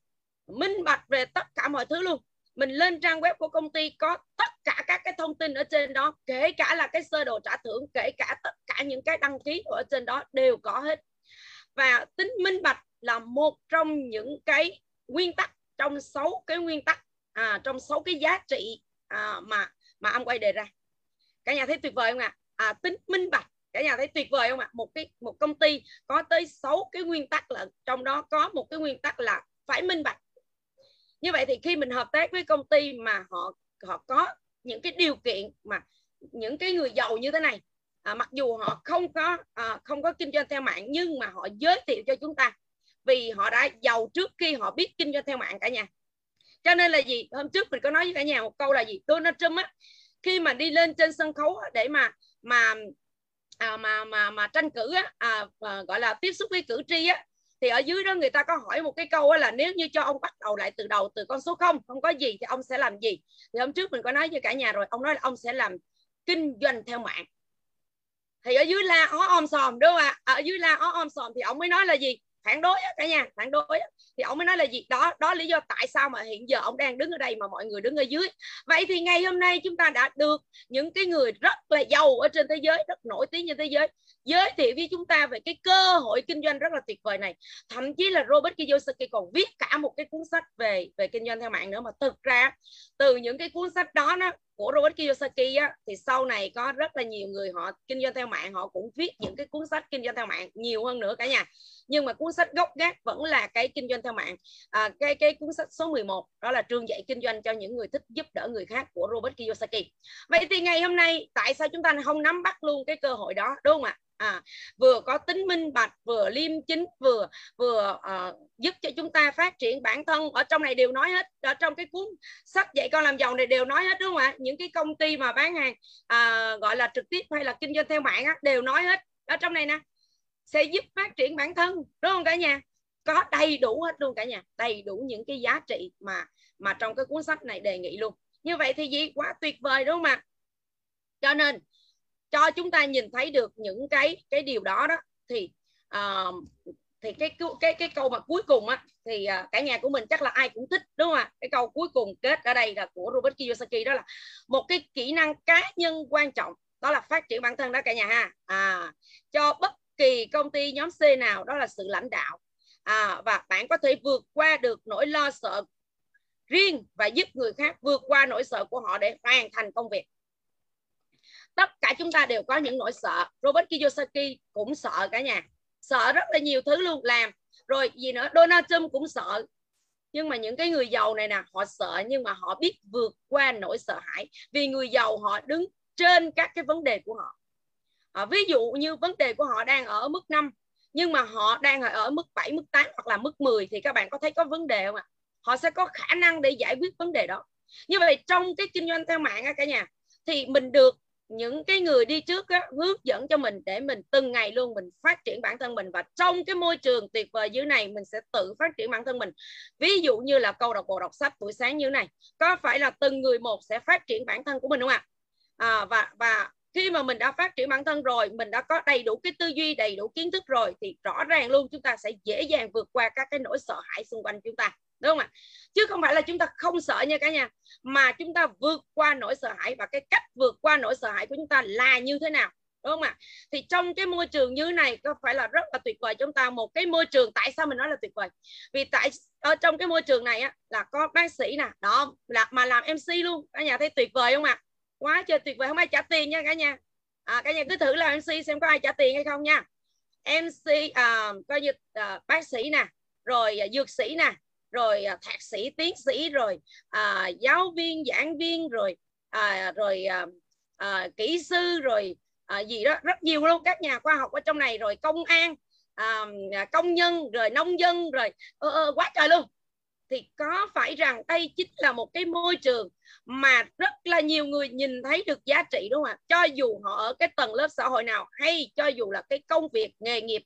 Speaker 15: Minh bạch về tất cả mọi thứ luôn. Mình lên trang web của công ty có tất cả các cái thông tin ở trên đó kể cả là cái sơ đồ trả thưởng kể cả tất cả những cái đăng ký ở trên đó đều có hết. Và tính minh bạch là một trong những cái nguyên tắc trong sáu cái nguyên tắc à, trong sáu cái giá trị à, mà mà ông quay đề ra. Cả nhà thấy tuyệt vời không ạ? À? à, tính minh bạch. Cả nhà thấy tuyệt vời không ạ? À? một cái một công ty có tới 6 cái nguyên tắc là trong đó có một cái nguyên tắc là phải minh bạch. Như vậy thì khi mình hợp tác với công ty mà họ họ có những cái điều kiện mà những cái người giàu như thế này à, mặc dù họ không có à, không có kinh doanh theo mạng nhưng mà họ giới thiệu cho chúng ta. Vì họ đã giàu trước khi họ biết kinh doanh theo mạng cả nhà cho nên là gì? Hôm trước mình có nói với cả nhà một câu là gì? Donald Trump á khi mà đi lên trên sân khấu để mà mà à, mà mà mà tranh cử á, à, à, gọi là tiếp xúc với cử tri á thì ở dưới đó người ta có hỏi một cái câu là nếu như cho ông bắt đầu lại từ đầu từ con số không không có gì thì ông sẽ làm gì? Thì hôm trước mình có nói với cả nhà rồi ông nói là ông sẽ làm kinh doanh theo mạng. Thì ở dưới la ó om sòm đúng không ạ? Ở dưới la ó om sòm thì ông mới nói là gì? Phản đối cả nhà, phản đối thì ông mới nói là gì? Đó đó lý do tại sao mà hiện giờ ông đang đứng ở đây mà mọi người đứng ở dưới. Vậy thì ngày hôm nay chúng ta đã được những cái người rất là giàu ở trên thế giới, rất nổi tiếng trên thế giới giới thiệu với chúng ta về cái cơ hội kinh doanh rất là tuyệt vời này. Thậm chí là Robert Kiyosaki còn viết cả một cái cuốn sách về về kinh doanh theo mạng nữa. Mà thực ra, từ những cái cuốn sách đó nó của Robert Kiyosaki á, thì sau này có rất là nhiều người họ kinh doanh theo mạng họ cũng viết những cái cuốn sách kinh doanh theo mạng nhiều hơn nữa cả nhà. Nhưng mà cuốn sách gốc gác vẫn là cái kinh doanh theo mạng. À, cái cái cuốn sách số 11 đó là trường dạy kinh doanh cho những người thích giúp đỡ người khác của Robert Kiyosaki. Vậy thì ngày hôm nay tại sao chúng ta không nắm bắt luôn cái cơ hội đó đúng không ạ? À, vừa có tính minh bạch vừa liêm chính vừa vừa uh, giúp cho chúng ta phát triển bản thân. Ở trong này đều nói hết ở trong cái cuốn sách dạy con làm giàu này đều nói hết đúng không ạ? Những cái công ty mà bán hàng uh, gọi là trực tiếp hay là kinh doanh theo mạng á, đều nói hết. Ở trong này nè sẽ giúp phát triển bản thân đúng không cả nhà? Có đầy đủ hết luôn cả nhà đầy đủ những cái giá trị mà mà trong cái cuốn sách này đề nghị luôn. Như vậy thì gì? Quá tuyệt vời đúng không ạ? Cho nên cho chúng ta nhìn thấy được những cái cái điều đó đó thì uh, thì cái cái cái câu mà cuối cùng á thì uh, cả nhà của mình chắc là ai cũng thích đúng không ạ? Cái câu cuối cùng kết ở đây là của Robert Kiyosaki đó là một cái kỹ năng cá nhân quan trọng đó là phát triển bản thân đó cả nhà ha. À, cho bất kỳ công ty nhóm C nào đó là sự lãnh đạo. À, và bạn có thể vượt qua được nỗi lo sợ riêng và giúp người khác vượt qua nỗi sợ của họ để hoàn thành công việc tất cả chúng ta đều có những nỗi sợ. Robert Kiyosaki cũng sợ cả nhà. Sợ rất là nhiều thứ luôn. Làm. Rồi gì nữa? Donald Trump cũng sợ. Nhưng mà những cái người giàu này nè họ sợ nhưng mà họ biết vượt qua nỗi sợ hãi. Vì người giàu họ đứng trên các cái vấn đề của họ. À, ví dụ như vấn đề của họ đang ở mức 5 nhưng mà họ đang ở mức 7, mức 8 hoặc là mức 10 thì các bạn có thấy có vấn đề không ạ? Họ sẽ có khả năng để giải quyết vấn đề đó. Như vậy trong cái kinh doanh theo mạng á cả nhà thì mình được những cái người đi trước á, hướng dẫn cho mình để mình từng ngày luôn mình phát triển bản thân mình và trong cái môi trường tuyệt vời như này mình sẽ tự phát triển bản thân mình. Ví dụ như là câu đọc bộ đọc sách buổi sáng như này có phải là từng người một sẽ phát triển bản thân của mình không ạ? À, và và khi mà mình đã phát triển bản thân rồi mình đã có đầy đủ cái tư duy đầy đủ kiến thức rồi thì rõ ràng luôn chúng ta sẽ dễ dàng vượt qua các cái nỗi sợ hãi xung quanh chúng ta đúng không ạ? Chứ không phải là chúng ta không sợ nha cả nhà mà chúng ta vượt qua nỗi sợ hãi và cái cách vượt qua nỗi sợ hãi của chúng ta là như thế nào? Đúng không ạ? Thì trong cái môi trường như này có phải là rất là tuyệt vời chúng ta một cái môi trường tại sao mình nói là tuyệt vời? Vì tại ở trong cái môi trường này á là có bác sĩ nè đó là mà làm mc luôn. Cả nhà thấy tuyệt vời không ạ? Quá trời tuyệt vời không ai trả tiền nha cả nhà. À, cả nhà cứ thử làm mc xem có ai trả tiền hay không nha. Mc à, coi như à, bác sĩ nè rồi à, dược sĩ nè rồi à, thạc sĩ tiến sĩ rồi à, giáo viên giảng viên rồi à, rồi à, à, kỹ sư rồi à, gì đó rất nhiều luôn. Các nhà khoa học ở trong này rồi công an à, công nhân rồi nông dân rồi ơ, ơ, quá trời luôn thì có phải rằng đây chính là một cái môi trường mà rất là nhiều người nhìn thấy được giá trị đúng không ạ? Cho dù họ ở cái tầng lớp xã hội nào hay cho dù là cái công việc, nghề nghiệp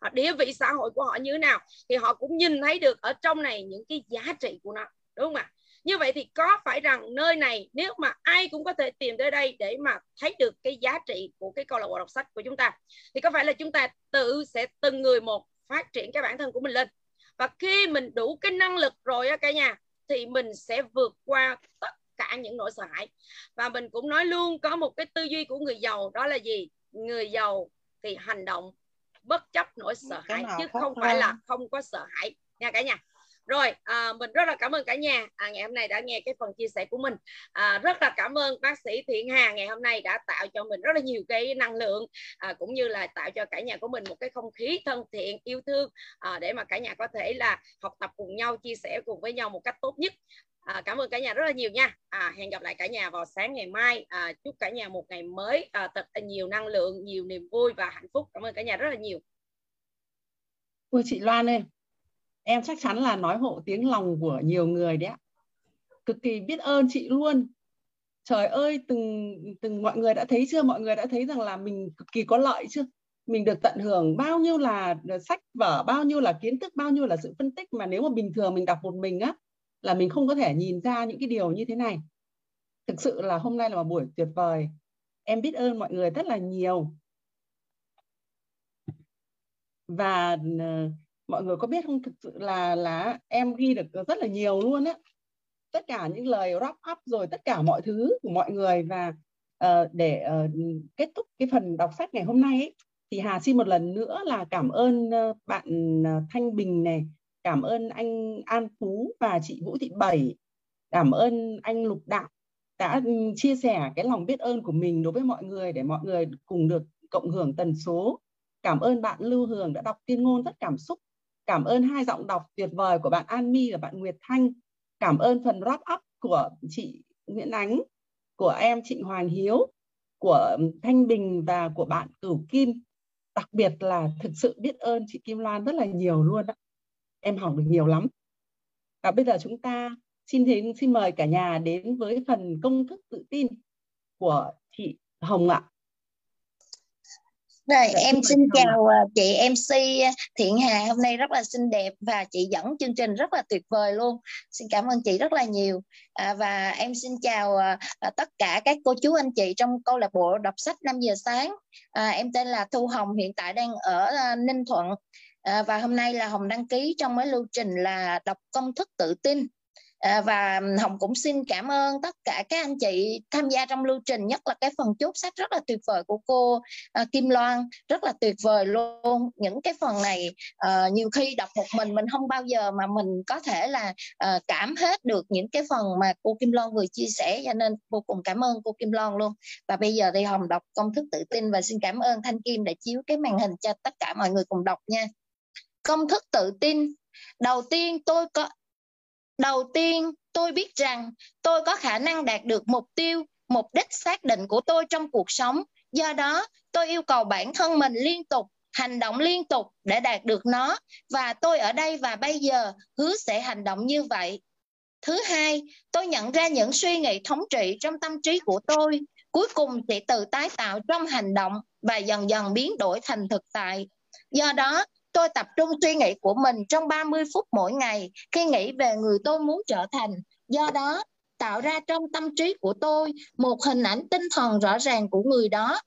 Speaker 15: à, địa vị xã hội của họ như thế nào, thì họ cũng nhìn thấy được ở trong này những cái giá trị của nó, đúng không ạ? Như vậy thì có phải rằng nơi này nếu mà ai cũng có thể tìm tới đây để mà thấy được cái giá trị của cái câu lạc bộ đọc sách của chúng ta, thì có phải là chúng ta tự sẽ từng người một phát triển cái bản thân của mình lên? Và khi mình đủ cái năng lực rồi á cả nhà thì mình sẽ vượt qua tất cả những nỗi sợ hãi. Và mình cũng nói luôn có một cái tư duy của người giàu đó là gì? Người giàu thì hành động bất chấp nỗi sợ hãi chứ không phải là không có sợ hãi. Nha cả nhà rồi à, mình rất là cảm ơn cả nhà à, ngày hôm nay đã nghe cái phần chia sẻ của mình à, rất là cảm ơn bác sĩ Thiện Hà ngày hôm nay đã tạo cho mình rất là nhiều cái năng lượng à, cũng như là tạo cho cả nhà của mình một cái không khí thân thiện yêu thương à, để mà cả nhà có thể là học tập cùng nhau chia sẻ cùng với nhau một cách tốt nhất À, cảm ơn cả nhà rất là nhiều nha. À, hẹn gặp lại cả nhà vào sáng ngày mai. À, chúc cả nhà một ngày mới à, thật nhiều năng lượng, nhiều niềm vui và hạnh phúc. Cảm ơn cả nhà rất là nhiều.
Speaker 4: Ôi chị Loan ơi, em chắc chắn là nói hộ tiếng lòng của nhiều người đấy ạ. Cực kỳ biết ơn chị luôn. Trời ơi, từng từng mọi người đã thấy chưa? Mọi người đã thấy rằng là mình cực kỳ có lợi chưa? Mình được tận hưởng bao nhiêu là sách vở, bao nhiêu là kiến thức, bao nhiêu là sự phân tích mà nếu mà bình thường mình đọc một mình á, là mình không có thể nhìn ra những cái điều như thế này. Thực sự là hôm nay là một buổi tuyệt vời. Em biết ơn mọi người rất là nhiều. Và ờ, mọi người có biết không? Thực sự là là em ghi được rất là nhiều luôn á. Tất cả những lời wrap up rồi tất cả mọi thứ của mọi người và uh, để uh, kết thúc cái phần đọc sách ngày hôm nay ấy, thì Hà xin một lần nữa là cảm ơn uh, bạn uh, Thanh Bình này cảm ơn anh An Phú và chị Vũ Thị Bảy cảm ơn anh Lục Đạo đã ừ, chia sẻ cái lòng biết ơn của mình đối với mọi người để mọi người cùng được cộng hưởng tần số. Cảm ơn bạn Lưu Hường đã đọc tuyên ngôn rất cảm xúc. Cảm ơn hai giọng đọc tuyệt vời của bạn An My và bạn Nguyệt Thanh. Cảm ơn phần wrap up của chị Nguyễn Ánh, của em Trịnh Hoàng Hiếu, của Thanh Bình và của bạn Cửu Kim. Đặc biệt là thực sự biết ơn chị Kim Loan rất là nhiều luôn đó. Em học được nhiều lắm. Và bây giờ chúng ta xin đến xin mời cả nhà đến với phần công thức tự tin của chị Hồng ạ.
Speaker 3: Rồi dạ, em xin chào à, chị MC Thiện Hà hôm nay rất là xinh đẹp và chị dẫn chương trình rất là tuyệt vời luôn. Xin cảm ơn chị rất là nhiều. À, và em xin chào à, à tất cả các cô chú anh chị trong câu lạc bộ đọc sách 5 giờ sáng. À, em tên là Thu Hồng hiện tại đang ở à, Ninh Thuận. À, và hôm nay là Hồng đăng ký trong cái lưu trình là đọc công thức tự tin À, và hồng cũng xin cảm ơn tất cả các anh chị tham gia trong lưu trình nhất là cái phần chốt sách rất là tuyệt vời của cô uh, Kim Loan. Rất là tuyệt vời luôn. Những cái phần này uh, nhiều khi đọc một mình mình không bao giờ mà mình có thể là uh, cảm hết được những cái phần mà cô Kim Loan vừa chia sẻ. Cho nên vô cùng cảm ơn cô Kim Loan luôn. Và bây giờ thì hồng đọc công thức tự tin và xin cảm ơn Thanh Kim đã chiếu cái màn hình cho tất cả mọi người cùng đọc nha. Công thức tự tin. Đầu tiên tôi có đầu tiên tôi biết rằng tôi có khả năng đạt được mục tiêu mục đích xác định của tôi trong cuộc sống. Do đó tôi yêu cầu bản thân mình liên tục hành động liên tục để đạt được nó. Và tôi ở đây và bây giờ hứa sẽ hành động như vậy. Thứ hai tôi nhận ra những suy nghĩ thống trị trong tâm trí của tôi. Cuối cùng sẽ tự tái tạo trong hành động và dần dần biến đổi thành thực tại. Do đó, tôi tập trung suy nghĩ của mình trong 30 phút mỗi ngày khi nghĩ về người tôi muốn trở thành. Do đó, tạo ra trong tâm trí của tôi một hình ảnh tinh thần rõ ràng của người đó.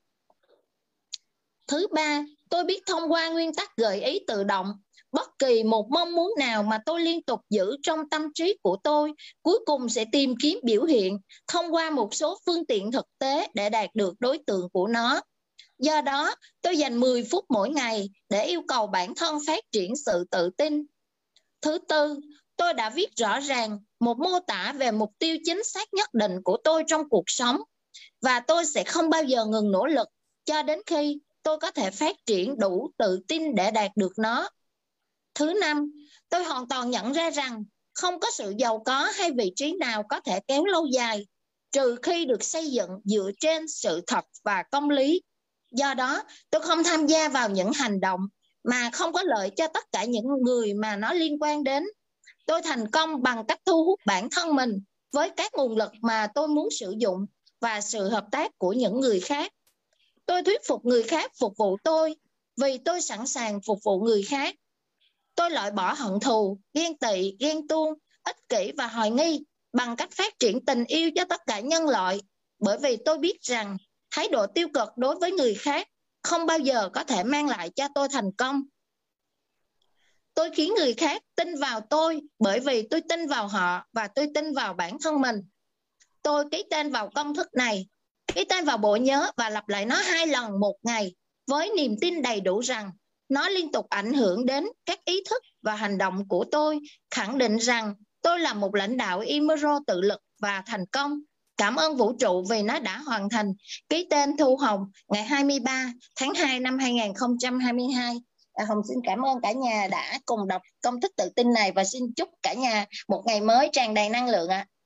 Speaker 3: Thứ ba, tôi biết thông qua nguyên tắc gợi ý tự động bất kỳ một mong muốn nào mà tôi liên tục giữ trong tâm trí của tôi cuối cùng sẽ tìm kiếm biểu hiện thông qua một số phương tiện thực tế để đạt được đối tượng của nó do đó tôi dành 10 phút mỗi ngày để yêu cầu bản thân phát triển sự tự tin thứ tư tôi đã viết rõ ràng một mô tả về mục tiêu chính xác nhất định của tôi trong cuộc sống và tôi sẽ không bao giờ ngừng nỗ lực cho đến khi tôi có thể phát triển đủ tự tin để đạt được nó Thứ năm, tôi hoàn toàn nhận ra rằng không có sự giàu có hay vị trí nào có thể kéo lâu dài trừ khi được xây dựng dựa trên sự thật và công lý. Do đó, tôi không tham gia vào những hành động mà không có lợi cho tất cả những người mà nó liên quan đến. Tôi thành công bằng cách thu hút bản thân mình với các nguồn lực mà tôi muốn sử dụng và sự hợp tác của những người khác. Tôi thuyết phục người khác phục vụ tôi vì tôi sẵn sàng phục vụ người khác Tôi loại bỏ hận thù, ghen tị, ghen tuông, ích kỷ và hoài nghi bằng cách phát triển tình yêu cho tất cả nhân loại. Bởi vì tôi biết rằng thái độ tiêu cực đối với người khác không bao giờ có thể mang lại cho tôi thành công. Tôi khiến người khác tin vào tôi bởi vì tôi tin vào họ và tôi tin vào bản thân mình. Tôi ký tên vào công thức này, ký tên vào bộ nhớ và lặp lại nó hai lần một ngày với niềm tin đầy đủ rằng nó liên tục ảnh hưởng đến các ý thức và hành động của tôi, khẳng định rằng tôi là một lãnh đạo Imero tự lực và thành công. Cảm ơn vũ trụ vì nó đã hoàn thành. Ký tên Thu Hồng ngày 23 tháng 2 năm 2022. À, Hồng xin cảm ơn cả nhà đã cùng đọc công thức tự tin này và xin chúc cả nhà một ngày mới tràn đầy năng lượng ạ. À.